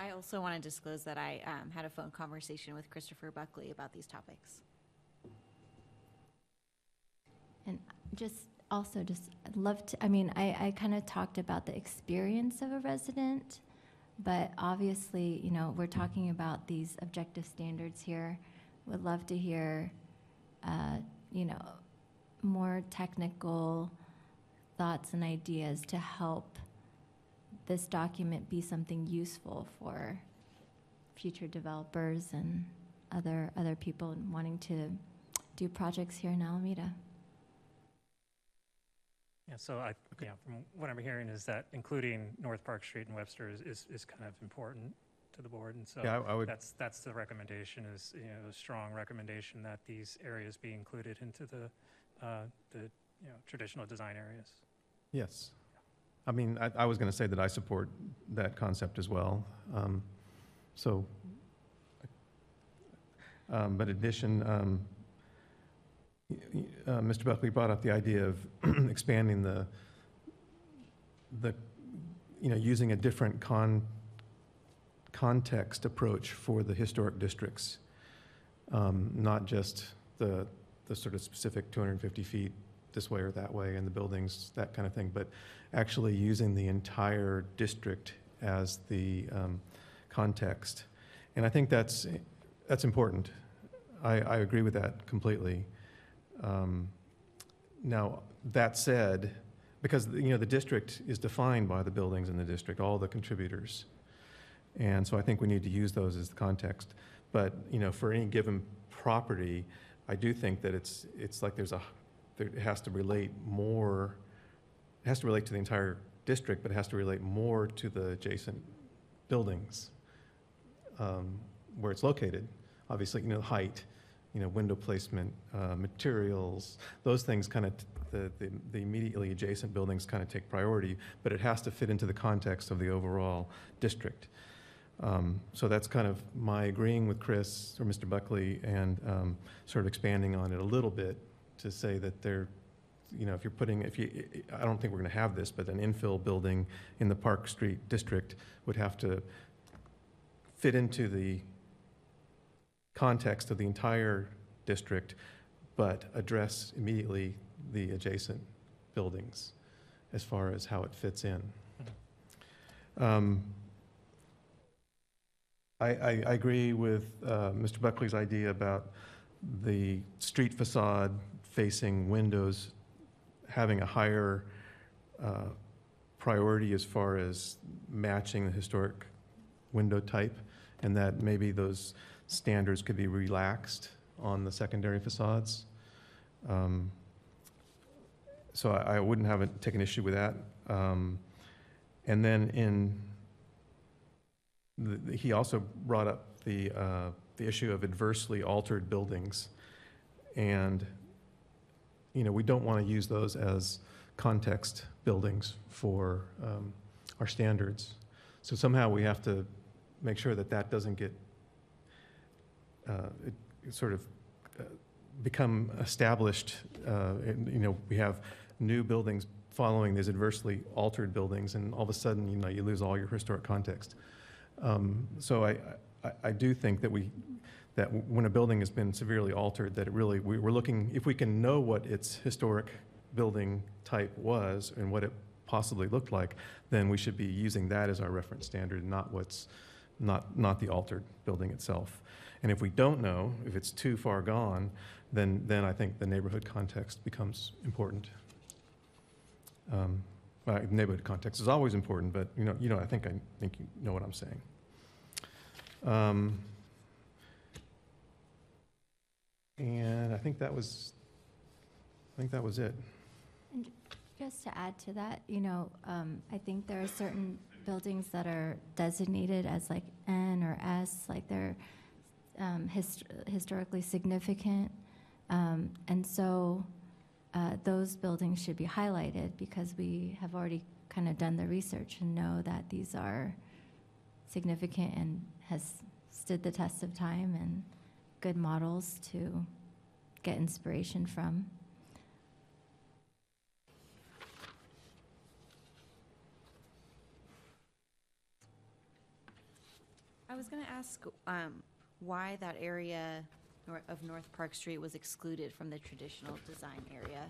I also want to disclose that I um, had a phone conversation with Christopher Buckley about these topics. And just also just I'd love to, I mean, I, I kind of talked about the experience of a resident, but obviously, you know, we're talking about these objective standards here. Would love to hear, uh, you know, more technical thoughts and ideas to help this document be something useful for future developers and other other people wanting to do projects here in Alameda. Yeah, so I, yeah, from what I'm hearing is that including North Park Street and Webster is, is, is kind of important to the board, and so Yeah, I I would, that's, that's the recommendation is, you know, a strong recommendation that these areas be included into the, uh, the, you know, traditional design areas. yes. I mean, I, I was going to say that I support that concept as well. Um, So, um, but in addition, um, y- y- uh, Mr. Buckley brought up the idea of expanding the, the, you know, using a different con, context approach for the historic districts, um, not just the, the sort of specific 250 feet this way or that way and the buildings, that kind of thing, but actually using the entire district as the um, context. And I think that's, that's important. I, I agree with that completely. Um, Now, that said, because, you know, the district is defined by the buildings in the district, all the contributors. And so I think we need to use those as the context. But, you know, for any given property, I do think that it's, it's like there's a, there, it has to relate more, it has to relate to the entire district, but it has to relate more to the adjacent buildings um, where it's located. Obviously, you know, height, you know, window placement, uh, materials, those things kind of, the, the, the immediately adjacent buildings kind of take priority, but it has to fit into the context of the overall district. Um, So that's kind of my agreeing with Chris or Mr. Buckley and um, sort of expanding on it a little bit to say that they're, you know, if you're putting, if you, I don't think we're going to have this, but an infill building in the Park Street district would have to fit into the context of the entire district, but address immediately the adjacent buildings as far as how it fits in. Um, I, I, I agree with uh, Mr. Buckley's idea about the street facade facing windows having a higher uh, priority as far as matching the historic window type, and that maybe those standards could be relaxed on the secondary facades. Um, So I, I wouldn't have a, take an issue with that. Um, And then in, the- he also brought up the, uh, the issue of adversely altered buildings. And, you know, we don't want to use those as context buildings for um, our standards. So somehow we have to make sure that that doesn't get, uh, it it sort of uh, become established. uh, and, You know, we have new buildings following these adversely altered buildings, and all of a sudden, you know, you lose all your historic context. Um, So I, I, I do think that we, that when a building has been severely altered, that it really, we- we're looking, if we can know what its historic building type was and what it possibly looked like, then we should be using that as our reference standard, not what's, not, not the altered building itself. And if we don't know, if it's too far gone, then, then I think the neighborhood context becomes important. Um, well, Neighborhood context is always important, but, you know, you know, I think, I think you know what I'm saying. Um, And I think that was, I think that was it. And just to add to that, you know, um, I think there are certain buildings that are designated as like N or S, like they're um, hist- historically significant. Um, and so uh, those buildings should be highlighted because we have already kind of done the research and know that these are significant and has stood the test of time and good models to get inspiration from. I was going to ask um, why that area of North Park Street was excluded from the traditional design area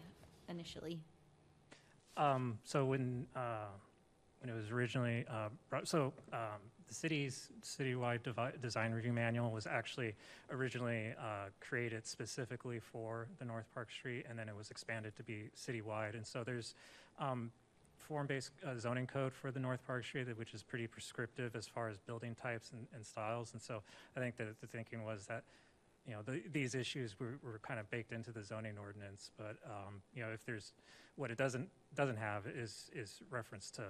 initially. Um, so when, uh, when it was originally, uh, brought, so, um, the city's citywide devi- design review manual was actually originally, uh, created specifically for the North Park Street, and then it was expanded to be citywide. And so there's, um, form-based uh, zoning code for the North Park Street, which is pretty prescriptive as far as building types and, and styles. And so I think that the thinking was that, you know, the, these issues were, were kind of baked into the zoning ordinance. But, um, you know, if there's, what it doesn't, doesn't have is, is reference to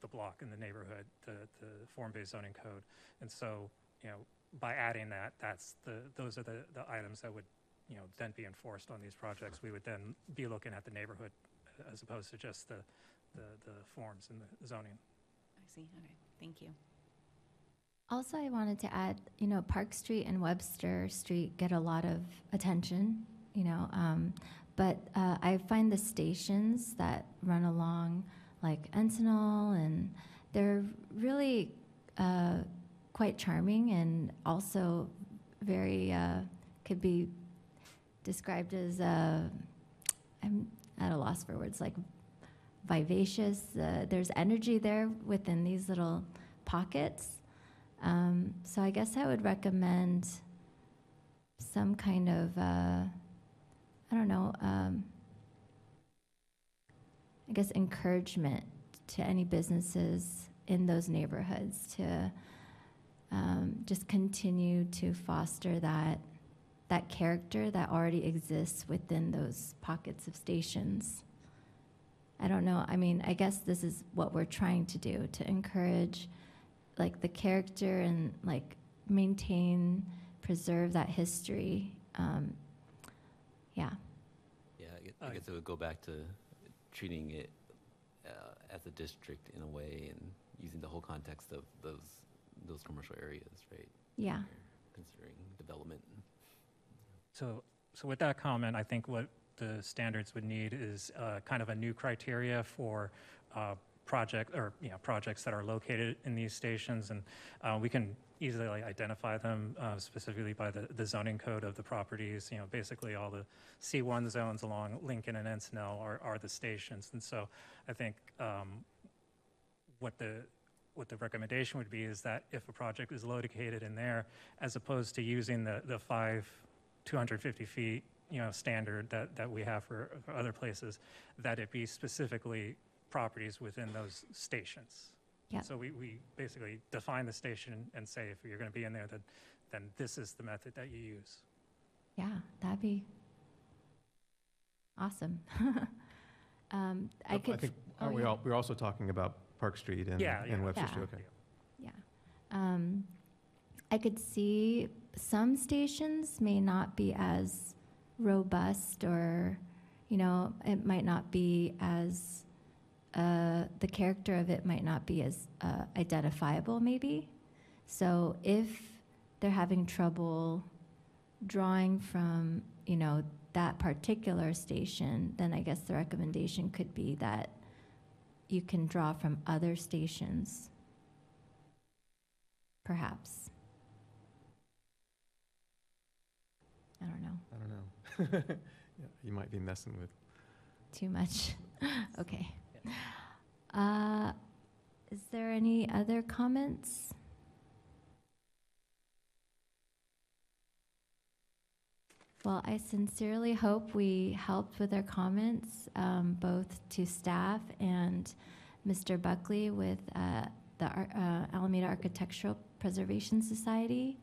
the block in the neighborhood, the, the form-based zoning code. And so, you know, by adding that, that's the, those are the, the items that would, you know, then be enforced on these projects. We would then be looking at the neighborhood uh, as opposed to just the, the, the forms and the zoning. I see. Okay. Thank you. Also, I wanted to add, you know, Park Street and Webster Street get a lot of attention, you know, um, but uh, I find the stations that run along, like Encinal, and they're really uh, quite charming and also very, uh, could be described as, uh, I'm at a loss for words, like vivacious. Uh, there's energy there within these little pockets. Um, so I guess I would recommend some kind of, uh, I don't know, um, I guess encouragement to any businesses in those neighborhoods to um, just continue to foster that that character that already exists within those pockets of stations. I don't know. I mean, I guess this is what we're trying to do to encourage like the character and like maintain, preserve that history. Um, yeah. Yeah, I gue- I guess it would go back to treating it uh, as a district in a way and using the whole context of those, those commercial areas, right? Yeah. Considering development. So, so with that comment, I think what the standards would need is uh, kind of a new criteria for uh, project, or, you know, projects that are located in these stations, and uh, we can easily like, identify them uh, specifically by the the zoning code of the properties, you know, basically all the C1 zones along Lincoln and Encinal are, are the stations, and so I think um, what the, what the recommendation would be is that if a project is located in there, as opposed to using the, the five 250 feet, you know, standard that, that we have for, for other places, that it be specifically properties within those stations. Yep. So we, we basically define the station and say if you're going to be in there, then, then this is the method that you use. Yeah, that'd be awesome. um, I could. I think, oh, aren't we yeah. all, we're also talking about Park Street and, Yeah, and yeah. Webster Yeah. Street, okay. Yeah. Um, I could see some stations may not be as robust or, you know, it might not be as, uh, the character of it might not be as uh, identifiable, maybe. So if they're having trouble drawing from, you know, that particular station, then I guess the recommendation could be that you can draw from other stations perhaps. I don't know. I don't know. Yeah, You might be messing with, Too much. okay. Uh, is there any other comments? Well, I sincerely hope we helped with our comments, um, both to staff and Mr. Buckley with uh, the uh, Alameda Architectural Preservation Society.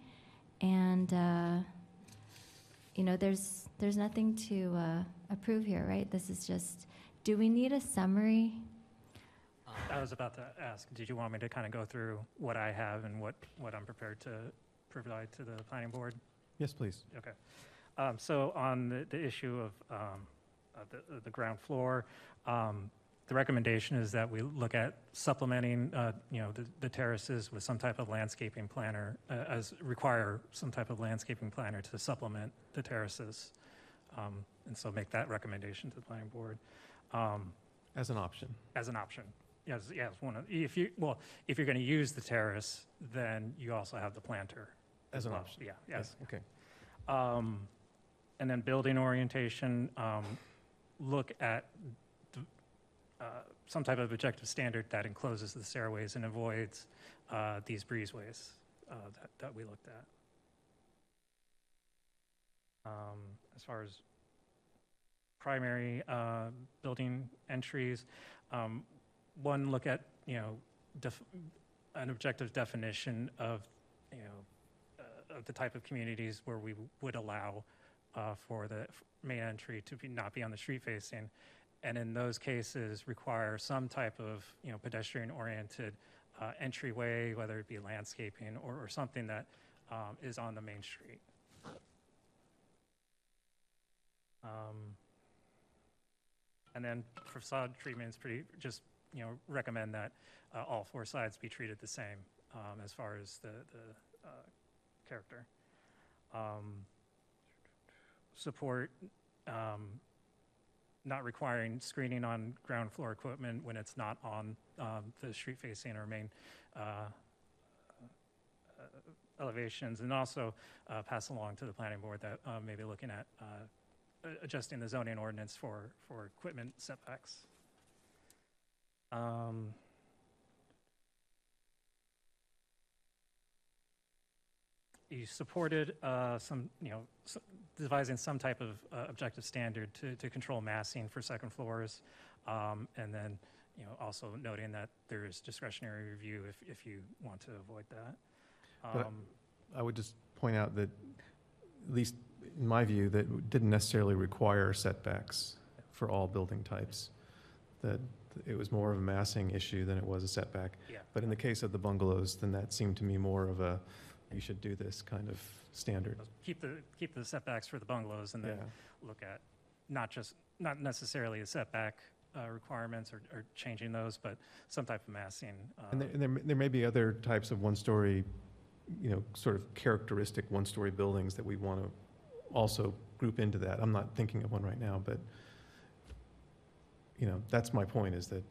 And, uh, you know, there's, there's nothing to uh, approve here, right? This is just, do we need a summary? I was about to ask, did you want me to kind of go through what I have and what, what I'm prepared to provide to the planning board? Yes, please. Okay. Um, So on the, the issue of, um, of the, of the ground floor, um, the recommendation is that we look at supplementing, uh, you know, the, the terraces with some type of landscaping planner, uh, as, require some type of landscaping planner to supplement the terraces. Um, And so make that recommendation to the planning board. Um, As an option. as an option. Yes, yes, one of, if you, well, if you're going to use the terrace, then you also have the planter. As an well. option. Yeah, yes. Okay. Um, And then building orientation, um, look at uh, some type of objective standard that encloses the stairways and avoids uh, these breezeways uh, that, that we looked at. Um, As far as primary uh, building entries, um, one, look at, you know, an objective definition of, you know, uh, of the type of communities where we would allow uh, for the main entry to be, not be on the street facing. And in those cases, require some type of, you know, pedestrian-oriented uh, entryway, whether it be landscaping or, or something that um, is on the main street. Um, And then facade treatment is pretty, just, you know, recommend that uh, all four sides be treated the same um, as far as the, the uh, character. Um, Support um, not requiring screening on ground floor equipment when it's not on um, the street facing or main uh, uh, elevations. And also uh, pass along to the planning board that uh, maybe looking at adjusting the zoning ordinance for, for equipment setbacks. Um, You supported uh, some, you know, s- devising some type of uh, objective standard to, to control massing for second floors. um, And then, you know, also noting that there is discretionary review if, if you want to avoid that. Um, I would just point out that, at least in my view, that didn't necessarily require setbacks for all building types. That it was more of a massing issue than it was a setback. Yeah. But in the case of the bungalows, then that seemed to me more of a, you should do this kind of standard. Keep the, keep the setbacks for the bungalows and then look at not just, not necessarily the setback uh, requirements or, or changing those, but some type of massing. And uh, there, and there, there may be other types of one-story, you know, sort of characteristic one-story buildings that we want to also group into that. I'm not thinking of one right now, but, you know, that's my point, is that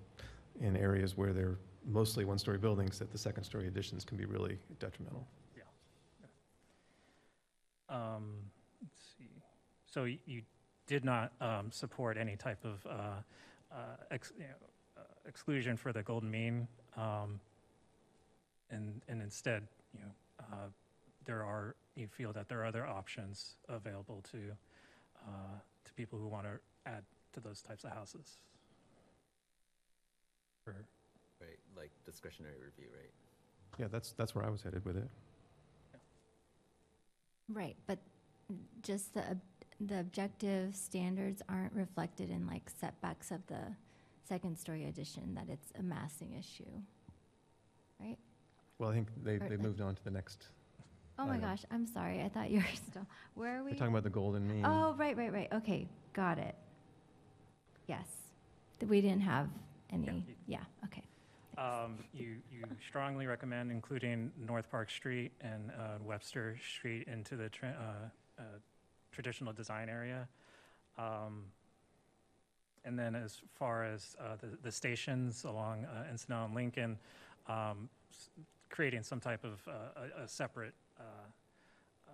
in areas where they're mostly one-story buildings, that the second-story additions can be really detrimental. Um, let's see. So you did not um, support any type of uh, uh, ex- you know, uh, exclusion for the golden mean, um, and and instead, you know, uh, there are you feel that there are other options available to uh, to people who want to add to those types of houses. Or- Right, like discretionary review, right? Yeah, that's, that's where I was headed with it. Right, but just the, ob- the objective standards aren't reflected in like setbacks of the second-story addition, that it's a massing issue, right? Well, I think they, Or they moved on to the next, Oh my gosh, I'm sorry, I thought you were still, where are we? we're talking about the golden mean. Oh, right, right, right, okay, got it. Yes, Th- we didn't have any, you- yeah, okay. Um, You, you strongly recommend including North Park Street and uh, Webster Street into the tra- uh, uh, traditional design area. Um, And then as far as uh, the, the stations along uh, Encinal and Lincoln, um, s- creating some type of uh, a, a separate, uh, uh,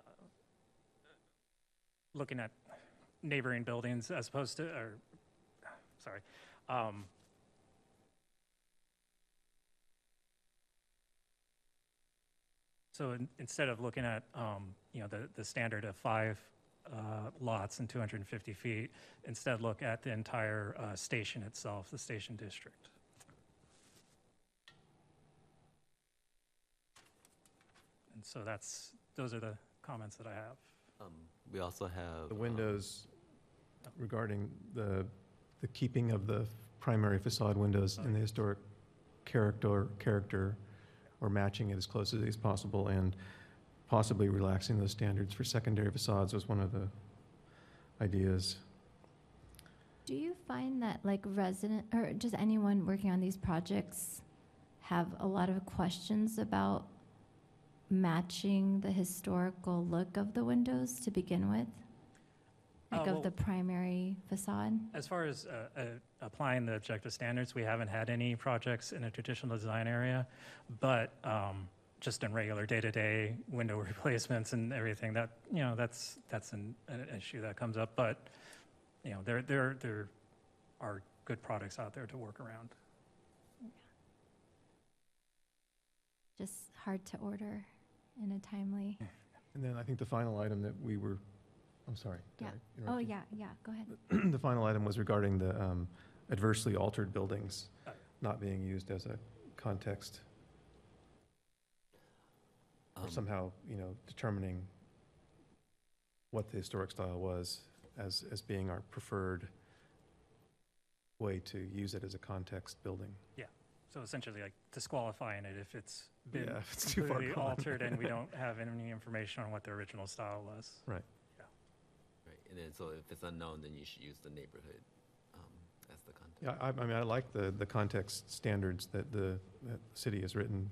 looking at neighboring buildings as opposed to, or, sorry, um, So in- instead of looking at, um, you know, the, the standard of five uh, lots and 250 feet, instead look at the entire uh, station itself, the station district. And so that's, those are the comments that I have. Um, We also have. The um, windows regarding the, the keeping of the primary facade windows in the historic character, character, or matching it as closely as possible, and possibly relaxing those standards for secondary facades was one of the ideas. Do you find that like resident, or just anyone working on these projects have a lot of questions about matching the historical look of the windows to begin with? Uh, Like well- of the primary facade? As far as uh, uh, applying the objective standards, we haven't had any projects in a traditional design area, but um, just in regular day-to-day window replacements and everything, that, you know, that's, that's an, an issue that comes up, but, you know, there, there, there are good products out there to work around. Just hard to order in a timely, And then I think the final item that we were, I'm sorry. did Yeah. I interrupt oh, you? yeah, yeah, go ahead. The final item was regarding the um, adversely altered buildings Uh. not being used as a context, or um, somehow, you know, determining what the historic style was as, as being our preferred way to use it as a context building. Yeah. So essentially, like disqualifying it if it's been Yeah, it's too far gone. altered and we don't have any information on what the original style was. Right, Yeah. Right, and then, so if it's unknown, then you should use the neighborhood um, as the context. Yeah, I, I mean, I like the, the context standards that the, that the city has written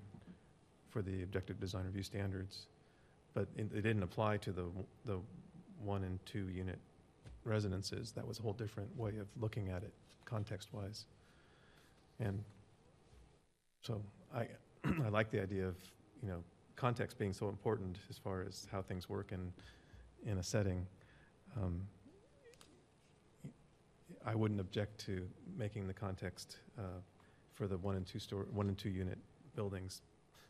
for the objective design review standards, but it it didn't apply to the, the one and two unit residences. That was a whole different way of looking at it, context-wise. And so I, I like the idea of, you know, context being so important as far as how things work in, in a setting. Um, I wouldn't object to making the context uh, for the one and two store, one and two unit buildings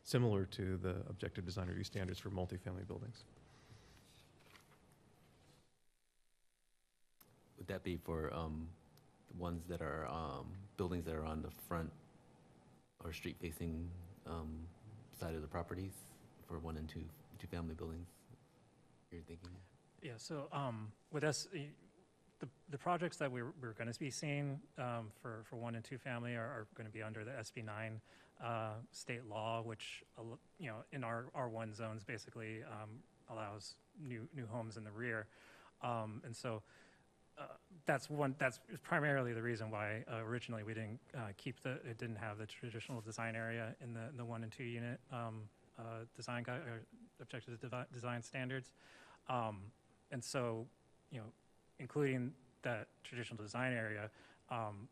similar to the objective design review standards for multifamily buildings. Would that be for um, the ones that are, um, buildings that are on the front or street-facing um, side of the properties for one and two, two-family buildings? You're thinking? Yeah, so um, with us, y- the, the projects that we're, we're going to be seeing um, for, for one and two family are, are going to be under the SB 9 uh, state law, which, you know, in our R1 zones basically um, allows new, new homes in the rear. Um, And so uh, that's one, that's primarily the reason why uh, originally we didn't uh, keep the, it didn't have the traditional design area in the, in the one and two unit um, uh, design, gui- or objective devi- design standards. Um, and so, you know, including that traditional design area, um,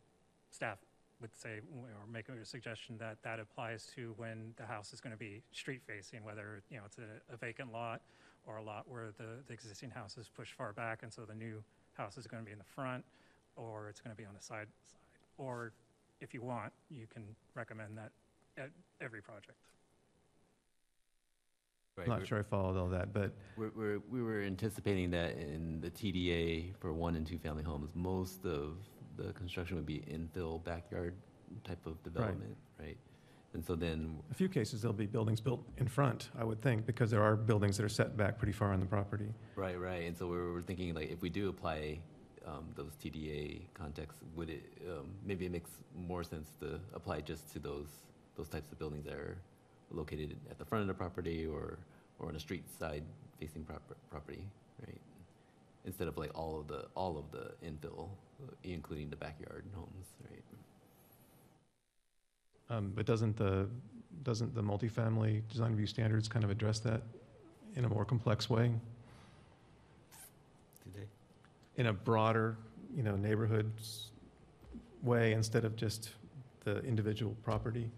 staff would say, or make a suggestion that that applies to when the house is going to be street facing, whether, you know, it's a, a vacant lot or a lot where the, the existing house is pushed far back, and so the new house is going to be in the front, or it's going to be on the side, side. Or if you want, you can recommend that at every project. Right, I'm not sure I followed all that, but We're, we're, we were anticipating that in the TDA for one and two-family homes, most of the construction would be infill backyard type of development, right? And so then, a few cases, there'll be buildings built in front, I would think, because there are buildings that are set back pretty far on the property. right, right, and so we were thinking, like, if we do apply um, those TDA contexts, would it, um, maybe it makes more sense to apply just to those, those types of buildings that are located at the front of the property or, or on a street side facing prop- property, right? Instead of like all of the, all of the infill, including the backyard homes, right? Um, But doesn't the, doesn't the multifamily design review standards kind of address that in a more complex way? They? In a broader, you know, neighborhoods way instead of just the individual property?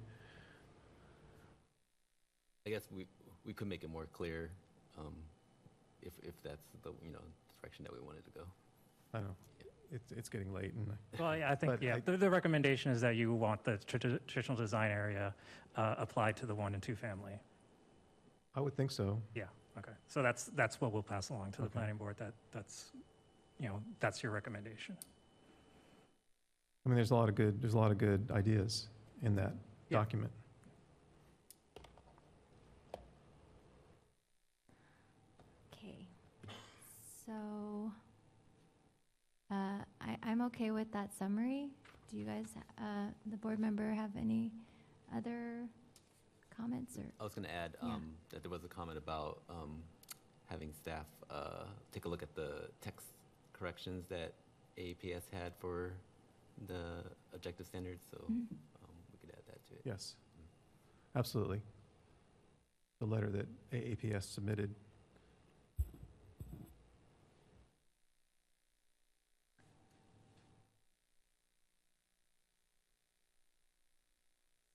I guess we, we could make it more clear, um, if, if that's the, you know, direction that we wanted to go. I don't know. It's, it's getting late and I- Well, yeah, I think, yeah, I- the, the recommendation is that you want the tradi- traditional design area uh, applied to the one and two family. I would think so. Yeah, okay. So that's, that's what we'll pass along to the Okay. planning board, that, that's, you know, that's your recommendation. I mean, there's a lot of good, there's a lot of good ideas in that Yeah. document. Okay, So, uh, I, I'm okay with that summary. Do you guys, uh, the board member have any other comments or? I was going to add Yeah. um, that there was a comment about um, having staff uh, take a look at the text corrections that AAPS had for the objective standards, so Mhm. um, we could add that to it. Yes, absolutely. The letter that AAPS submitted.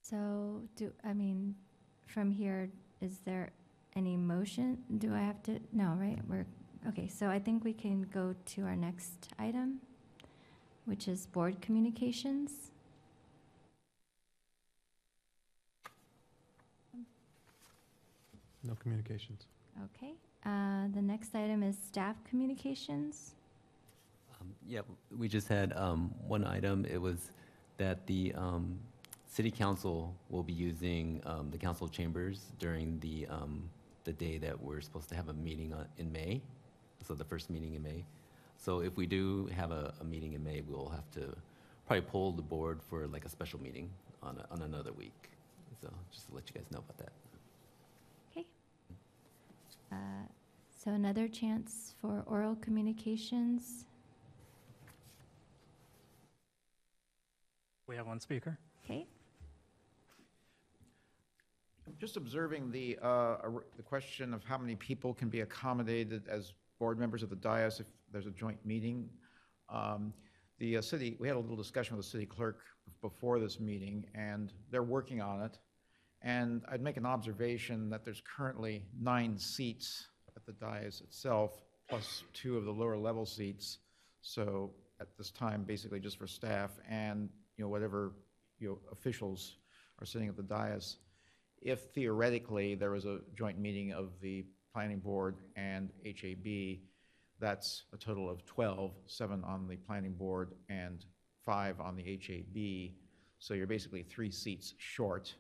So do, I mean, from here, is there any motion? Do I have to, no, right? We're, okay, so I think we can go to our next item, which is board communications. No communications. Okay, uh, the next item is staff communications. Um, Yeah, we just had um, one item. It was that the um, city council will be using um, the council chambers during the, um, the day that we're supposed to have a meeting on- in May, so the first meeting in May. So if we do have a, a meeting in May, we'll have to probably poll the board for like a special meeting on, a- on another week. So just to let you guys know about that. Okay. Uh, So another chance for oral communications. We have one speaker. Okay, Just observing the, uh, the question of how many people can be accommodated as board members of the dais if there's a joint meeting. Um, The uh, city, we had a little discussion with the city clerk before this meeting, and they're working on it. And I'd make an observation that there's currently nine seats at the dais itself, plus two of the lower level seats. So at this time, basically just for staff and, you know, whatever, you know, officials are sitting at the dais if theoretically there was a joint meeting of the planning board and HAB, that's a total of 12, seven on the planning board and five on the HAB. So you're basically three seats short.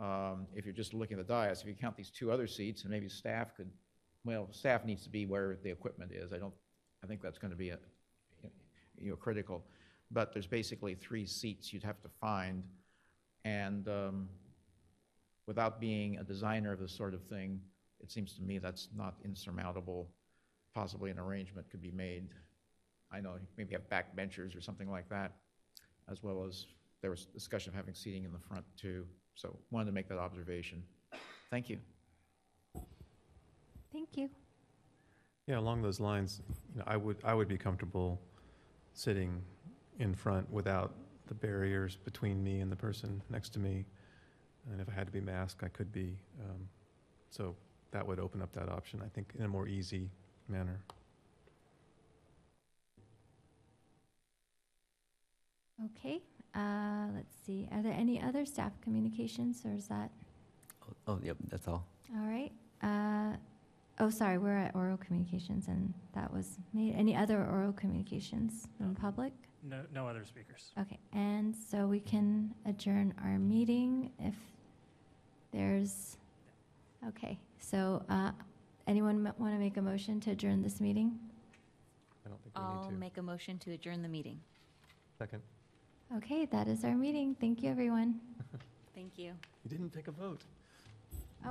Um, If you're just looking at the dais, if you count these two other seats, and maybe staff could, well, staff needs to be where the equipment is. I don't, I think that's going to be a, you know, critical. But there's basically three seats you'd have to find. And um, without being a designer of this sort of thing, it seems to me that's not insurmountable. Possibly an arrangement could be made. I know, maybe have backbenchers or something like that, as well as there was discussion of having seating in the front too. So wanted to make that observation. Thank you. thank you. Yeah, along those lines, you know, I would, I would be comfortable sitting in front without the barriers between me and the person next to me. And if I had to be masked, I could be. Um, So that would open up that option, I think, in a more easy manner. Okay, uh, let's see, are there any other staff communications, or is that, Oh, Oh, yep, that's all. all right? Uh, Oh, sorry, we're at oral communications, and that was made, any other oral communications from No. public? No, no other speakers. Okay, and so we can adjourn our meeting if there's, okay, so, uh, anyone want to make a motion to adjourn this meeting? I don't think we I'll need to. make a motion to adjourn the meeting. Second. Okay, that is our meeting, thank you, everyone. Thank you. You didn't take a vote.